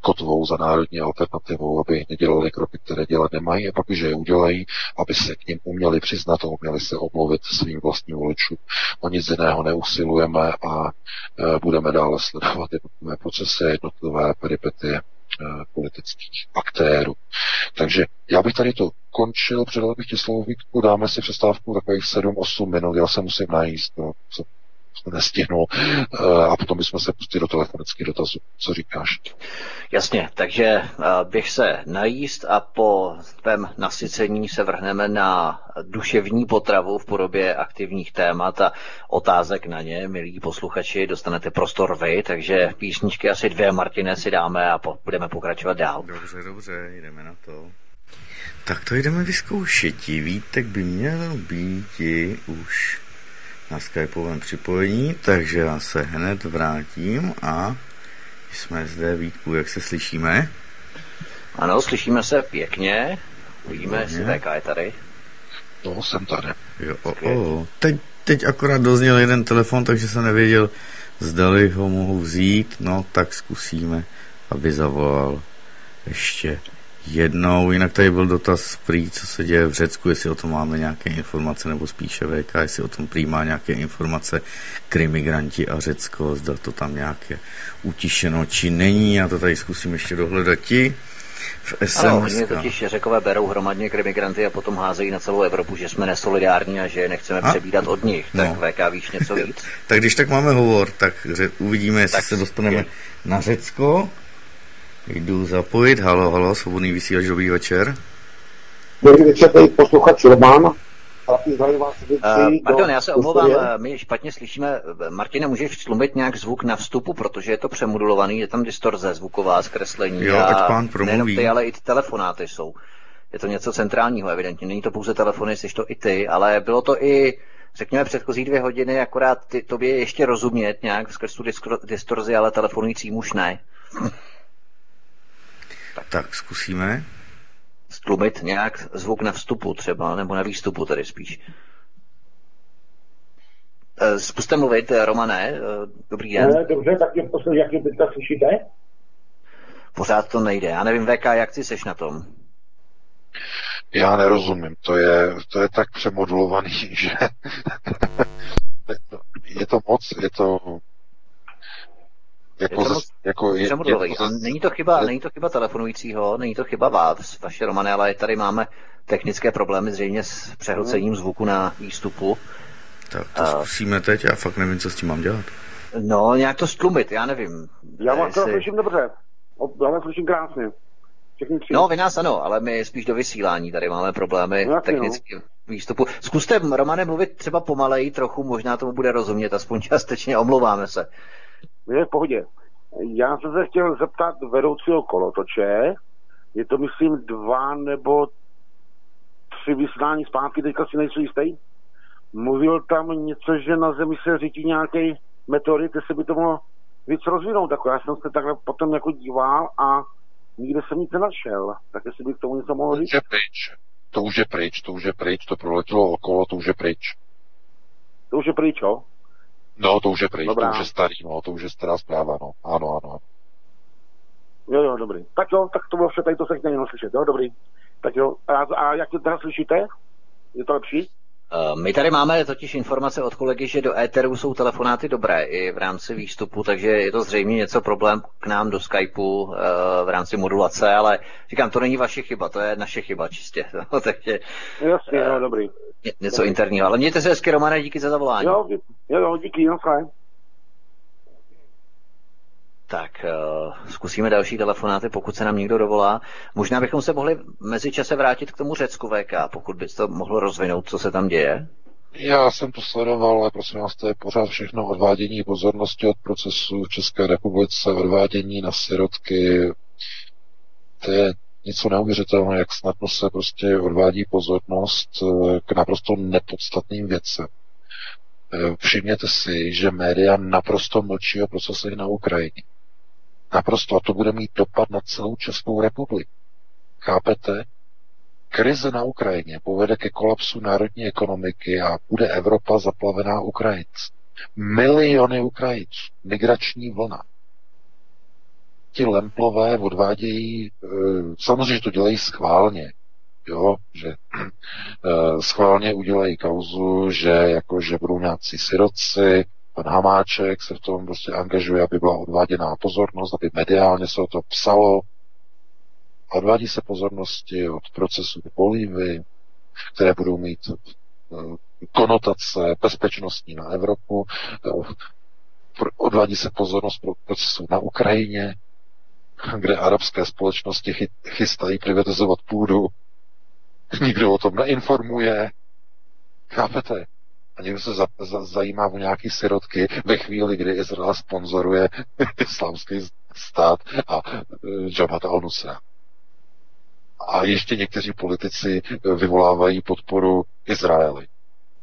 kotvou za národní alternativou, aby nedělali kroky, které dělat nemají, a pak, že je udělají, aby se k ním uměli přiznat a uměli se omluvit svým vlastním voličům. O nic jiného neusilujeme a e, budeme dále sledovat jednotlivé procesy, jednotlivé peripetie e, politických aktérů. Takže já bych tady to končil, předal bych ti slovo Vítku, dáme si přestávku takových 7-8 minut, já se musím najíst, no, nestihnul eh, a potom bychom se pustili do telefonických dotazů. Co říkáš? Jasně, takže eh, bych se najíst a po tvém nasycení se vrhneme na duševní potravu v podobě aktivních témat a otázek na ně. Milí posluchači, dostanete prostor vy, takže písničky asi dvě, Martine, si dáme a po, budeme pokračovat dál. Dobře, dobře, jdeme na to. Tak to jdeme vyzkoušet. Vítek by měl být už na skypovém připojení, takže já se hned vrátím a jsme zde, Vítku, jak se slyšíme? Ano, slyšíme se pěkně. Uvidíme, jestli VK je tady. No, jsem tady. Jo, o, o. Teď, teď akorát dozněl jeden telefon, takže jsem nevěděl, zdali ho mohu vzít, no tak zkusíme. aby zavolal ještě jednou. Jinak tady byl dotaz prý, co se děje v Řecku, jestli o tom máme nějaké informace, nebo spíše VK, jestli o tom prý má nějaké informace krimigranti a Řecko, zda to tam nějaké utišeno, či není. Já to tady zkusím ještě dohledat ti v SMS. Ano, oni totiž řekové berou hromadně krimigranty a potom házejí na celou Evropu, že jsme nesolidární a že nechceme a? přebídat od nich. Tak no. VK víš něco víc? tak když tak máme hovor, tak uvidíme, jestli tak se dostaneme je. na Řecko. Jdu zapojit. Halo, halo, svobodný vysílač, dobrý večer. Dobrý večer, tady posluchač Roman. Uh, pardon, já se omlouvám, eh, my špatně slyšíme. Martina, můžeš slumit nějak zvuk na vstupu, protože je to přemodulovaný, je tam distorze zvuková, zkreslení. Jo, ať pán promluví. Nejenom ty, ale i ty telefonáty jsou. Je to něco centrálního, evidentně. Není to pouze telefony, jsi to i ty, ale bylo to i, řekněme, předchozí dvě hodiny, akorát ty, tobě ještě rozumět nějak skrz tu distorzi, ale telefonující už ne. Tak. zkusíme stlumit nějak zvuk na vstupu třeba, nebo na výstupu tedy spíš. Eh, zkuste mluvit, eh, Romané, eh, dobrý den. Ne, dobře, tak mě poslední, jak mě teďka slyšíte? Pořád to nejde. Já nevím, VK, jak ty seš na tom? Já nerozumím. To je, to je tak přemodulovaný, že je to moc, je to jako, je to moc, jako je, je, je to, není, to chyba, je, není to chyba telefonujícího, není to chyba vás, vaše Romane, ale tady máme technické problémy zřejmě s přehlcením zvuku na výstupu. Tak to a, zkusíme teď, já fakt nevím, co s tím mám dělat. No, nějak to stlumit, já nevím. Já vás jestli... slyším dobře. Já vás slyším krásně. No, vy nás ano, ale my spíš do vysílání tady máme problémy no, technicky no. výstupu. Zkuste, Romane, mluvit třeba pomaleji trochu, možná tomu bude rozumět, aspoň částečně, omlouváme se. Je v pohodě. Já jsem se chtěl zeptat vedoucího kolotoče, je to myslím dva nebo tři vysílání zpátky, teďka si nejsou jistý. Mluvil tam něco, že na Zemi se řítí nějaký meteorit, jestli by to mohlo víc rozvinout. Tak já jsem se takhle potom jako díval a nikde jsem nic nenašel. Tak jestli by k tomu něco mohl říct. To už je pryč. To už je pryč, to už je pryč, to proletělo okolo, to už je pryč. To už je pryč, jo? No, to už je pryč, to už je starý, no, to už je stará zpráva, no. Ano, ano. Jo, jo, dobrý. Tak jo, tak to bylo vše, tady to se chtěl slyšet, jo, dobrý. Tak jo, a, a jak to teda slyšíte? Je to lepší? Eh, my tady máme totiž informace od kolegy, že do éteru jsou telefonáty dobré i v rámci výstupu, takže je to zřejmě něco problém k nám do Skypeu eh, v rámci modulace, ale říkám, to není vaše chyba, to je naše chyba čistě. No, takže, Jasně, jo, dobrý. Něco dobrý. interního, ale mějte se hezky, Romane, díky za zavolání. Jo, jo, jo díky, no, fajn. Tak uh, zkusíme další telefonáty, pokud se nám někdo dovolá. Možná bychom se mohli mezi čase vrátit k tomu Řecku VK, pokud by to mohlo rozvinout, co se tam děje. Já jsem to sledoval, ale prosím vás, to je pořád všechno odvádění pozornosti od procesu v České republice, odvádění na sirotky. To je něco neuvěřitelného, jak snadno se prostě odvádí pozornost eh, k naprosto nepodstatným věcem. Eh, všimněte si, že média naprosto mlčí o procesech na Ukrajině. Naprosto. A to bude mít dopad na celou Českou republiku. Chápete? Krize na Ukrajině povede ke kolapsu národní ekonomiky a bude Evropa zaplavená Ukrajinci. Miliony Ukrajinců, migrační vlna. Ti lemplové odvádějí, eh, samozřejmě, že to dělají schválně, jo, že eh, schválně udělají kauzu, že jako, že budou nějací siroci, pan Hamáček se v tom prostě angažuje, aby byla odváděná pozornost, aby mediálně se o to psalo. Odvádí se pozornosti od procesu polívy, které budou mít eh, konotace bezpečnostní na Evropu. Eh, odvádí se pozornost pro procesu na Ukrajině, kde arabské společnosti chystají privatizovat půdu. Nikdo o tom neinformuje. Chápete? A někdo se za, za, zajímá o nějaký sirotky ve chvíli, kdy Izrael sponzoruje islámský stát a uh, Jabhat al -Nusra. A ještě někteří politici e, vyvolávají podporu Izraeli.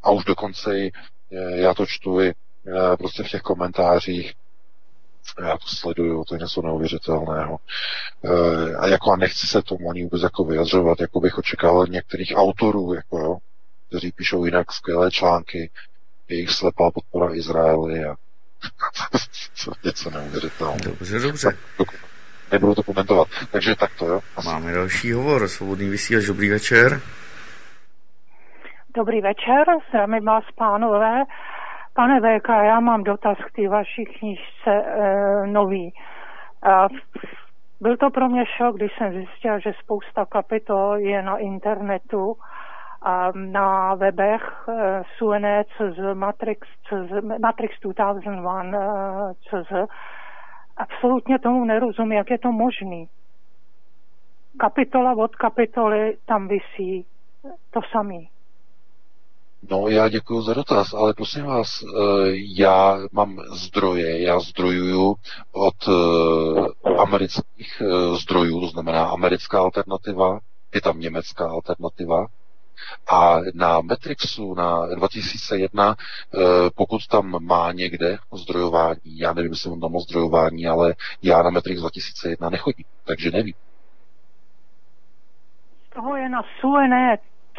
A už dokonce i, e, já to čtu i prostě v těch komentářích, já to sleduju, to je něco neuvěřitelného. A jako a nechci se tomu ani vůbec jako vyjadřovat, jako bych očekával některých autorů, jako jo, kteří píšou jinak skvělé články, jejich slepá podpora Izraeli a něco neuvěřitelného. Dobře, dobře. nebudu to komentovat. Takže takto, jo. Máme další hovor, svobodný vysílač, dobrý večer. Dobrý večer, zdravím vás pánové. Pane VK, já mám dotaz k té vaší knižce e, nový. A byl to pro mě šok, když jsem zjistil, že spousta kapitol je na internetu na webech e, SUNE, CZ, Matrix, CZ, Matrix 2001, e, CZ. Absolutně tomu nerozumím, jak je to možný. Kapitola od kapitoly tam visí to samý. No, já děkuji za dotaz, ale prosím vás, eh, já mám zdroje, já zdrojuju od eh, amerických eh, zdrojů, to znamená americká alternativa, je tam německá alternativa, a na Matrixu na 2001, pokud tam má někde zdrojování, já nevím, jestli on tam zdrojování, ale já na Matrix 2001 nechodím, takže nevím. Toho je na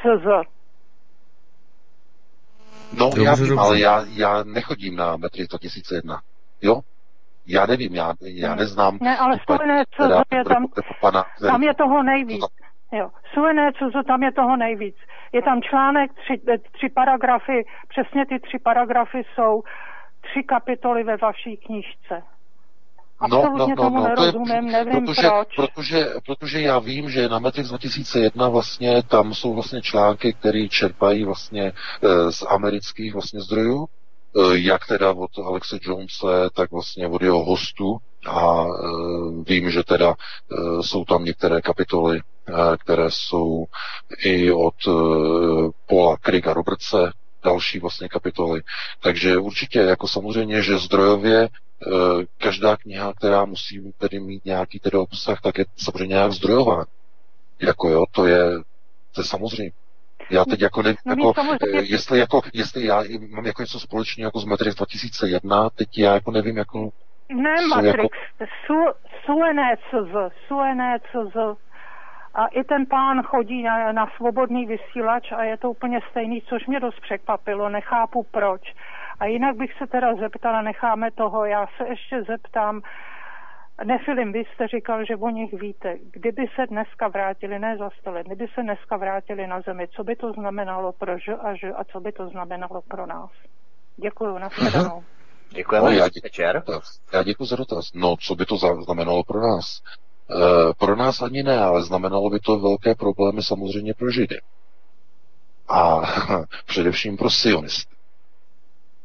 CZ. No, dobře, já vím, dobře. ale já, já nechodím na metry 2001. Jo? Já nevím, já, já neznám... Ne, ale Suené, co je tam, pana, tam je toho nejvíc. Jo, Suené, co tam je toho nejvíc. Je tam článek, tři, tři paragrafy, přesně ty tři paragrafy jsou tři kapitoly ve vaší knižce. Absolutně no, no, no, tomu no, nerozumím, to je, nevím protože, proč. Protože, protože já vím, že na Matrix 2001 vlastně tam jsou vlastně články, které čerpají vlastně e, z amerických vlastně zdrojů, e, jak teda od Alexe Jonese, tak vlastně od jeho hostů a e, vím, že teda e, jsou tam některé kapitoly, e, které jsou i od Paula Kriga Robertse, další vlastně kapitoly. Takže určitě, jako samozřejmě, že zdrojově každá kniha, která musí tedy mít nějaký tedy obsah, tak je samozřejmě nějak zdrojová. Jako jo, to je, to je samozřejmě. Já teď jako nevím, no, jako. Eh, jestli, jako, jestli já mám jako něco společného jako z Matrix 2001, teď já jako nevím, jako... Ne Matrix, jako... su, suené CZ, suené CZ. A i ten pán chodí na, na svobodný vysílač a je to úplně stejný, což mě dost překvapilo, nechápu proč. A jinak bych se teda zeptala, necháme toho, já se ještě zeptám, Nefilim, vy jste říkal, že o nich víte. Kdyby se dneska vrátili, ne za sto let, kdyby se dneska vrátili na zemi, co by to znamenalo pro Ž a Ž a co by to znamenalo pro nás? Děkuji, nashledanou. Děkujeme, no, já, večer. Já děkuji za dotaz. No, co by to znamenalo pro nás? E, pro nás ani ne, ale znamenalo by to velké problémy samozřejmě pro Židy. A především pro sionisty.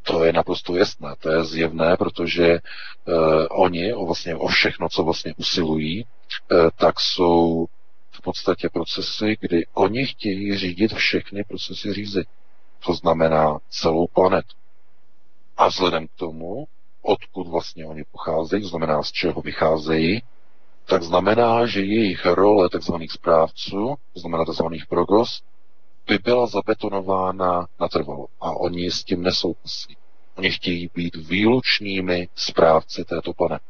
To je naprosto jasné, to je zjevné, protože uh, oni o vlastně o všechno, co vlastně usilují, uh, tak jsou v podstatě procesy, kdy oni chtějí řídit všechny procesy řízení. To znamená celou planetu. A vzhledem k tomu, odkud vlastně oni pocházejí, znamená z čeho vycházejí, tak znamená, že jejich role tzv. správců, znamená tzv. progos, by byla zabetonována natrvalo. A oni s tím nesouhlasí. Oni chtějí být výlučnými správci této planety.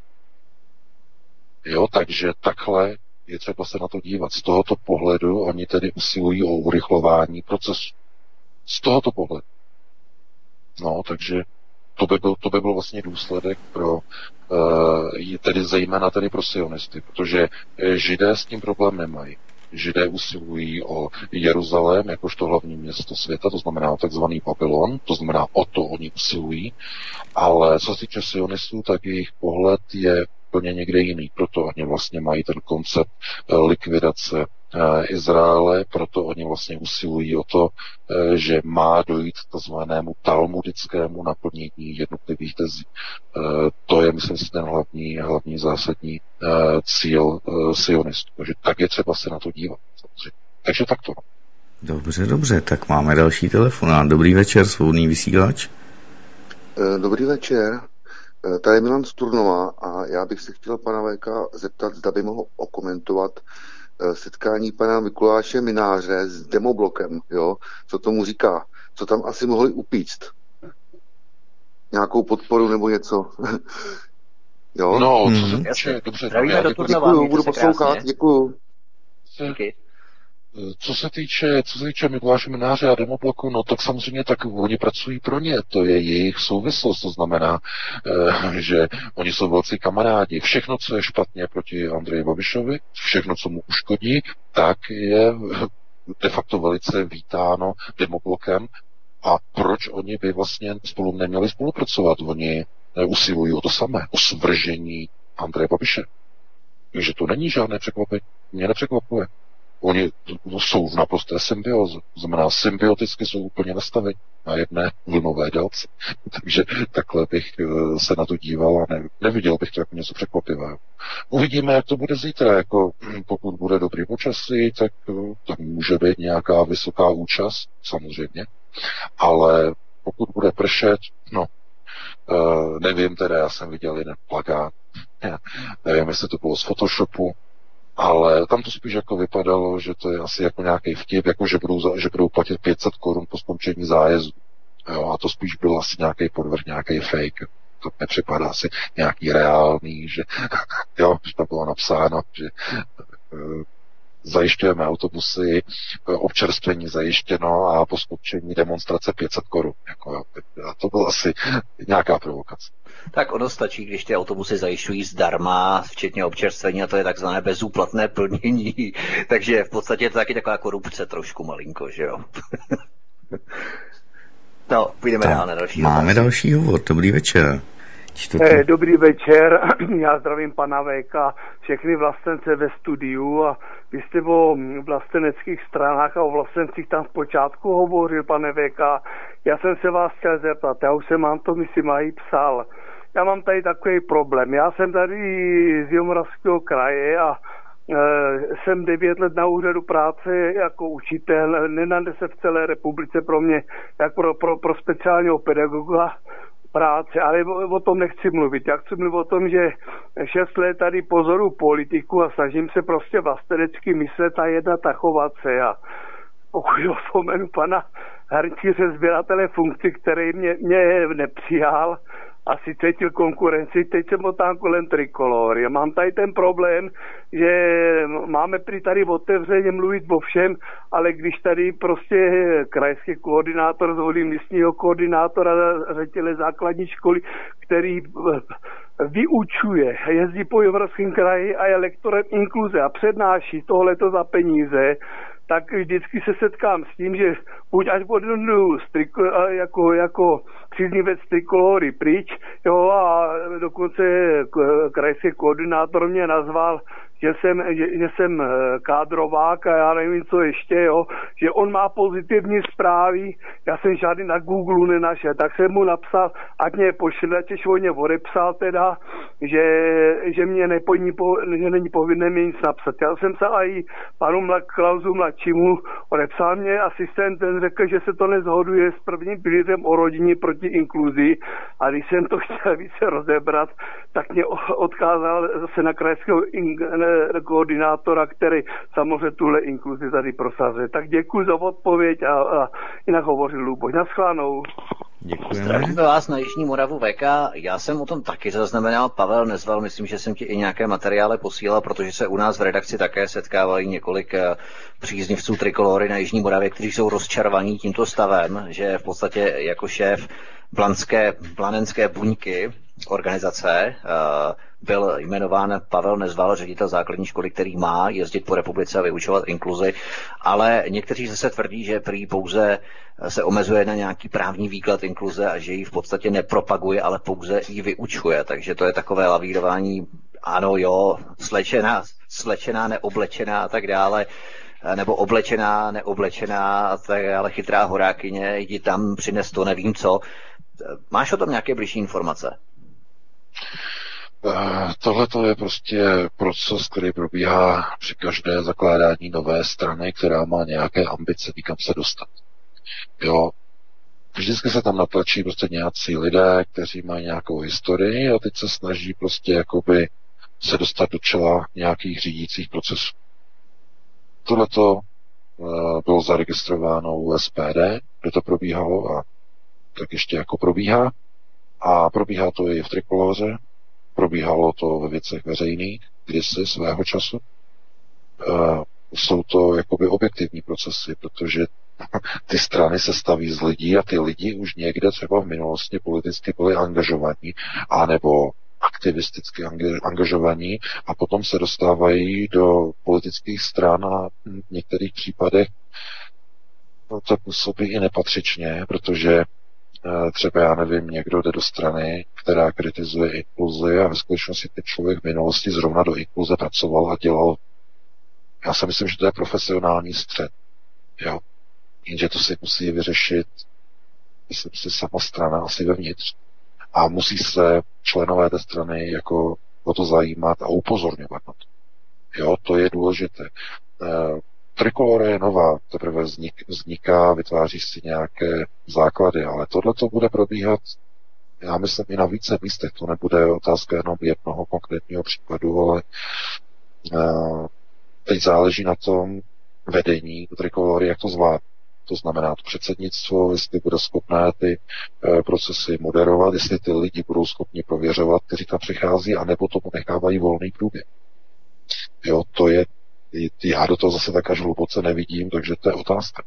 Jo, takže takhle je třeba se na to dívat. Z tohoto pohledu oni tedy usilují o urychlování procesu. Z tohoto pohledu. No, takže to by byl, to by byl vlastně důsledek pro, uh, tedy zejména tedy pro sionisty, protože eh, židé s tím problém nemají. Židé usilují o Jeruzalém jakožto hlavní město světa, to znamená takzvaný Babylon, to znamená o to oni usilují, ale co se týče sionistů, tak jejich pohled je úplně někde jiný. Proto oni vlastně mají ten koncept eh, likvidace eh, Izraele, proto oni vlastně usilují o to, eh, že má dojít k takzvanému talmudickému naplnění jednotlivých tezí. To je, myslím si, ten hlavní, hlavní zásadní cíl sionistů. Takže tak je třeba se na to dívat. Samozřejmě. Takže takto. Dobře, dobře, tak máme další telefon. Dobrý večer, svobodný vysílač. Dobrý večer. Tady je Milan Sturnová a já bych se chtěl pana VK zeptat, zda by mohl okomentovat setkání pana Mikuláše Mináře s demoblokem, jo? co tomu říká, co tam asi mohli upíct. Nějakou podporu nebo něco. jo? No, co se hmm. týče, dobře, já děkuji, budu poslouchat, děkuji. Díky. Co se týče, co se týče Mikuláše Mináře a Demobloku, no tak samozřejmě tak oni pracují pro ně, to je jejich souvislost, to znamená, eh, že oni jsou velcí kamarádi. Všechno, co je špatně proti Andreji Babišovi, všechno, co mu uškodí, tak je de facto velice vítáno Demoblokem. A proč oni by vlastně spolu neměli spolupracovat? Oni usilují o to samé, o svržení Andreje Babiše. Takže to není žádné překvapení. Mě nepřekvapuje. Oni jsou v naprosté symbioze. To znamená, symbioticky jsou úplně nastaveni na jedné vlnové délce. Takže takhle bych eh, se na to díval a ne, neviděl bych to jako něco překvapivého. Uvidíme, jak to bude zítra. Jako, hm, pokud bude dobrý počasí, tak eh, tam může být nějaká vysoká účast, samozřejmě. Ale pokud bude pršet, no, Uh, nevím teda, já jsem viděl jeden plagát, nevím, jestli to bylo z Photoshopu, ale tam to spíš jako vypadalo, že to je asi jako nějaký vtip, jako že budou, že budou platit 500 korun po skončení zájezdu. Jo, a to spíš byl asi nějaký podvrh, nějaký fake. To nepřipadá asi nějaký reálný, že, jo, že to bylo napsáno, že eh, zajišťujeme autobusy, eh, občerstvení zajištěno a po skončení demonstrace 500 korun. Jako, a to byla asi nějaká provokace. Tak ono stačí, když ty autobusy zajišťují zdarma, včetně občerstvení, a to je takzvané bezúplatné plnění. Takže v podstatě je to taky taková korupce trošku malinko, že jo? no, půjdeme dál na další Máme hovor. další hovor. Dobrý večer. Eh, dobrý večer, já zdravím pana VK, všechny vlastence ve studiu a vy jste o vlasteneckých stranách a o vlastencích tam v počátku hovořil, pane VK. Já jsem se vás chtěl zeptat, já už jsem vám to, myslím, mají psal. Já mám tady takový problém. Já jsem tady z Jomoravského kraje a e, jsem devět let na úřadu práce jako učitel, nenande se v celé republice pro mě, jak pro, pro, pro speciálního pedagoga práce, ale o, o tom nechci mluvit. Já chci mluvit o tom, že šest let tady pozoru politiku a snažím se prostě vlastenecky myslet a jednat a chovat se. A pokud vzpomenu pana Hrnčíře sběratele funkci, který mě, mě nepřijal, asi cítil konkurenci, teď jsem tam kolem trikolory. Mám tady ten problém, že máme při tady otevřeně mluvit o všem, ale když tady prostě krajský koordinátor zvolí místního koordinátora ředitele základní školy, který eh, vyučuje, jezdí po Evropském kraji a je lektorem inkluze a přednáší tohleto za peníze, tak vždycky se setkám s tím, že buď až odjdu jako, jako příznivec trikolory pryč, jo, a dokonce krajský koordinátor mě nazval že jsem, že, že jsem eh, kádrovák a já nevím, co ještě, jo, že on má pozitivní zprávy, já jsem žádný na Google nenašel, tak jsem mu napsal, ať mě pošle, těž on mě odepsal teda, že, že mě neponí, po, že není povinné mi nic napsat. Já jsem se i panu Klausu mladšímu odepsal mě asistent, ten řekl, že se to nezhoduje s prvním pilířem o rodině proti inkluzi. A když jsem to chtěl více rozebrat, tak mě odkázal zase na krajského koordinátora, který samozřejmě tuhle inkluzi tady prosazuje. Tak děkuji za odpověď a, a jinak hovořil Luboš. Naschledanou. Děkujeme. Zdravíme vás na Jižní Moravu VK. Já jsem o tom taky zaznamenal. Pavel nezval, myslím, že jsem ti i nějaké materiály posílal, protože se u nás v redakci také setkávají několik eh, příznivců trikolory na Jižní Moravě, kteří jsou rozčarovaní tímto stavem, že v podstatě jako šéf blanské, blanenské buňky organizace uh, byl jmenován Pavel Nezval, ředitel základní školy, který má jezdit po republice a vyučovat inkluzi, ale někteří zase tvrdí, že prý pouze se omezuje na nějaký právní výklad inkluze a že ji v podstatě nepropaguje, ale pouze ji vyučuje. Takže to je takové lavírování, ano, jo, slečená, slečená, neoblečená a tak dále nebo oblečená, neoblečená, tak ale chytrá horákyně, jdi tam, přines to, nevím co. Máš o tom nějaké blížší informace? Eh, Tohle je prostě proces, který probíhá při každé zakládání nové strany, která má nějaké ambice, kam se dostat. Jo, vždycky se tam natlačí prostě nějací lidé, kteří mají nějakou historii a teď se snaží prostě jakoby se dostat do čela nějakých řídících procesů. Tohleto uh, bylo zaregistrováno u SPD, kde to probíhalo a tak ještě jako probíhá. A probíhá to i v Trikoloře, Probíhalo to ve věcech veřejných, kdysi svého času. Jsou to jakoby objektivní procesy, protože ty strany se staví z lidí a ty lidi už někde třeba v minulosti politicky byli angažovaní, anebo aktivisticky angažovaní a potom se dostávají do politických stran a v některých případech to působí i nepatřičně, protože třeba, já nevím, někdo jde do strany, která kritizuje inkluzi a ve skutečnosti ten člověk v minulosti zrovna do inkluze pracoval a dělal. Já si myslím, že to je profesionální střed. Jo. Jenže to si musí vyřešit, myslím si, sama strana asi vevnitř. A musí se členové té strany jako o to zajímat a upozorňovat na to. Jo, to je důležité. Trikolora je nová, teprve vznik, vzniká, vytváří si nějaké základy, ale tohle to bude probíhat, já myslím, i na více místech. To nebude otázka jenom jednoho konkrétního případu, ale uh, teď záleží na tom vedení Trikolory, jak to zvládne. To znamená to předsednictvo, jestli bude schopné ty e, procesy moderovat, jestli ty lidi budou schopni prověřovat, kteří tam přichází, anebo to nechávají volný průběh. Jo, to je já do toho zase tak až hluboce nevidím, takže to je otázka.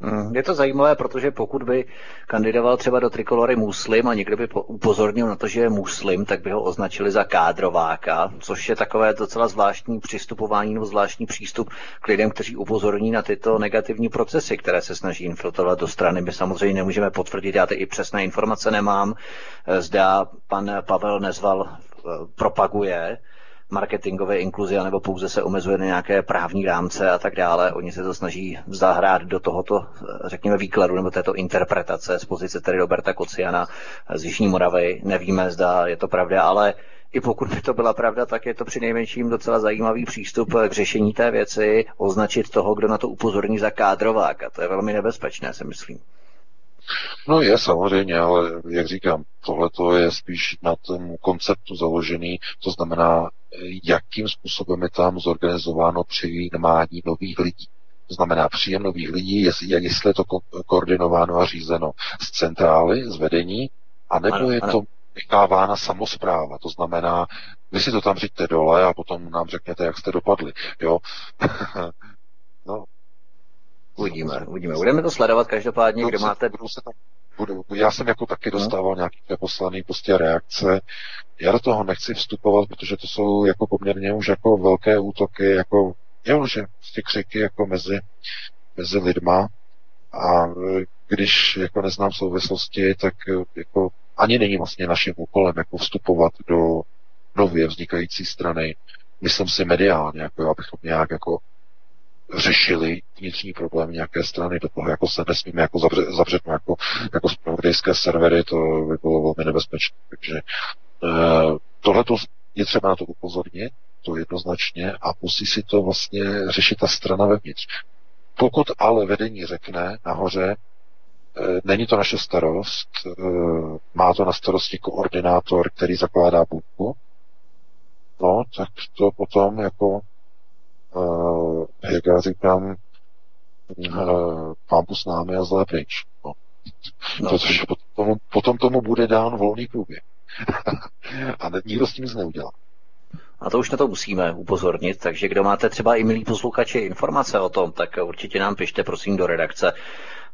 Hmm, je to zajímavé, protože pokud by kandidoval třeba do trikolory muslim a někdo by upozornil na to, že je muslim, tak by ho označili za kádrováka, což je takové docela zvláštní přistupování nebo zvláštní přístup k lidem, kteří upozorní na tyto negativní procesy, které se snaží infiltrovat do strany. My samozřejmě nemůžeme potvrdit, já ty i přesné informace nemám. Zda pan Pavel Nezval eh, propaguje marketingové inkluzi, anebo pouze se omezuje na nějaké právní rámce a tak dále. Oni se to snaží zahrát do tohoto, řekněme, výkladu nebo této interpretace z pozice tedy Roberta Kociana z Jižní Moravy. Nevíme, zda je to pravda, ale i pokud by to byla pravda, tak je to při nejmenším docela zajímavý přístup k řešení té věci, označit toho, kdo na to upozorní za kádrovák. A to je velmi nebezpečné, si myslím. No je samozřejmě, ale jak říkám, tohle je spíš na tom konceptu založený, to znamená, jakým způsobem je tam zorganizováno přijímání nových lidí. To znamená příjem nových lidí, jestli, jestli je to ko- koordinováno a řízeno z centrály, z vedení, anebo ano, je ano. to nechávána samozpráva. To znamená, vy si to tam řiďte dole a potom nám řekněte, jak jste dopadli. Jo? no, Uvidíme, uvidíme. Budeme to sledovat každopádně, kde máte... Budu se tam, budu, já jsem jako taky no. dostával nějaké poslané prostě reakce. Já do toho nechci vstupovat, protože to jsou jako poměrně už jako velké útoky, jako jo, že ty křiky jako mezi, mezi lidma a když jako neznám souvislosti, tak jako ani není vlastně naším úkolem jako vstupovat do nově vznikající strany, myslím si mediálně, jako abychom nějak jako řešili vnitřní problém nějaké strany, do toho jako se nesmíme jako zavřet, zavřet jako, jako spravodajské servery, to by bylo velmi nebezpečné. Takže eh, tohle je třeba na to upozornit, to jednoznačně, a musí si to vlastně řešit ta strana vevnitř. Pokud ale vedení řekne nahoře, eh, není to naše starost, eh, má to na starosti koordinátor, který zakládá buňku, no, tak to potom jako uh, jak já říkám, uh, pámpu s námi a zlé pryč. No. No. Protože potom tomu, potom tomu bude dán volný průběh. a nikdo s tím nic neudělá. A to už na to musíme upozornit, takže kdo máte třeba i milí posluchači informace o tom, tak určitě nám pište prosím do redakce,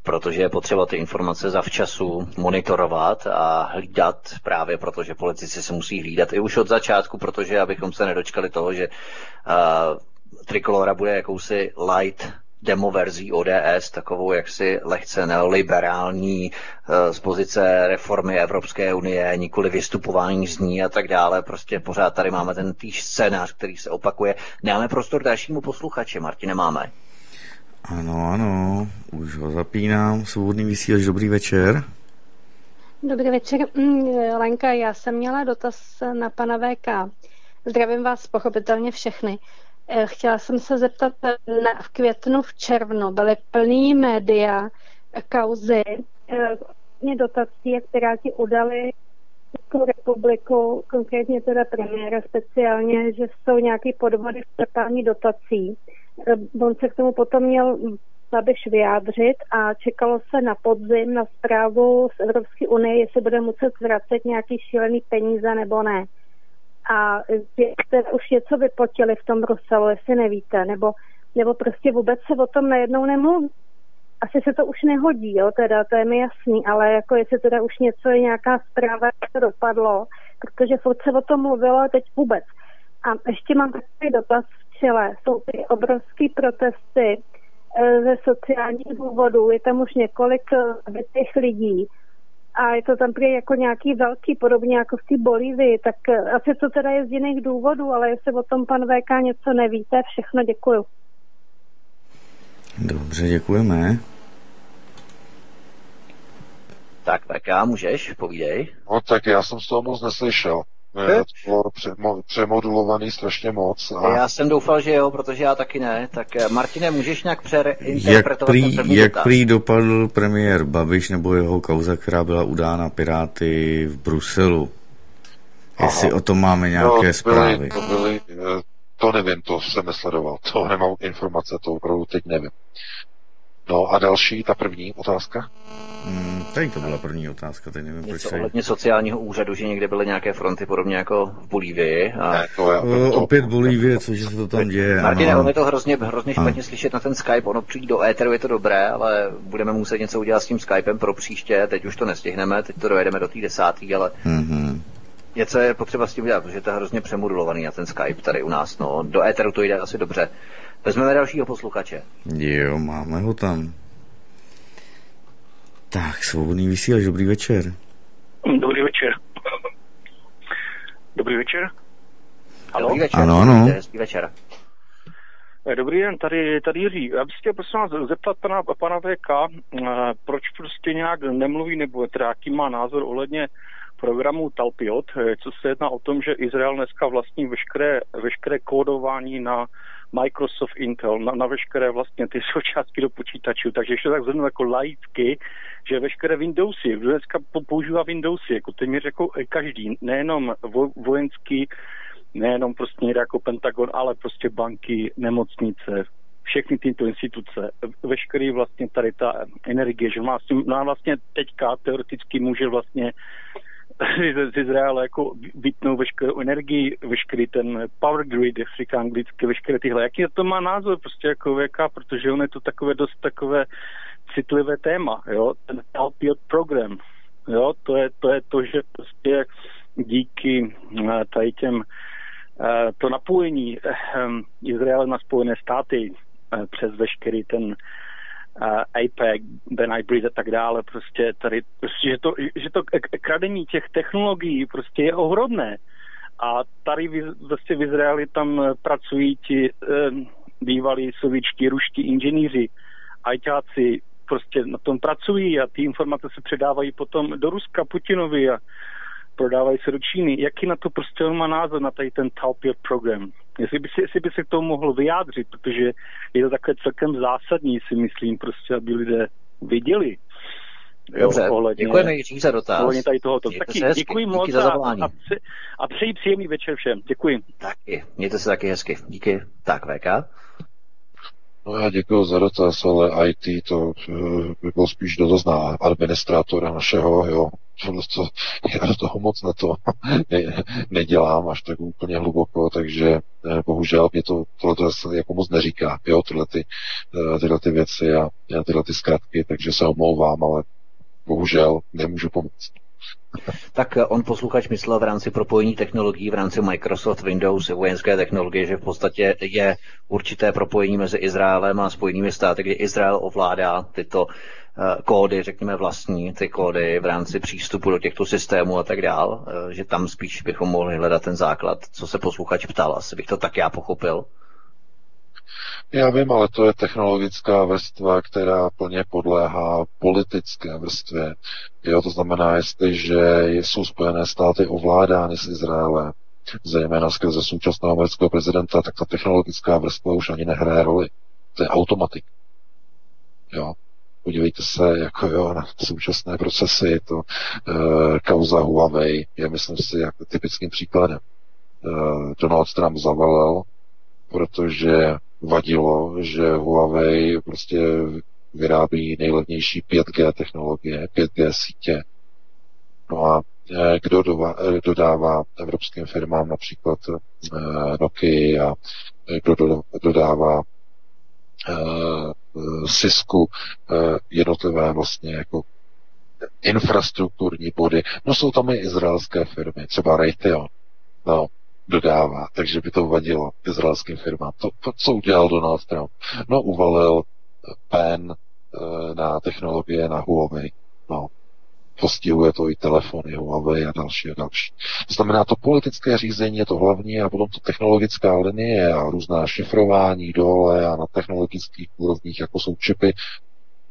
protože je potřeba ty informace zavčasu monitorovat a hlídat právě protože politici se musí hlídat i už od začátku, protože abychom se nedočkali toho, že uh, Trikolora bude jakousi light demo verzí ODS, takovou jaksi lehce neoliberální eh, z pozice reformy Evropské unie, nikoli vystupování z ní a tak dále. Prostě pořád tady máme ten týž scénář, který se opakuje. Dáme prostor dalšímu posluchači. Martine, máme. Ano, ano, už ho zapínám. Svobodný vysílač, dobrý večer. Dobrý večer, mm, Lenka, já jsem měla dotaz na pana VK. Zdravím vás pochopitelně všechny. Eh, chtěla jsem se zeptat, eh, na, v květnu, v červnu byly plný média eh, kauzy hodně dotací, které ti udali Českou republiku, konkrétně teda premiéra speciálně, že jsou nějaké podvody v čerpání dotací. On se k tomu potom měl Babiš vyjádřit a čekalo se na podzim na zprávu z Evropské unie, jestli bude muset vracet nějaký šílený peníze nebo ne. A jste už něco vypotili v tom Bruselu, jestli nevíte, nebo, nebo prostě vůbec se o tom najednou nemluví. Asi se to už nehodí, jo, teda, to je mi jasný, ale jako jestli teda už něco je nějaká zpráva, jak to dopadlo, protože furt se o tom mluvilo a teď vůbec. A ještě mám takový dotaz v Chile. Jsou ty obrovské protesty e, ze sociálních důvodů. Je tam už několik e, těch lidí a je to tam prý jako nějaký velký, podobně jako v té Bolívii, tak e, asi to teda je z jiných důvodů, ale jestli o tom pan VK něco nevíte, všechno děkuju. Dobře, děkujeme. Tak VK, můžeš, povídej. No tak já jsem z toho moc neslyšel. To bylo přemodulovaný strašně moc. A... Já jsem doufal, že jo, protože já taky ne. Tak eh, Martine, můžeš nějak přereinterpretovat jak prý, Jak prý dopadl premiér Babiš nebo jeho kauza, která byla udána Piráty v Bruselu? Aha. Jestli o tom máme nějaké no, zprávy. Byly, to, byly, eh, to nevím, to jsem nesledoval. To nemám informace, to opravdu teď nevím. No a další, ta první otázka? Hmm, tady to byla první otázka, teď nevím, Něco proč ohledně sociálního úřadu, že někde byly nějaké fronty, podobně jako v Bolívii. A... Ne, to je, to, to, Opět Bolívie, což se to tam děje. Martine, on je to hrozně, hrozně špatně a. slyšet na ten Skype, ono přijít do éteru je to dobré, ale budeme muset něco udělat s tím Skypem pro příště, teď už to nestihneme, teď to dojedeme do té desátý, ale mm-hmm. něco je potřeba s tím udělat, protože to je hrozně přemodulovaný na ten Skype tady u nás, no. Do éteru to jde asi dobře. Vezmeme dalšího posluchače. Jo, máme ho tam. Tak, svobodný vysílač, dobrý večer. Dobrý večer. Dobrý večer. Halo? Dobrý večer. Ano, ano. Dobrý večer. Eh, dobrý den, tady, tady Jiří. Já bych chtěl prosím vás zeptat pana, pana VK, eh, proč prostě nějak nemluví, nebo teda jaký má názor ohledně programu Talpiot, eh, co se jedná o tom, že Izrael dneska vlastní veškeré, veškeré kódování na Microsoft, Intel, na, na veškeré vlastně ty součástky do počítačů. Takže ještě tak zhrnu jako laicky, že veškeré Windowsy, dneska používá Windowsy, jako téměř jako každý, nejenom vo, vojenský, nejenom prostě někde jako Pentagon, ale prostě banky, nemocnice, všechny tyto instituce, veškerý vlastně tady ta energie, že má, no vlastně teďka teoreticky může vlastně z Izraele jako vytnou veškerou energii, veškerý ten power grid, jak říká anglicky, veškeré tyhle. Jaký to má názor prostě jako VK, protože on je to takové dost takové citlivé téma, jo, ten Alpiot program, jo, to je, to je to, že prostě díky eh, tady těm eh, to napojení eh, Izraele na Spojené státy přes veškerý ten APEC, Ben iBreeze a tak dále, prostě tady, prostě, že to, že to kradení těch technologií prostě je ohromné. A tady vlastně v Izraeli tam pracují ti um, bývalí sovětští, ruští inženýři, ajťáci, prostě na tom pracují a ty informace se předávají potom do Ruska Putinovi a prodávají se do Číny. Jaký na to prostě on má názor na tady ten Talpiot program? Jestli by, si, jestli by se k tomu mohl vyjádřit, protože je to takové celkem zásadní, si myslím, prostě, aby lidé viděli. Dobře, jo, ohledně, děkujeme Jiří za dotaz. Ohledně tady tohoto. Taky hezky, děkuji moc za zavolání. a, a přeji příjemný večer všem. Děkuji. Taky, mějte se taky hezky. Díky. Tak, VK. No já děkuji za dotaz, ale IT to eh, by byl spíš dotaz na administrátora našeho, jo. To, já do toho moc na to ne, nedělám až tak úplně hluboko, takže eh, bohužel mě to tohle to jako moc neříká, jo, tyhle ty, eh, tyhle ty věci a tyhle ty zkratky, takže se omlouvám, ale bohužel nemůžu pomoct. Tak on posluchač myslel v rámci propojení technologií, v rámci Microsoft, Windows, vojenské technologie, že v podstatě je určité propojení mezi Izraelem a Spojenými státy, kdy Izrael ovládá tyto eh, kódy, řekněme vlastní, ty kódy v rámci přístupu do těchto systémů a tak dál, eh, že tam spíš bychom mohli hledat ten základ, co se posluchač ptal, asi bych to tak já pochopil. Já vím, ale to je technologická vrstva, která plně podléhá politické vrstvě. Jo, to znamená, jestliže jsou Spojené státy ovládány z Izraele, zejména skrze současného amerického prezidenta, tak ta technologická vrstva už ani nehraje roli. To je automatik. Jo. Podívejte se jako jo, na současné procesy, to e, kauza Huawei je, myslím si, jako typickým příkladem. E, Donald Trump zavalil, protože vadilo, že Huawei prostě vyrábí nejlevnější 5G technologie, 5G sítě. No a kdo dodává evropským firmám například Nokia a kdo dodává Sisku jednotlivé vlastně jako infrastrukturní body. No jsou tam i izraelské firmy, třeba Raytheon. No, dodává, takže by to vadilo izraelským firmám. To, to co udělal Donald Trump? No, uvalil pen e, na technologie na Huawei. No, postihuje to i telefony Huawei a další a další. To znamená, to politické řízení je to hlavní a potom to technologická linie a různá šifrování dole a na technologických úrovních, jako jsou čipy,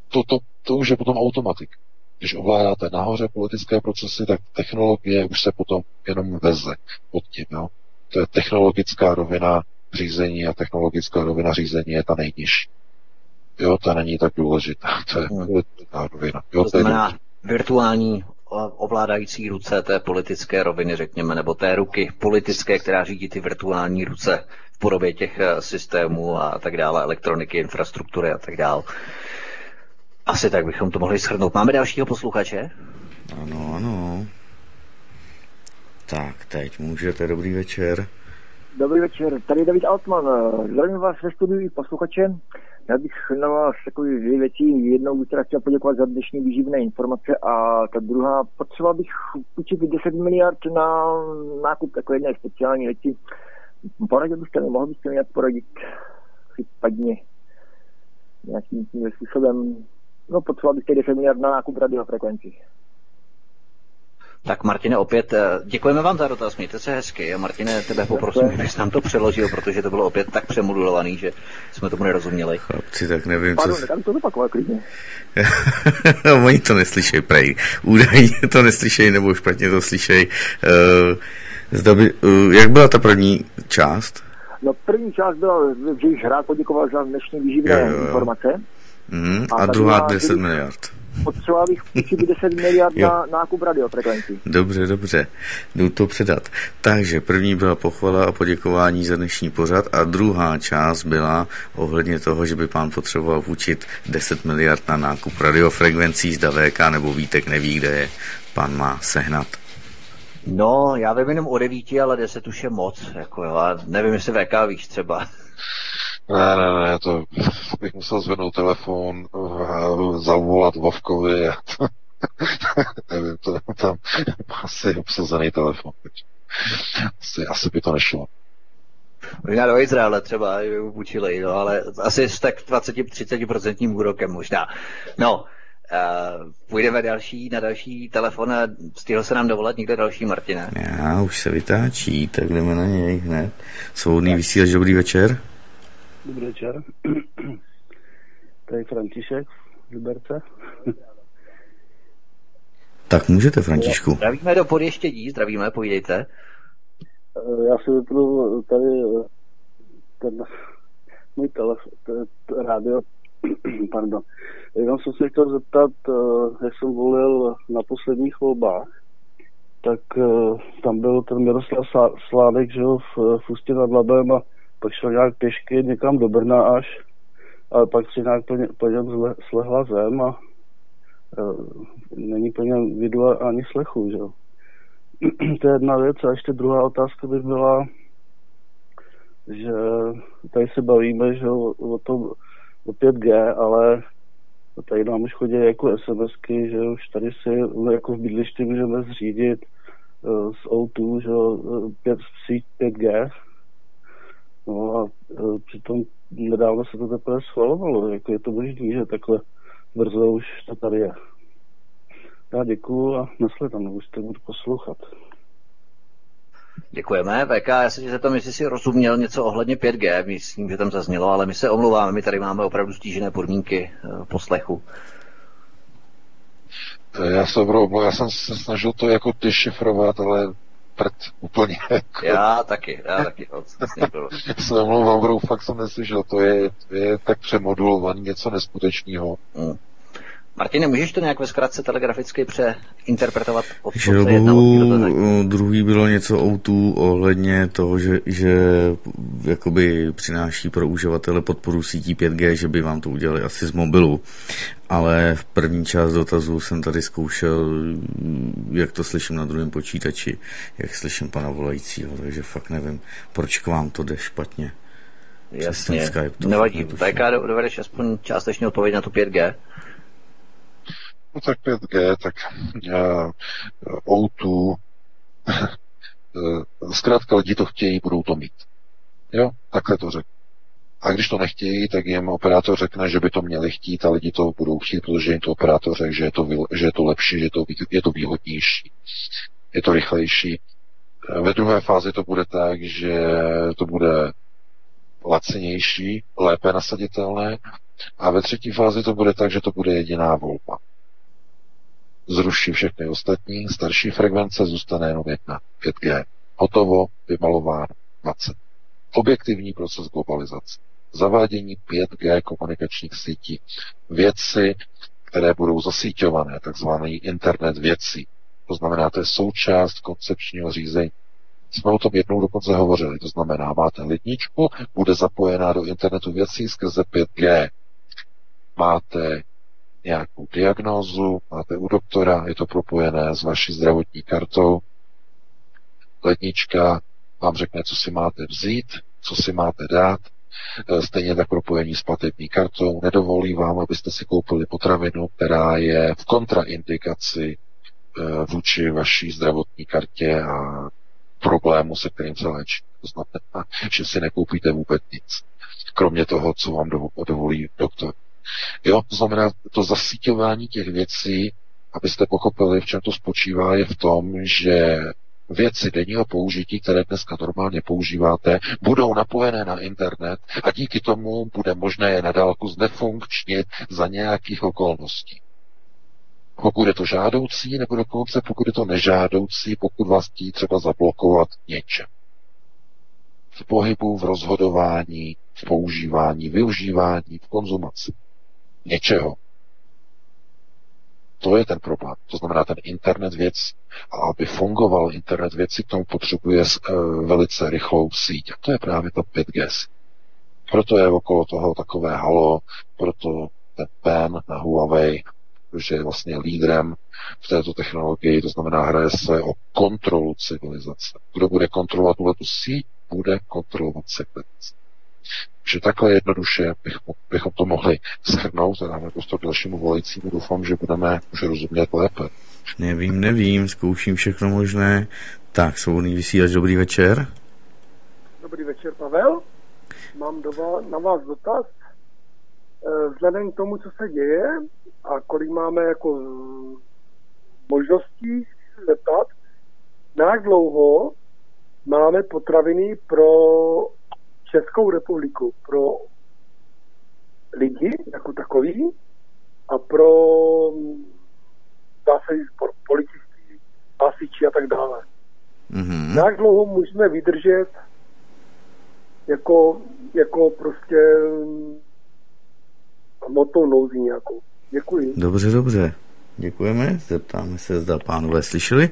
to, to, to už je potom automatik. Když ovládáte nahoře politické procesy, tak technologie už se potom jenom veze pod tím. Jo? To je technologická rovina řízení a technologická rovina řízení je ta nejnižší. Jo, to není tak důležitá. To je hmm. politická rovina. Jo, to znamená virtuální ovládající ruce té politické roviny, řekněme, nebo té ruky politické, která řídí ty virtuální ruce v podobě těch eh, systémů a tak dále, elektroniky, infrastruktury a tak dále. Asi tak bychom to mohli shrnout. Máme dalšího posluchače? Ano, ano. Tak, teď můžete, dobrý večer. Dobrý večer, tady David Altman. Zdravím vás ve studiu i posluchače. Já bych na vás takový dvě věci. Jednou teda chtěl poděkovat za dnešní výživné informace a ta druhá, potřeboval bych půjčit 10 miliard na nákup takové jedné speciální věci. Poradil byste mi, mohl byste mi nějak poradit případně nějakým způsobem No, potřeboval bych 10 miliard na nákup radiofrekvencí. Tak Martine, opět eh, děkujeme vám za dotaz, mějte se hezky. A Martine, tebe poprosím, abys nám to přeložil, protože to bylo opět tak přemodulovaný, že jsme tomu nerozuměli. Chlapci, tak nevím, Pardon, co... Pardon, to zopakovat klidně. Oni to neslyšejí, prej. Údajně to neslyšejí, nebo špatně to slyšejí. Uh, zda by, uh, jak byla ta první část? No první část byla, že již rád poděkoval za dnešní výživné informace. Mm, a, a druhá 10 miliard. Potřeboval bych půjčit 10 miliard na nákup radiofrekvencí. Dobře, dobře. Jdu to předat. Takže první byla pochvala a poděkování za dnešní pořad a druhá část byla ohledně toho, že by pán potřeboval půjčit 10 miliard na nákup radiofrekvencí z VK nebo Vítek neví, kde je pan má sehnat. No, já vím jenom o devíti, ale deset už je moc. Jako, jo, nevím, jestli VK víš třeba. Ne, ne, ne, to bych musel zvednout telefon, zavolat Vovkovi a to, nevím, to tam asi obsazený telefon. Asi, asi by to nešlo. Možná do Izraele třeba učili, no, ale asi s tak 20-30% úrokem možná. No, Uh, půjdeme další, na další telefon a stihl se nám dovolat někdo další, Martina? Já, už se vytáčí, tak jdeme na něj hned. Svobodný vysílač, dobrý večer. Dobrý večer. Tady František z Liberce. Tak můžete, Františku. Zdravíme do podještědí, zdravíme, povídejte. Eh, já si vypnu tady eh, ten můj telefon, rádio, pardon. Jenom jsem se chtěl zeptat, eh, jak jsem volil na posledních volbách, tak tam byl ten Miroslav Sládek, že jo, v, v Ústě nad Labem a pak šel nějak pěšky někam do Brna až, ale pak si nějak plně, plně zle, slehla zem a uh, není plně vidu ani slechu, že to je jedna věc. A ještě druhá otázka by byla, že tady se bavíme, že o, o tom o 5G, ale tady nám už chodí jako SMSky, že už tady si jako v bydlišti můžeme zřídit z O2, že 5, síť 5G, No a e, přitom nedávno se to teprve schvalovalo, jako je to možný, že takhle brzo už to tady je. Já děkuju a nasledanou, už to budu poslouchat. Děkujeme. VK, já se tě zeptám, jestli jsi rozuměl něco ohledně 5G, myslím, že tam zaznělo, ale my se omlouváme, my tady máme opravdu stížené podmínky e, poslechu. Já se opravdu, já jsem se snažil to jako dešifrovat, ale prd úplně. Jako. Já taky, já taky. Já se omlouvám, fakt jsem neslyšel, to je, to je tak přemodulovaný něco neskutečného. Hmm. Martine, můžeš to nějak ve zkratce telegraficky přeinterpretovat? Želobu, druhý bylo něco o tu ohledně toho, že, že jakoby přináší pro uživatele podporu sítí 5G, že by vám to udělali asi z mobilu. Ale v první část dotazu jsem tady zkoušel, jak to slyším na druhém počítači, jak slyším pana volajícího, takže fakt nevím, proč k vám to jde špatně. Jasně, Skype, to nevadí. VK dovedeš aspoň částečně odpověď na tu 5G? No tak 5G, tak uh, O2, zkrátka lidi to chtějí, budou to mít. Jo, takhle to řeknu. A když to nechtějí, tak jim operátor řekne, že by to měli chtít a lidi to budou chtít, protože jim to operátor řekne, že je to, že je to lepší, že je to, je to výhodnější, je to rychlejší. Ve druhé fázi to bude tak, že to bude lacinější, lépe nasaditelné a ve třetí fázi to bude tak, že to bude jediná volba. Zruší všechny ostatní, starší frekvence zůstane jenom jedna, 5G. Hotovo, vymalováno, 20. Objektivní proces globalizace. Zavádění 5G komunikačních sítí. Věci, které budou zasíťované, takzvaný internet věcí. To znamená, to je součást koncepčního řízení jsme o tom jednou dokonce hovořili. To znamená, máte ledničku, bude zapojená do internetu věcí skrze 5G. Máte nějakou diagnózu, máte u doktora, je to propojené s vaší zdravotní kartou. Lednička vám řekne, co si máte vzít, co si máte dát, e, stejně tak propojení s platební kartou. Nedovolí vám, abyste si koupili potravinu, která je v kontraindikaci e, vůči vaší zdravotní kartě a problému, se kterým se léčí. To znamená, že si nekoupíte vůbec nic, kromě toho, co vám dovolí doktor. Jo, to znamená, to zasíťování těch věcí, abyste pochopili, v čem to spočívá, je v tom, že věci denního použití, které dneska normálně používáte, budou napojené na internet a díky tomu bude možné je nadálku znefunkčnit za nějakých okolností pokud je to žádoucí, nebo dokonce pokud je to nežádoucí, pokud vás chtí třeba zablokovat něčem. V pohybu, v rozhodování, v používání, využívání, v konzumaci. Něčeho. To je ten problém. To znamená ten internet věc. A aby fungoval internet věci, k tomu potřebuje uh, velice rychlou síť. A to je právě ta 5G. Proto je okolo toho takové halo, proto ten pen na Huawei že je vlastně lídrem v této technologii, to znamená, hraje se o kontrolu civilizace. Kdo bude kontrolovat tuhle tu síť, bude kontrolovat civilizaci. Takže takhle jednoduše bych, bychom to mohli shrnout a dáme prostor dalšímu volajícímu. Doufám, že budeme už rozumět lépe. Nevím, nevím, zkouším všechno možné. Tak, svobodný vysílač, dobrý večer. Dobrý večer, Pavel. Mám do vás, na vás dotaz. Eh, vzhledem k tomu, co se děje a kolik máme jako možností zeptat, na jak dlouho máme potraviny pro Českou republiku, pro lidi jako takový a pro dá se pro policisty, hasiči a tak dále. Mm-hmm. Na jak dlouho můžeme vydržet jako, jako prostě hmotnou nouzí nějakou. Děkuji. Dobře, dobře. Děkujeme. Zeptáme se, zda pánové slyšeli.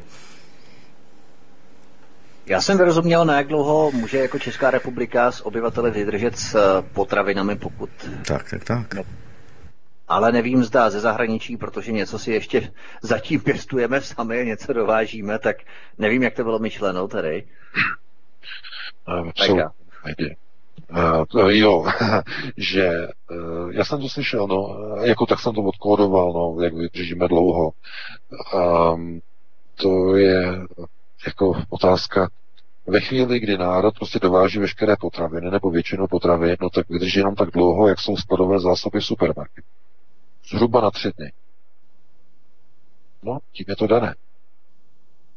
Já jsem vyrozuměl, na jak dlouho může jako Česká republika s obyvateli vydržet s eh, potravinami, pokud... Tak, tak, tak. No. Ale nevím, zda ze zahraničí, protože něco si ještě zatím pěstujeme sami, něco dovážíme, tak nevím, jak to bylo myšleno tady. Um, so, Uh, jo, že uh, já jsem to slyšel, no, jako tak jsem to odkódoval, no, jak vydržíme dlouho. Um, to je jako otázka, ve chvíli, kdy národ prostě dováží veškeré potraviny nebo většinu potravin, no tak vydrží jenom tak dlouho, jak jsou skladové zásoby v supermarketu. Zhruba na tři dny. No, tím je to dané.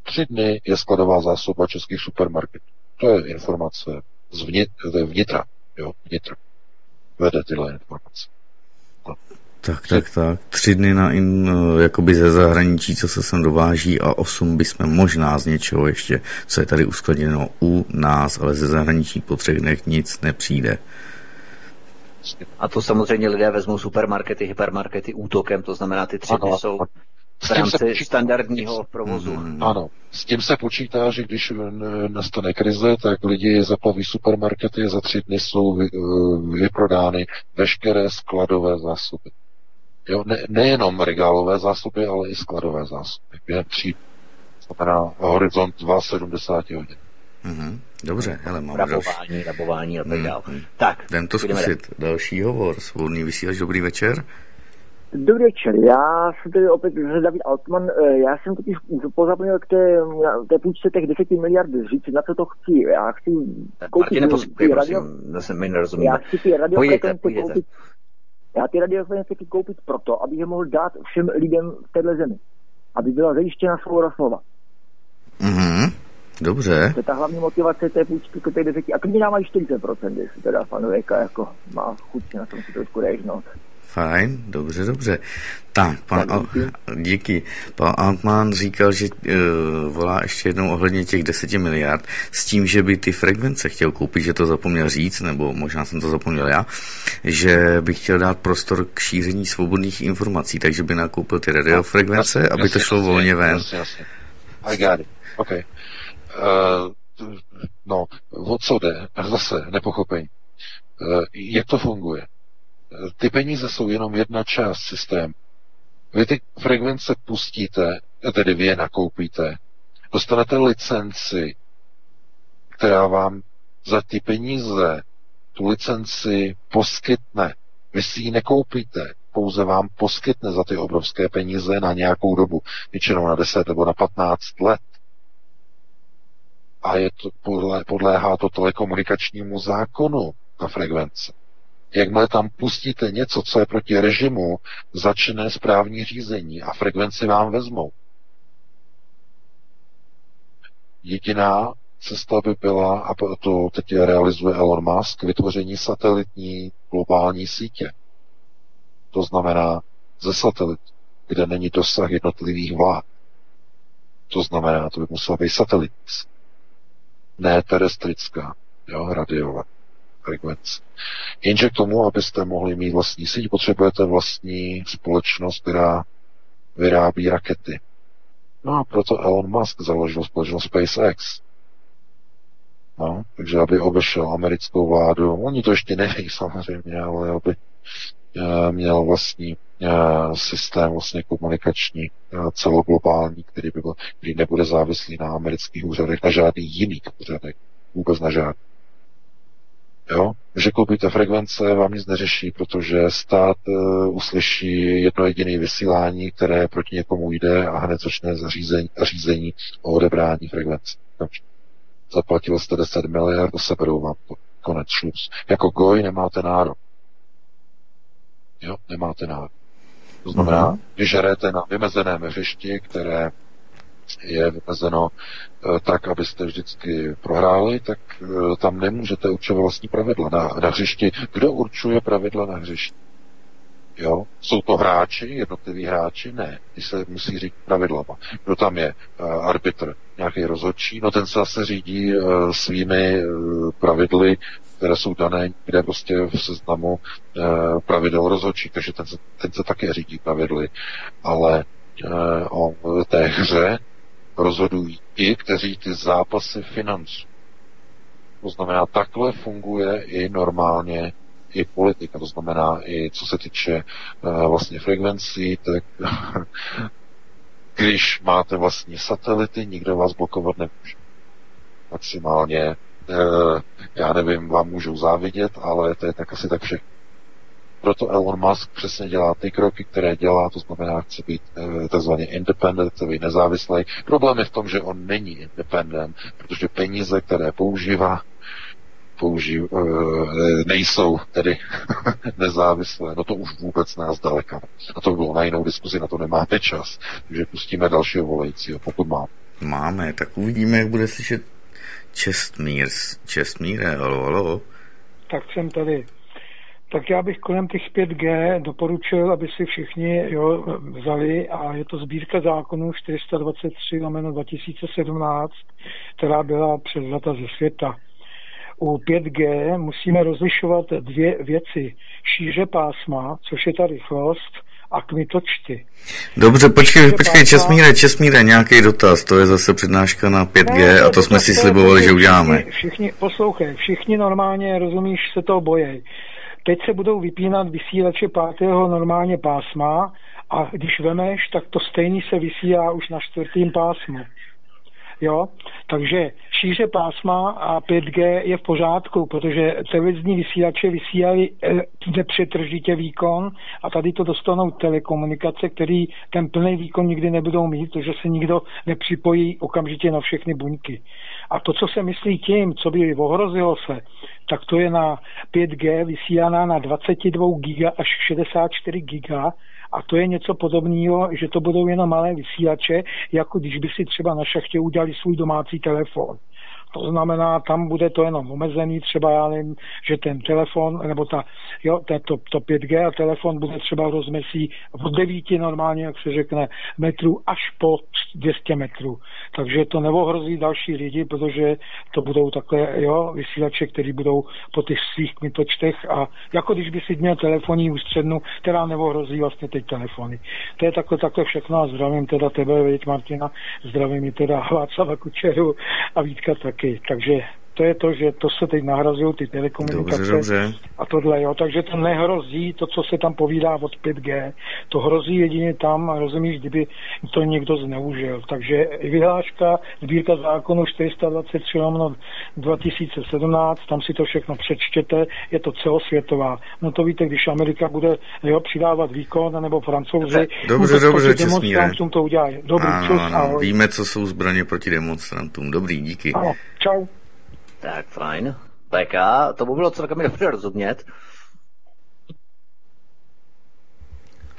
Tři dny je skladová zásoba českých supermarketů. To je informace z vnitra, jo, vnitra. Vede tyhle informace. Tak, tak, tak. Tři dny na in, jakoby ze zahraničí, co se sem dováží a osm bychom možná z něčeho ještě, co je tady uskladněno u nás, ale ze zahraničí po třech dnech nic nepřijde. A to samozřejmě lidé vezmou supermarkety, hypermarkety útokem, to znamená, ty tři dny Ano, jsou v rámci standardního provozu. Mhm. Ano, s tím se počítá, že když eh, nastane krize, tak lidi zaplaví supermarkety a za tři dny jsou eh, vyprodány veškeré skladové zásoby. Jo, ne, nejenom regálové zásoby, ale i skladové zásoby. Během tří, znamená horizont 2,70 hodin. Mhm. Dobře, hele, máme další. Rabování, rabování a tak Hmm, dále. hmm. Tak, Jdem to zkusit. Další hovor, svobodný vysílač, dobrý večer. Dobrý večer, já jsem tady opět David Altman, eh, já jsem totiž pozapomněl k té, té půjčce těch 10 miliard říct, na co to chci. Já chci koupit Martine, poslouchej, ty prosím, zase my nerozumíme. já chci ty Pojďte, radiofrekvence pojďte. koupit, já ty radiofrekvence chci koupit proto, abych je mohl dát všem lidem v téhle zemi. Aby byla zajištěna svoboda slova. Mhm. Dobře. To je ta hlavní motivace té půjčky k té 10. A klidně nám mají 40%, jestli teda pan Veka jako má chuť na tom si trošku rejhnout. Fajn, dobře, dobře. Tak, pan Al- díky. Pan Altman říkal, že uh, volá ještě jednou ohledně těch 10 miliard s tím, že by ty frekvence chtěl koupit, že to zapomněl říct, nebo možná jsem to zapomněl já, že by chtěl dát prostor k šíření svobodných informací, takže by nakoupil ty radiofrekvence, Jasně, aby to šlo jasně, volně ven. Jasně, jasně. I got it. OK. Uh, no, o co jde? Zase nepochopení. Uh, jak to funguje? Ty peníze jsou jenom jedna část systému. Vy ty frekvence pustíte, tedy vy je nakoupíte, dostanete licenci, která vám za ty peníze tu licenci poskytne. Vy si ji nekoupíte, pouze vám poskytne za ty obrovské peníze na nějakou dobu, většinou na 10 nebo na 15 let. A je to, podle, podléhá to telekomunikačnímu zákonu, ta frekvence. Jakmile tam pustíte něco, co je proti režimu, začne správní řízení a frekvenci vám vezmou. Jediná cesta by byla, a to teď realizuje Elon Musk, vytvoření satelitní globální sítě. To znamená ze satelitu, kde není dosah jednotlivých vlád. To znamená, to by musela být satelit. Ne terestrická, jo, radiová frekvence. Jenže k tomu, abyste mohli mít vlastní síť, potřebujete vlastní společnost, která vyrábí rakety. No a proto Elon Musk založil společnost SpaceX. No, takže aby obešel americkou vládu, oni to ještě neví samozřejmě, ale aby eh, měl vlastní eh, systém vlastně komunikační eh, celoglobální, který, by byl, který nebude závislý na amerických úřadech, na žádných jiných úřadech, vůbec na žádných. Jo? Že koupíte frekvence, vám nic neřeší, protože stát uh, uslyší jedno jediné vysílání, které proti někomu jde a hned začne zařízení, řízení o odebrání frekvence. Zaplatil jste 10 miliard, seberou vám to. Konec, šluz. Jako goj nemáte nárok. Jo, nemáte nárok. To znamená, mm-hmm. když žerete na vymezeném hřišti, které je vymezeno e, tak, abyste vždycky prohráli, tak e, tam nemůžete určovat vlastní pravidla na, na hřišti. Kdo určuje pravidla na hřišti? Jo? Jsou to hráči, jednotliví hráči? Ne. Ty se musí říct pravidlama. Kdo tam je? Uh, arbitr, nějaký rozhodčí? No ten se zase řídí svými pravidly, které jsou dané kde prostě v seznamu pravidel rozhodčí, takže ten se, ten se také řídí pravidly. Ale o té hře rozhodují ti, kteří ty zápasy financují. To znamená, takhle funguje i normálně i politika, to znamená i co se týče uh, vlastně frekvencí, tak když máte vlastní satelity, nikdo vás blokovat nemůže. Maximálně, uh, já nevím, vám můžou závidět, ale to je tak asi tak všechno. Proto Elon Musk přesně dělá ty kroky, které dělá, to znamená, chce být uh, takzvaně independent, chce být nezávislý. Problém je v tom, že on není independent, protože peníze, které používá, použij, nejsou tedy nezávislé. No to už vůbec nás daleka. A to by bylo na jinou diskuzi, na to nemáme čas. Takže pustíme dalšího volajícího, pokud mám. Máme, tak uvidíme, jak bude slyšet Čestmír. Čestmíre, halo, halo. Tak jsem tady. Tak já bych kolem těch 5G doporučil, aby si všichni jo, vzali, a je to sbírka zákonů 423 lomeno 2017, která byla převzata ze světa. u 5G musíme rozlišovat dvě věci. Šíře pásma, což je ta rychlost, a kmitočty. Dobře, počkej, počkej, Česmíre, Česmíre, nějaký dotaz, to je zase přednáška na 5G ne, a to jsme si slibovali, že uděláme. Všichni, všichni, poslouchej, všichni normálně, rozumíš, se toho bojí. Teď se budou vypínat vysílače pátého normálně pásma a když vemeš, tak to stejný se vysílá už na čtvrtým pásmu. Jo? Takže šíře pásma a 5G je v pořádku, protože televizní vysílače vysílají eh, nepřetržitě výkon a tady to dostanou telekomunikace, který ten plný výkon nikdy nebudou mít, protože se nikdo nepřipojí okamžitě na všechny buňky. A to, co se myslí tím, co by ohrozilo se, tak to je na 5G vysílaná na 22 giga až 64 giga a to je něco podobného, že to budou jenom malé vysílače, jako když by si třeba na šachtě udělali svůj domácí telefon. To znamená, tam bude to jenom omezený, třeba já nevím, že ten telefon, nebo ta, jo, to, to 5G a telefon bude třeba v rozmesí od 9 normálně, jak se řekne, metrů až po 200 metrů. Takže to neohrozí další lidi, protože to budou takové jo, vysílače, které budou po těch svých kmitočtech a jako když by si měl telefonní ústřednu, která neohrozí vlastně teď telefony. To je takhle, takhle všechno a zdravím teda tebe, Martina, zdravím i teda Václava Kučeru a Vítka taky. Takže to je to, že to se teď nahrazují ty telekomunikace dobře, dobře. a tohle, jo. Takže to nehrozí, to, co se tam povídá od 5G, to hrozí jedině tam, rozumíš, kdyby to někdo zneužil. Takže vyhláška, sbírka zákonu 423 2017, tam si to všechno přečtěte, je to celosvětová. No to víte, když Amerika bude jo, přidávat výkon, nebo francouzi, dobře, no, dobře, demonstrantům to udělají. Dobrý, ano, čus, ano. ahoj. Víme, co jsou zbraně proti demonstrantům. Dobrý, díky. Ano, čau. Tak fajn. PK, to by bylo celkem dobře rozumět.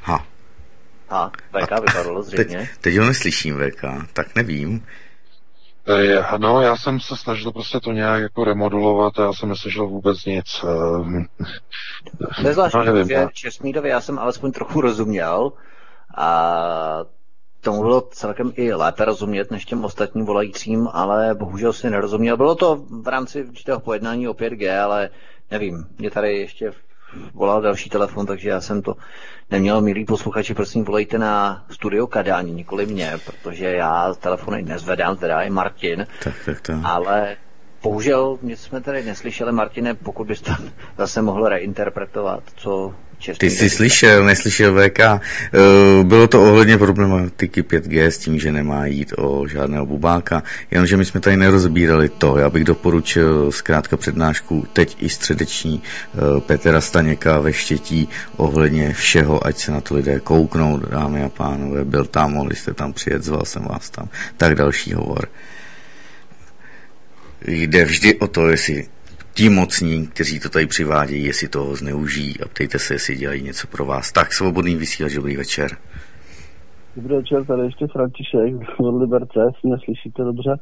Ha. Ha, VK vypadalo zřejmě. Teď, teď ho neslyším, VK, tak nevím. E, no, já jsem se snažil prostě to nějak jako remodulovat a já jsem neslyšel vůbec nic. To je zvláštní, no, nevím, že no. Česmírovi já jsem alespoň trochu rozuměl a tomu bylo celkem i lépe rozumět než těm ostatním volajícím, ale bohužel si nerozuměl. Bylo to v rámci určitého pojednání o 5G, ale nevím, mě tady ještě volal další telefon, takže já jsem to neměl. Milí posluchači, prosím, volejte na studio Kadání, nikoli mě, protože já telefony nezvedám, teda je Martin, Tak, tak, tak. ale bohužel mě jsme tady neslyšeli, Martine, pokud bys to zase mohl reinterpretovat, co Ty jsi slyšel, neslyšel VK. Eh, Bylo to ohledně problematiky 5G s tím, že nemá jít o žádného bubáka, jenomže my jsme tady nerozbírali to. Já bych doporučil zkrátka přednášku teď i středeční eh, Petra Staněka ve Štětí ohledně všeho, ať se na to lidé kouknou, dámy a pánové. Byl tam, mohli jste tam přijet, zval jsem vás tam. Tak další hovor. Jde vždy o to, jestli ti mocní, kteří to tady přivádějí, jestli toho zneužijí a ptejte se, jestli dělají něco pro vás. Tak, svobodný vysílač, dobrý večer. Dobrý večer, tady ještě František od Liberce, jestli mě slyšíte dobře.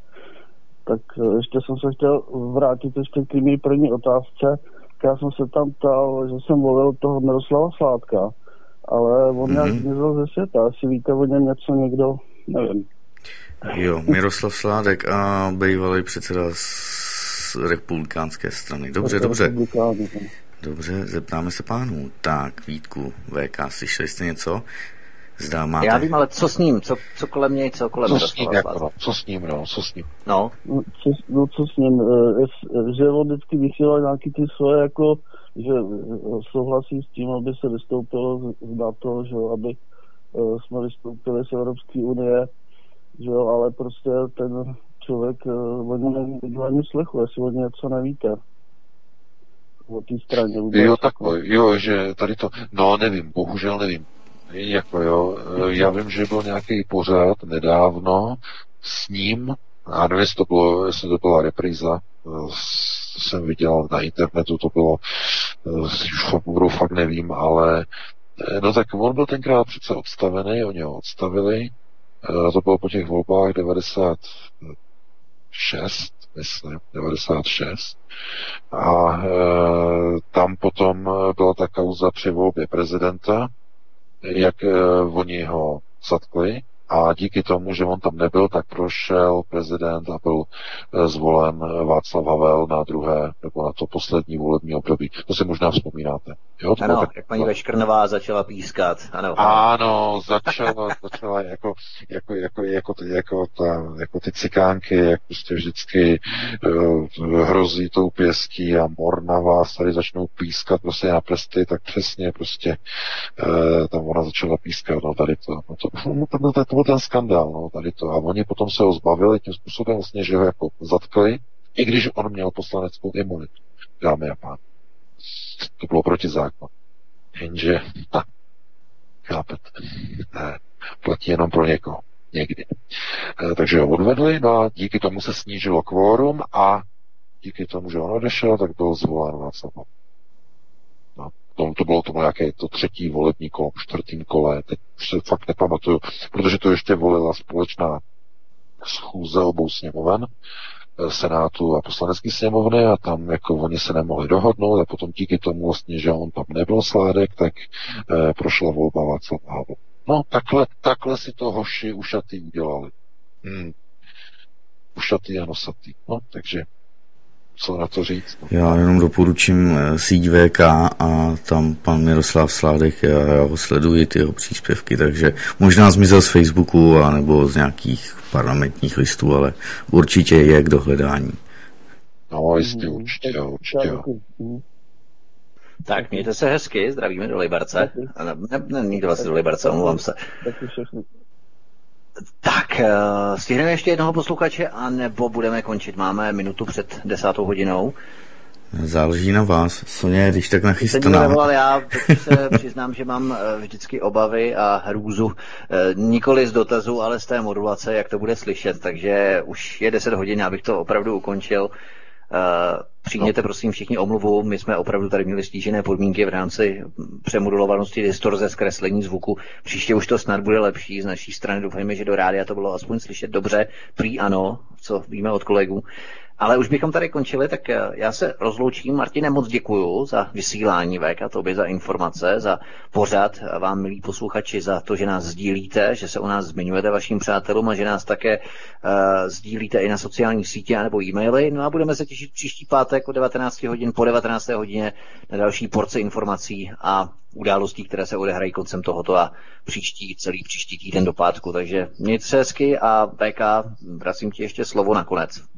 Tak eh, ještě jsem se chtěl vrátit ještě k té mý první otázce. Já jsem se tam ptal, že jsem volil toho Miroslava Sládka, ale on mm-hmm. nějak zmizel ze světa. Asi víte o něm něco někdo, nevím. Jo, Miroslav Sládek a bývalý předseda z republikánské strany. Dobře, dobře. Dobře, zeptáme se pánů. Tak, Vítku, VK, slyšeli jste něco? Zdá máte... Já vím, ale co s ním? Co, co kolem něj, co kolem Co s ním, jako, Sládka? co s ním, no, co s ním. No, No, co, no, co s ním, eh, jest- že on vždycky vysílal nějaký ty svoje, jako, že eh, souhlasí s tím, aby se vystoupilo z, NATO, že aby eh, jsme vystoupili z Evropské unie, že jo, ale prostě ten člověk, eh, není nikdo ani slechu, jestli o něm něco nevíte. O té straně vůbec. Jo, takhle, jo, že tady to, no nevím, bohužel nevím. Jako jo, eh, já vím, že byl nějaký pořád nedávno s ním, a nevím, jestli to, bylo, jestli to byla repríza, eh, jsem viděl na internetu, to bylo, eh, už fakt, budu fakt nevím, ale eh, no tak on byl tenkrát přece odstavený, oni ho odstavili, eh, to bylo po těch volbách 96, myslím, 96. A e, tam potom byla ta kauza při volbě prezidenta, jak e, oni ho zatkli A díky tomu, že on tam nebyl, tak prošel prezident a byl eh, zvolen Václav Havel na druhé nebo na to poslední volební období. To si možná vzpomínáte. Jo, ano, tak... jak paní Veškrnová začala pískat. Ano, ano začala, začala jako, jako, jako, jako, ty, jako, ta, jako ty cikánky, jak prostě vždycky uh, hrozí tou pěstí a mor na vás tady začnou pískat prostě na prsty, tak přesně prostě uh, tam ona začala pískat, no tady to, no to, no, to, to, to byl ten skandál, no tady to. A oni potom se ho zbavili tím způsobem vlastně, že ho jako zatkli, i když on měl poslaneckou imunitu, dámy a pán. To bylo proti zákonu. Jenže, ha, chápete, ne, platí jenom pro někoho. Někdy. E, takže ho odvedli, no a díky tomu se snížilo kvórum a díky tomu, že on odešel, tak byl zvolen Václav No, to, to bylo to nějaké to třetí volební kolo, čtvrtým kole, teď se fakt nepamatuju, protože to ještě volila společná schůze obou sněmoven, eh, Senátu a poslanecký sněmovny a tam jako oni se nemohli dohodnout a potom díky tomu vlastně, že on tam nebyl sládek, tak e, prošla volba Václav Havel. No takhle, takhle si to hoši ušatý udělali. Hmm. Ušatý a nosatý. No, takže co na to říct. No. Já jenom doporučím eh, síť VK a tam pan Miroslav Sládek, já, já ho sleduji, ty jeho příspěvky, takže možná zmizel z Facebooku a nebo z nějakých parlamentních listů, ale určitě je k dohledání. No, jistě, určitě, určitě. Tak, mějte se hezky, zdravíme do Liberce. Ne, ne, ne, nikdo vlastně do Liberce, omlouvám se. Tak, eh, stihneme ještě jednoho posluchače, anebo budeme končit. Máme minutu před desátou hodinou. Záleží na vás. Soně, když tak nachystaná. Jsem nevolal, já se přiznám, že mám eh, vždycky obavy a hrůzu. Eh, nikoli z dotazu, ale z té modulace, jak to bude slyšet. Takže už je 10 hodin, abych to opravdu ukončil. Přijměte no. prosím všichni omluvu, my jsme opravdu tady měli stížené podmínky v rámci přemodulovanosti, distorze, zkreslení zvuku. Příště už to snad bude lepší z naší strany. Doufejme, že do rádia to bylo aspoň slyšet dobře. Prý ano, co víme od kolegů. Ale už bychom tady končili, tak eh, já se rozloučím. Martine, moc děkuju za vysílání VK, a tobě za informace, za pořad, vám, milí posluchači, za to, že nás sdílíte, že se o nás zmiňujete vašim přátelům a že nás také uh, sdílíte i na sociálních sítích nebo e-maily. No a budeme se těšit příští pátek o 19 hodin, po 19. hodině na další porce informací a událostí, které se odehrají koncem tohoto a příští, celý příští týden do pátku. Takže mějte se hezky a VK, vracím ti ještě slovo nakonec.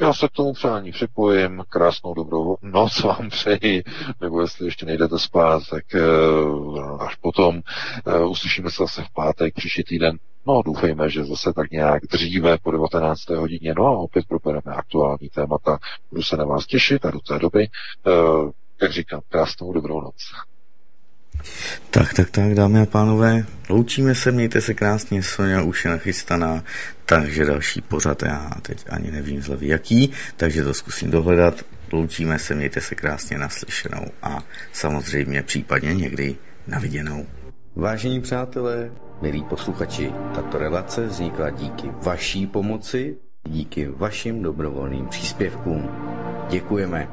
Já se k tomu přání připojím, krásnou dobrou noc vám přeji, nebo jestli ještě nejdete spát, tak uh, až potom uh, uslyšíme se zase v pátek, příští týden. No, doufejme, že zase tak nějak dříve po 19. hodině, no a opět probereme aktuální témata. Budu se na vás těšit a do té doby, uh, jak říkám, krásnou dobrou noc. Tak, tak, tak, dámy a pánové, loučíme se, mějte se krásně, Sonja už je nachystaná, takže další pořad, já teď ani nevím zlevy jaký, takže to zkusím dohledat, loučíme se, mějte se krásně naslyšenou a samozřejmě případně někdy naviděnou. Vážení přátelé, milí posluchači, tato relace vznikla díky vaší pomoci, díky vašim dobrovolným příspěvkům. Děkujeme.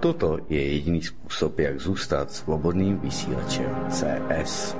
Toto je jediný způsob, jak zůstat svobodným vysílačem CS.